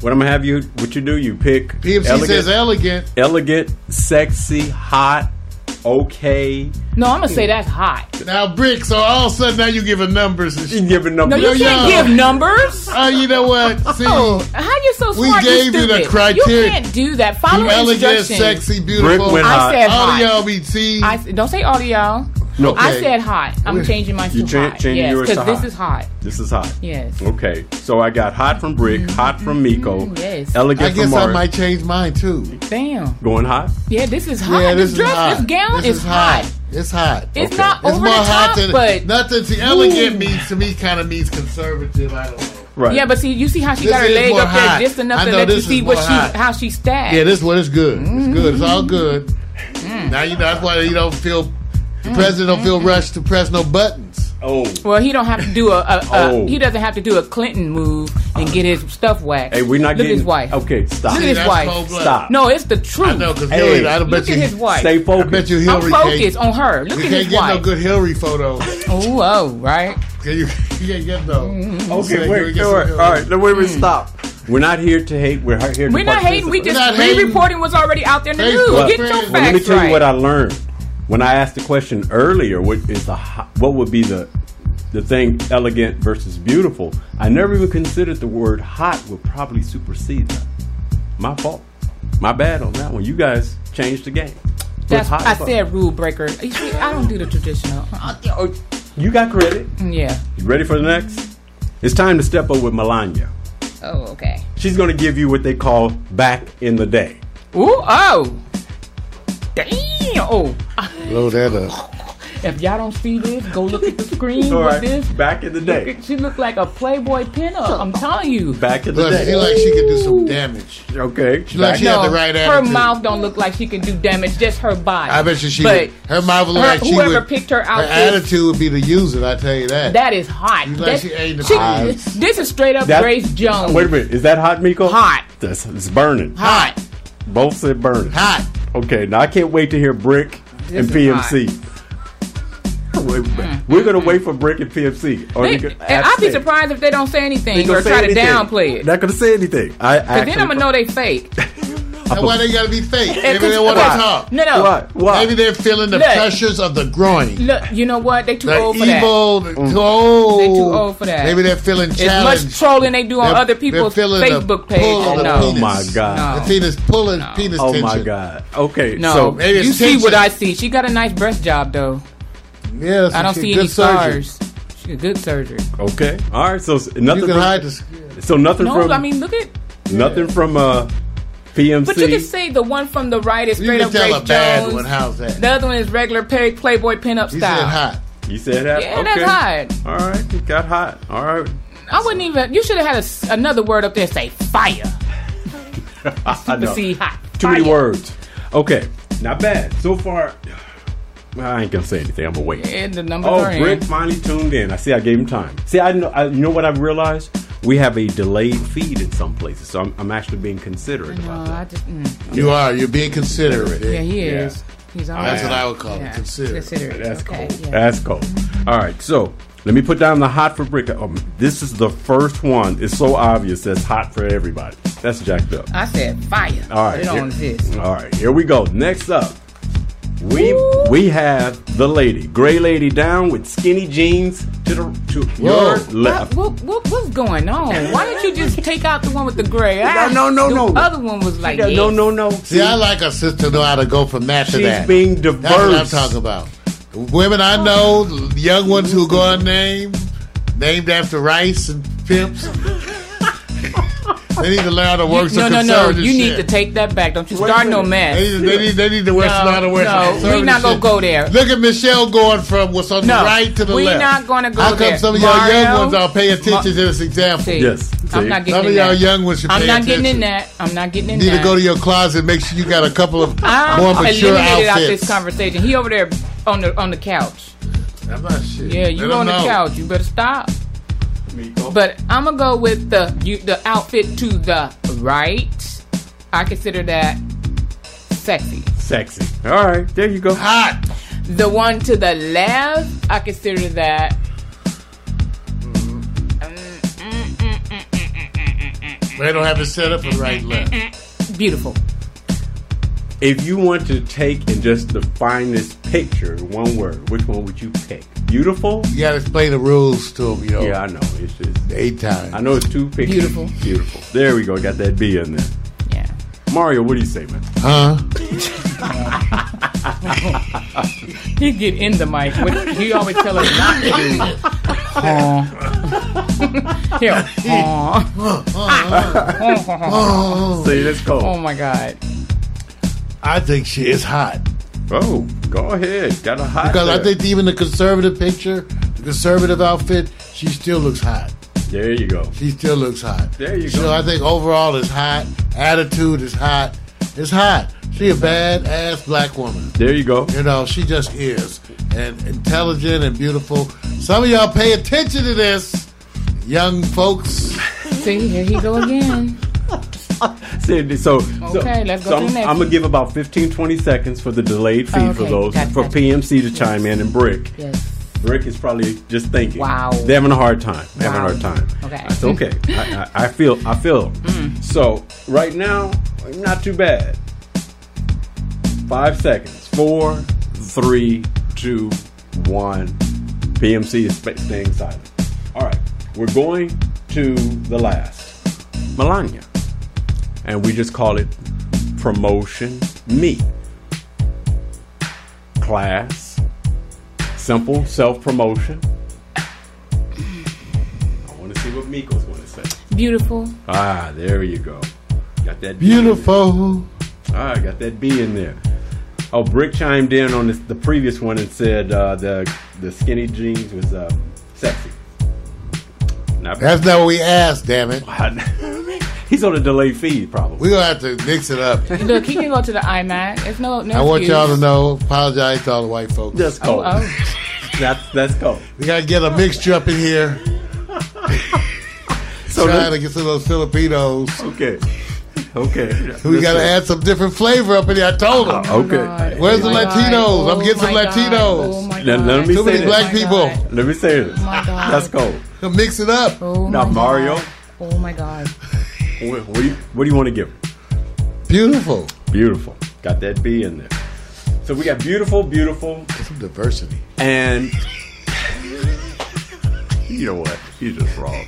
What I'm gonna have you? What you do? You pick PMC elegant, says elegant. elegant, sexy, hot, okay. No, I'm gonna say that's hot. Now, Brick, so all of a sudden now you giving numbers. And You giving numbers? No, numbers? you Yo, can't give numbers. Oh, you know what? See, Oh, how you so smart? We gave you the stupid. criteria. You can't do that. Follow you elegant, instructions. sexy, Brick beautiful. went I said all of hot. y'all be see. I don't say all of y'all. No. I said hot. I'm changing my to You cha- hot. changing yes, yours to this hot. is hot. This is hot. Yes. Okay, so I got hot from Brick, mm-hmm. hot from Miko, mm-hmm. yes. elegant I guess from I might change mine too. Damn. Going hot. Yeah, this is hot. Yeah, this, this, dress, is hot. this gown this is, hot. It's hot. It's Okay. not It's over more the hot top, than but nothing. See, elegant means to me kind of means conservative. I don't know. Right. yeah, but see, you see how she This got her leg more up there just enough I to let you see what more she how she stacked. Yeah, this one is good. It's good. It's Mm-hmm. all good. Mm. Now you know that's why you don't feel the president don't feel rushed to press no buttons. Oh. Well, he don't have to do a, a, a Oh. he doesn't have to do a Clinton move and get his stuff waxed. Hey, we're not Look getting. at his wife. Okay, stop. Look at his wife. Stop. No, it's the truth. I know because Hey, Hillary. I bet Look you. at his wife. Stay I focused. bet you I'm Hillary focused on her. Look You at can't his get no wife. good Hillary photo. Oh, oh, right. Can you, you can't get no. Mm-hmm. Okay, Can you wait. get All some right, Hillary? all right. No, wait, wait, stop. We're not here to hate. We're here to We're not hating. We just not re-reporting what's already out there in the news. Get your facts Well, let me tell you what I learned when I asked the question earlier. What is the what would be the the thing elegant versus beautiful? I never even considered the word hot would probably supersede that. My fault. My bad on that one. You guys changed the game. That's, hot I above. said rule breaker. See, I don't do the traditional. Oh, You got credit. Mm, yeah. You ready for the next? It's time to step up with Melania. Oh, okay. She's going to give you what they call back in the day. Ooh, oh. Damn. Oh. Blow that up. If y'all don't see this, go look at the screen All with right, this. back in the Look day. at- She looked like a Playboy pinup. I'm telling you. Back in the Look, she day. like she could do some damage. Okay. She like she no, had the right her mouth don't look like she can do damage. Just her body. I bet you she But would. Her mouth would look her- like she whoever would. picked her Her attitude would be to use it. I tell you that. That is hot. You like she ate the she- this is straight up That- Grace Jones. Wait a minute. Is that hot, Miko? Hot. That's, it's burning. Hot. Both said burning. Hot. Okay, now I can't wait to hear Brick This and PMC. We're gonna wait for Brick and PMC. Or They- and I'd be surprised if they don't say anything or try to downplay it. Not gonna say anything. I Because then I'm gonna know they fake. And why they gotta be fake? Maybe they want to why? talk. No, no. Why? Why? Maybe they're feeling the Look. pressures of the groin. Look, you know what? They too The old for that. evil, the too old. They too old for that. Maybe they're feeling As challenged. much trolling they do on They're- other they're people's feeling the Facebook page. pull of the No. Oh my penis. god. The penis pulling penis Oh tension. my god. Okay. No, So maybe you it's see what. I see. She got a nice breast job though. Yeah, that's I don't what see she- any good surgery. scars. She a good surgery. okay. All right. So s- nothing. You can from, hide the. So nothing No, from. I mean look at. nothing from uh, PMC. But you can say the one from the right is You straight up Grace a bad Jones. one. How's that? The other one is regular pay, Playboy pinup You style. said hot. you said that. Yeah, okay. that's hot. All right. It got hot. All right. I wouldn't even. You should have had a s another word up there. Say fire. I know. See hot. Too many words. Okay. Not bad. So far. I ain't gonna say anything. I'm gonna wait. And the numbers Oh, are in. Brick finally tuned in. I see. I gave him time. See, I know. I, you know what I've realized? We have a delayed feed in some places, so I'm, I'm actually being considerate No, about I that. just. Mm. You are. You're being considerate. Yeah, he Yeah. is. He's all That's what I would call Yeah. it. Considerate. Considerate. That's okay, cold. yeah. That's cold. All right, so let me put down the hot for Brick. Um, this is the first one. It's so obvious that's hot for everybody. That's jacked up. I said fire. All right. Put it on here- this. All right, here we go. Next up, we we have the lady, gray lady down with skinny jeans to the to your left. what, what, what's going on? Why didn't you just take out the one with the gray? Ah, No, no, no, the no. other one was like, No, yes. no, no, no. See, I like a sister know how to go from that to She's that. being That's what I'm talking about. Women I know, young ones who go unnamed, named after rice and pimps. They need to learn how to work some No, no, no. conservative You need shit. to take that back. Don't you Wait start no minute. mess. They need, they, need, they need to work No, some how to work some no, conservative we not gonna go there. Look at Michelle going from what's on No, the right to the we left. We're not gonna go there. How come there. some of y'all young Mario, ones are pay attention Ma- to this example? See, Yes, I'm not getting Some in of y'all that. young ones should I'm pay not attention. getting in that. I'm not getting in You need to go to your closet and make sure you got a couple of I'm more mature eliminated out this conversation. He over there on the on the couch. I'm not sure. Yeah, you on the couch. You better stop. But I'm gonna go with the you, the outfit to the right. I consider that sexy. Sexy. All right, there you go. Hot. The one to the left, I consider that. They don't have it set up for right left. Beautiful. If you want to take and just define this picture in one word, which one would you pick? Beautiful? You got to explain the rules to them, you know. Yeah, I know. It's just eight times. I know it's two pictures. Beautiful. Beautiful. There we go. Got that B in there. Yeah. Mario, what do you say, man? Huh? he get in the mic. What he always tell us not to do. Huh. Here. Huh. See, let's go. Oh my god. I think she is hot. Oh, go ahead. Got a hot. Because I think even the conservative picture, the conservative outfit, she still looks hot. There you go. She still looks hot. There you so go. So I think overall is hot. Attitude is hot. It's hot. She a bad ass black woman. There you go. You know, she just is. And intelligent and beautiful. Some of y'all pay attention to this. Young folks. See, here he go again. See, So, so, let's go so to I'm, I'm gonna give about 15, 20 seconds for the delayed feed for Okay, those gotcha, for gotcha. PMC to chime in and Brick. Yes. Brick is probably just thinking. Wow. They're having a hard time. They're having a hard time. Okay. That's okay. I, I, I feel. I feel. Mm. So right now, not too bad. Five seconds. Four, three, two, one. PMC is staying silent. All right. We're going to the last. Melania. And we just call it promotion me. Class. Simple self promotion. I want to see what Miko's going to say. Beautiful. Ah, there you go. Got that Beautiful. Ah, got that B in there. Oh, Brick chimed in on this, the previous one and said uh, the the skinny jeans was uh, sexy. Not That's not what we asked, damn it. He's on a delayed feed, probably. We're going to have to mix it up. Look, he can go to the iMac. It's no, no I want excuse. y'all to know, apologize to all the white folks. That's cold. Oh, oh. That's that's cold. We got to get a mixture up in here. So Trying let- to get some of those Filipinos. Okay. Okay. We got to add some different flavor up in here. I told them. Oh, okay. Oh, Where's the Oh my Latinos? God. I'm getting some Oh my God. Latinos. Oh my Now, let me Too say many this. black oh, people. Let me say this. my God. That's cold. Mix it up. Oh now, my Mario, God. Oh my god. What, what do you what do you want to give? Beautiful. Beautiful. Got that B in there. So we got beautiful, beautiful, Some diversity. and you know what? You just wrong.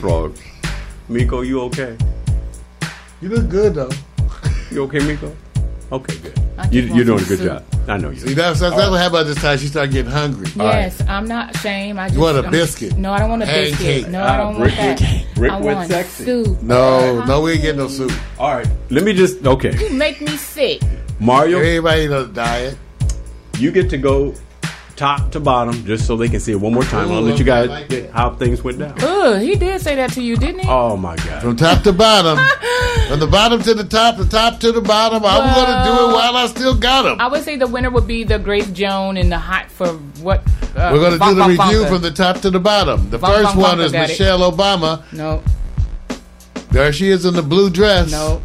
Wrong. Miko, you okay? You look good, though. You okay, Miko? Okay, good. I just You, want you're doing a good soup. job. I know you. See, that's, that's, that's what happened this time. She started getting hungry. Yes, I'm not ashamed. I just, want a I'm- biscuit? No, I don't want a Pancake. biscuit. No, Ah, I don't brick want with- that. brick I with want sexy. soup. No, no, we ain't getting no soup. All right. Let me just okay. You make me sick. Mario, Everybody on a diet. you get to go top to bottom just so they can see it one more time. I'll let you guys like get how things went down. Ugh, he did say that to you, didn't he? Oh my god. From top to bottom. From the bottom to the top, the top to the bottom. I'm going to do it while I still got them. I would say the winner would be the Grace Joan in the hot for what? Uh, We're going to do the Vonka review Vonka. from the top to the bottom. The Vonka first one Vonka is got it. Michelle Obama. No, There she is in the blue dress. no.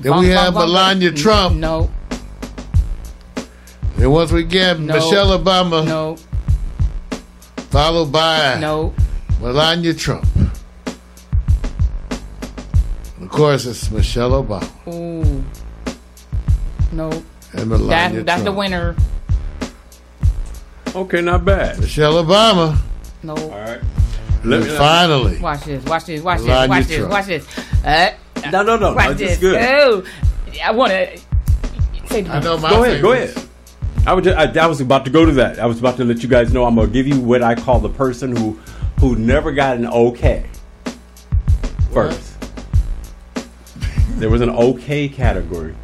Then we have Vonka. Melania Trump. No, And once we get No. Michelle Obama, no, followed by no. Melania Trump. Of course, it's Michelle Obama Ooh, no. and Melania That's that's the winner. Okay, not bad. Michelle Obama. No. All right. Let me finally, Watch this. Watch this. Watch this. Melania Watch this. Trump. Watch this. Uh, No, no, no. watch no this. good. Oh, I want to say. I know my Go ahead. Go ahead. I was just, I, I was about to go to that. I was about to let you guys know I'm gonna give you what I call the person who who never got an okay first. There was an okay category.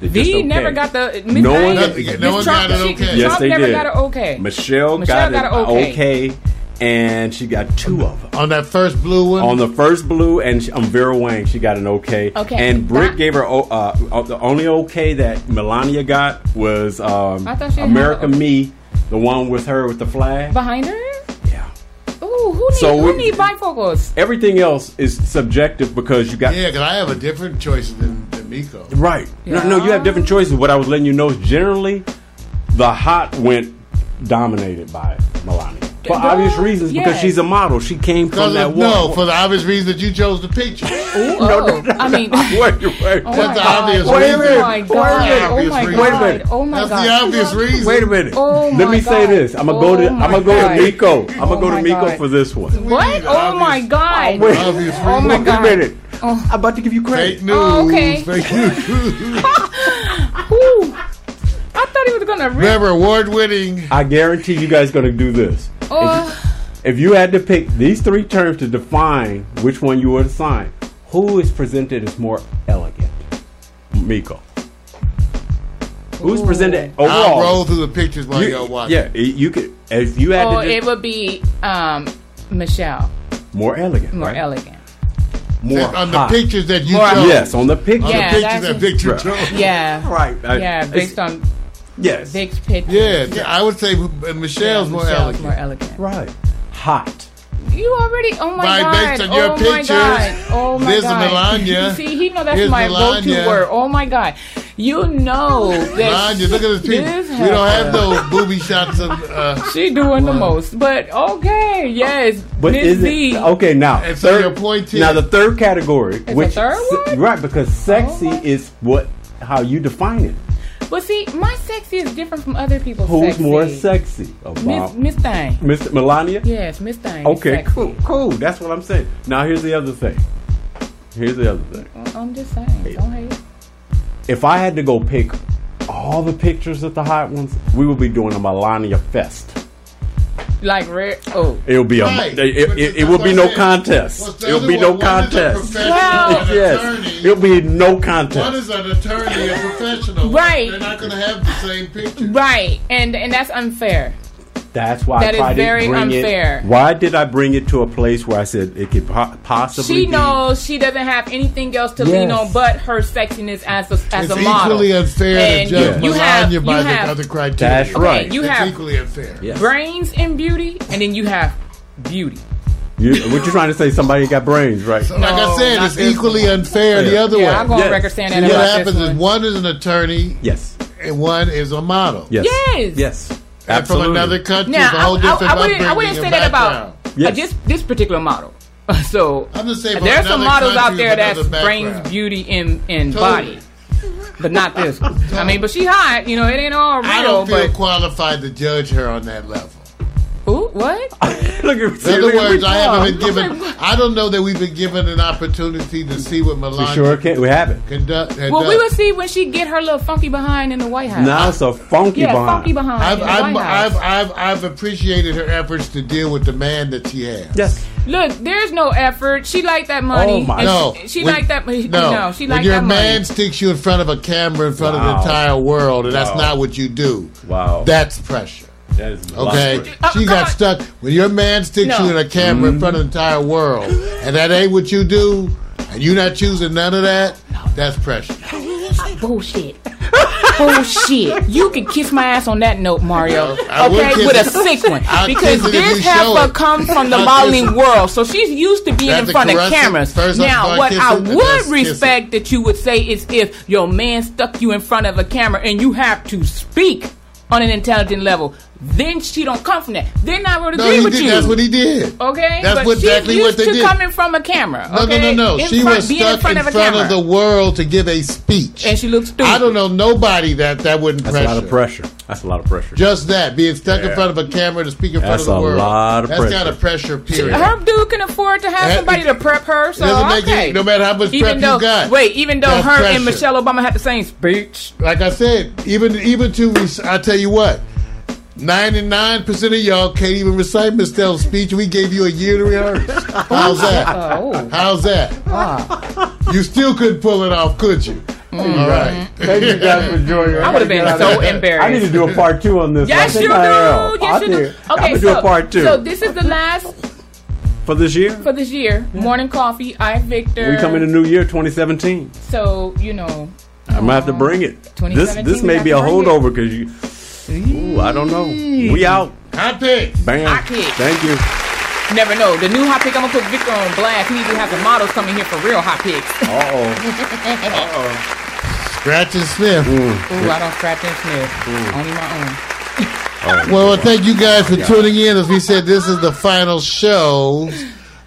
They're V okay. never got the. Miss No one A- got- no one Trump, got an she- okay. Yes, Trump they never did. got an okay. Michelle, Michelle got, got an an okay. okay. And she got two of them. On that first blue one, On the first blue, and she, um, Vera Wang, she got an okay. Okay, And Britt gave her uh, uh, the only okay that Melania got was um, I thought she America no- Me, the one with her with the flag. Behind her? Yeah. Ooh, who need, So who need bifocals? Everything else is subjective because you got yeah, because I have a different choice than, than Miko. right. No, no, you have different choices. What I was letting you know is generally the hot went dominated by Melania. For obvious reasons, because she's a model. She came from that of- war. no, for the obvious reason that you chose the picture. Ooh, oh, I mean, wait, wait. Oh That's the God. obvious Wait a reason. minute. Oh my god! Oh wait a minute. Oh my Wait a god! minute. Oh my That's the obvious reason. Wait a minute. Oh my Let me my say this. I'm gonna go to. Oh I'm gonna go God. to Miko. I'm gonna Oh go to oh my Miko for this one. What? Oh my god! Wait, Obvious Oh my wait a minute. Oh. I'm about to give you credit. Fake news. Oh, okay. Fake news. Whew. I thought he was gonna rip. Remember, award winning. I guarantee you guys gonna do this. Oh, If you had to pick these three terms to define which one you would assign, who is presented as more elegant? Miko. Who's presented overall? I'll overall? roll through the pictures while You- you, all watching. yeah, you could. If you had to. oh, to, it would be um, Michelle, more elegant, more right? elegant. more on the pictures that you More- chose. Yes, on the picture. On Yeah, the pictures that Victor Right. chose. Yeah, Right. I- yeah, based on Yes. Vic's picture. Yeah, I would say Michelle's Yeah, more elegant. more elegant. Right. Hot. You already, oh my Right, god, based on your oh my god, oh my there's a god. Melania. See, he know that's Here's my Melania. go-to word. Oh my god, you know that Melania, look at this picture. this We don't have heifer- no booby shots of. Uh, She doing the most, but okay, yes, But Miss is Z. it okay now? And so your point is- now the third category, a which third one? right? Because sexy my- is what how you define it. But see, my sexy is different from other people's. Who's sexy. more sexy? Miss Miss Thing. Mr. Melania? Yes, Miss Thing. Okay, cool, cool. That's what I'm saying. Now here's the other thing. Here's the other thing. I'm just saying. Don't hate. If I had to go pick all the pictures of the hot ones, we would be doing a Melania fest. Like red. Oh, It'll be a. Right. It, it, it, will be no contest. It'll be no one? One is a contest. Well- yes, it'll be no contest. One is an attorney, a professional. Right. They're not going to have the same picture. right, and and that's unfair. That's why That I is tried very to bring unfair. it. Why did I bring it to a place where I said it could po- possibly She be? knows she doesn't have anything else to Yes. lean on but her sexiness as a as It's a model. equally unfair And to judge you, you have you by the have other criteria. That's okay, right. You it's have equally unfair. Yes. brains and beauty, and then you have beauty. You, what you trying to say? Somebody got brains, right? So, like I said, it's equally one. unfair the other Yeah, way. I'm going Yes. on record saying that See, what about happens this is one. one is an attorney Yes. and one is a model. Yes. Yes. Yes. And from Absolutely. another country, Now, it's I, I, I wouldn't, I wouldn't say and that background. about Yes. uh, this this particular model. So I'm just saying, there's some models out there that that's another brains, beauty, and and Totally. body, but not this. one. I mean, but she hot. You know, it ain't all real. I don't feel but qualified to judge her on that level. Ooh, what? look at, In other words. I haven't been given. I don't know that we've been given an opportunity to see what We Melania sure can. We haven't. conduct. had Well, we will see when she get her little funky behind in the White House. Now it's a funky yeah, behind. funky behind I've, in the I've, White House. I've, I've, I've appreciated her efforts to deal with the man that she has. Yes. Look, there's no effort. She like that money. Oh, my- No, she, she when- like that. No, No, she when like your that man money. sticks you in front of a camera in front of the entire world, and that's not what you do. Wow. That's pressure. That is a lot of Okay. Uh, she come got stuck when your man sticks No. you in a camera Mm-hmm. in front of the entire world, and that ain't what you do, and you not choosing none of that. That's pressure. Bullshit. Bullshit. You can kiss my ass on that note, Mario. I would Okay, kiss with a it. sick one. I'll Because kiss it if this you show heifer it. comes from the I'll modeling it. world, so she's used to being That's in the front of caress it. cameras. First I'm now, gonna what kiss I it, and would that's kiss it. respect that you would say is if your man stuck you in front of a camera and you have to speak on an intelligent level, then she don't come from that. Then I would No, agree he with did. you. That's what he did. Okay, That's but what she's exactly used what they to did. coming from a camera. No, okay? no, no, no. In She front- was being stuck in front in of a front camera. of the world to give a speech. and she looks stupid. I don't know nobody that that wouldn't That's pressure. a lot of pressure. That's a lot of pressure. Just that being stuck in front of a camera to speak in front of the world. That's a lot of pressure. That's pressure. kind of pressure. Period. Her dude can afford to have That- somebody to prep her, so doesn't okay. it- no matter how much even prep you though, got, Wait, even though her pressure. and Michelle Obama had the same speech. like I said, even even to rec- I tell you what, ninety nine percent of y'all can't even recite Miss Stella's speech. We gave you a year to rehearse. How's that? Oh. How's that? Ah. You still couldn't pull it off, could you? Mm. All right. Thank you guys for joining. I would have been so embarrassed. I need to do a part two on this. Yes, I you think do. I am. Yes, I you do. think- I'm Okay, gonna so, do a part two so this is the last for this year. for this year. Morning coffee. I Victor. We come in the new year, 2017. So you know, I'm gonna have to bring it. Uh, this 2017, this we may be a holdover because you. Ooh, I don't know. We out. Hot pick. Bam. Hot pick. Thank you. never know. The new hot pick. I'm gonna put Victor on blast. He even has the models coming here for real hot picks. Uh oh. Uh Scratch and sniff. Ooh, I don't scratch and sniff. Only my own. Well, thank you guys for tuning in. As we said, this is the final show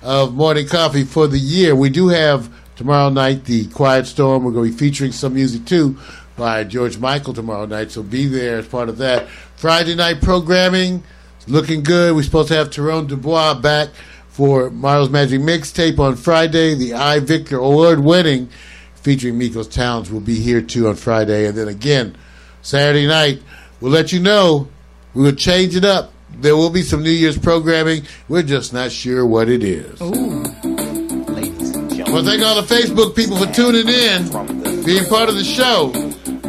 of Morning Coffee for the year. We do have tomorrow night the Quiet Storm. We're going to be featuring some music too by George Michael tomorrow night, so be there as part of that. Friday night programming looking good. We're supposed to have Tyrone Dubois back for Mario's Magic Mixtape on Friday. The I Victor Award winning featuring Mikos Towns will be here too on Friday, and then again Saturday night. We'll let you know. We will change it up. There will be some New Year's programming. We're just not sure what it is. Ooh. Ladies and gentlemen. Well, thank all the Facebook people for tuning in, being part of the show.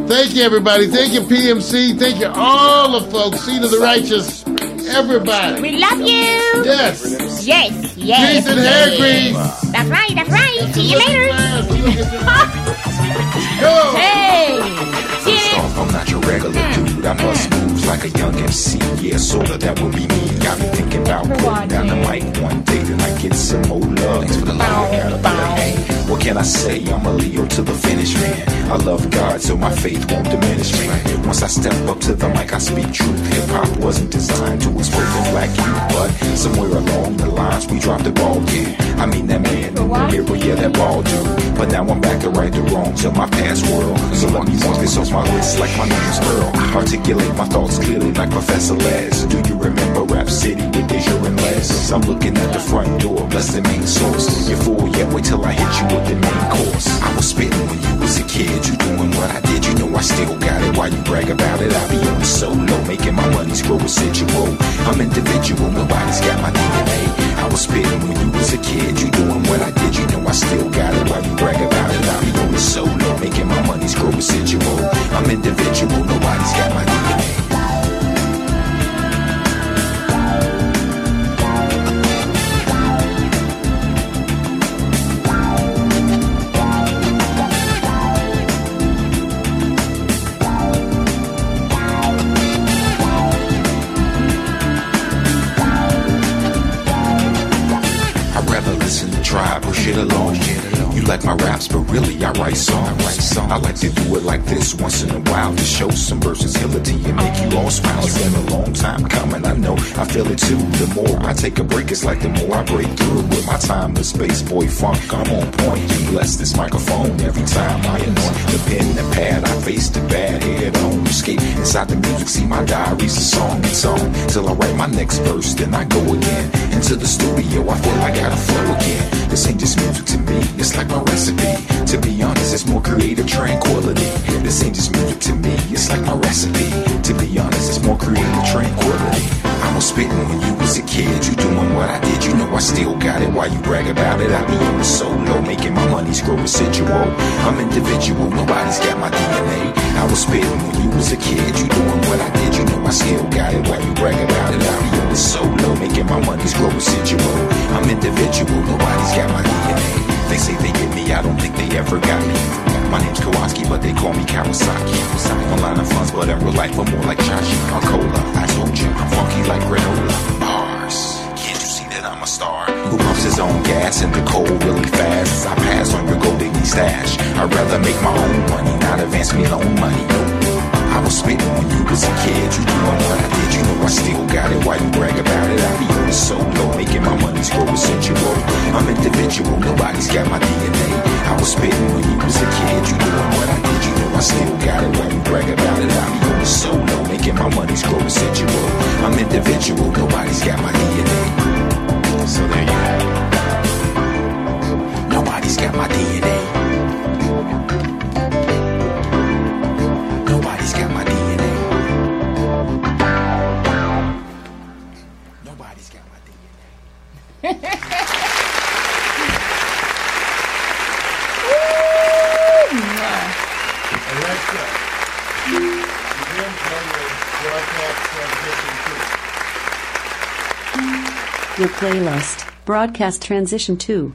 Thank you, everybody. Thank you, PMC. Thank you, all the folks, Seed of the Righteous, everybody. We love you. Yes. Yes, yes. Grease and hair yes. That's right, that's right. See you later. hey. I'm not your regular dude. I bust moves like a young MC. Yeah, sorta, that would be me. Got me thinking about putting down the mic one day, then I get some more love. Thanks for the love, I gotta be like, hey, what can I say? I'm a Leo to the finish, man. I love God, so my faith won't diminish me. Once I step up to the mic, I speak truth. Hip hop wasn't designed to expose the black youth, but somewhere along the lines, we dropped the ball, yeah. I mean, that man in the mirror, yeah, that ball dude. But now I'm back to right the wrongs of my past world. So let me mark this off my list like my name's Earl. Articulate my thoughts clearly like Professor Les. Do you remember Rap City with Deja and Les? I'm looking at the front door, bless the main source. You're full yet, wait till I hit you with the main course. Like the more I break through. With my time, the space boy funk, I'm on point. You bless this microphone every time I anoint the pen and pad. I face the bad head on. Escape inside the music, see my diaries, a song. It's on till I write my next verse, then I go again into the studio. I feel I gotta flow again. This ain't just music to me, it's like my recipe. To be honest, it's more creative tranquility. This ain't just music to me, it's like my recipe. To be honest, it's more creative tranquility. I was spitting when you was a kid, you doing what I did, you know I still got it. Why you brag about it? I be on the solo, making my money's grow residual. I'm individual, nobody's got my DNA. I was spitting when you was a kid, you doing what I did, you know I still got it. Why you brag about it? I be on the solo, making my money's grow residual. I'm individual, nobody's got my DNA. They say they get me, I don't think they ever got me. My name's Kowalski, but they call me Kawasaki. I'm a line of funds, but in real life, I'm more like Chachi Arcola. I told you, I'm funky like granola. Bars. Can't you see that I'm a star? Who pumps his own gas in the cold really fast? As I pass on your gold digging stash. I'd rather make my own money, not advance me loan money. I was spitting when you was a kid. You doing what I did, you know I still got it. Why you brag about it? I be on the solo, making my money's grow residual. I'm individual, nobody's got my DNA. I was spitting when you was a kid. You doing what I did, you know I still got it. Why you brag about it? I'm the solo, making my money's grow residual. I'm individual, nobody's got my DNA. So there you have it. Nobody's got my DNA. Your playlist, Broadcast Transition 2.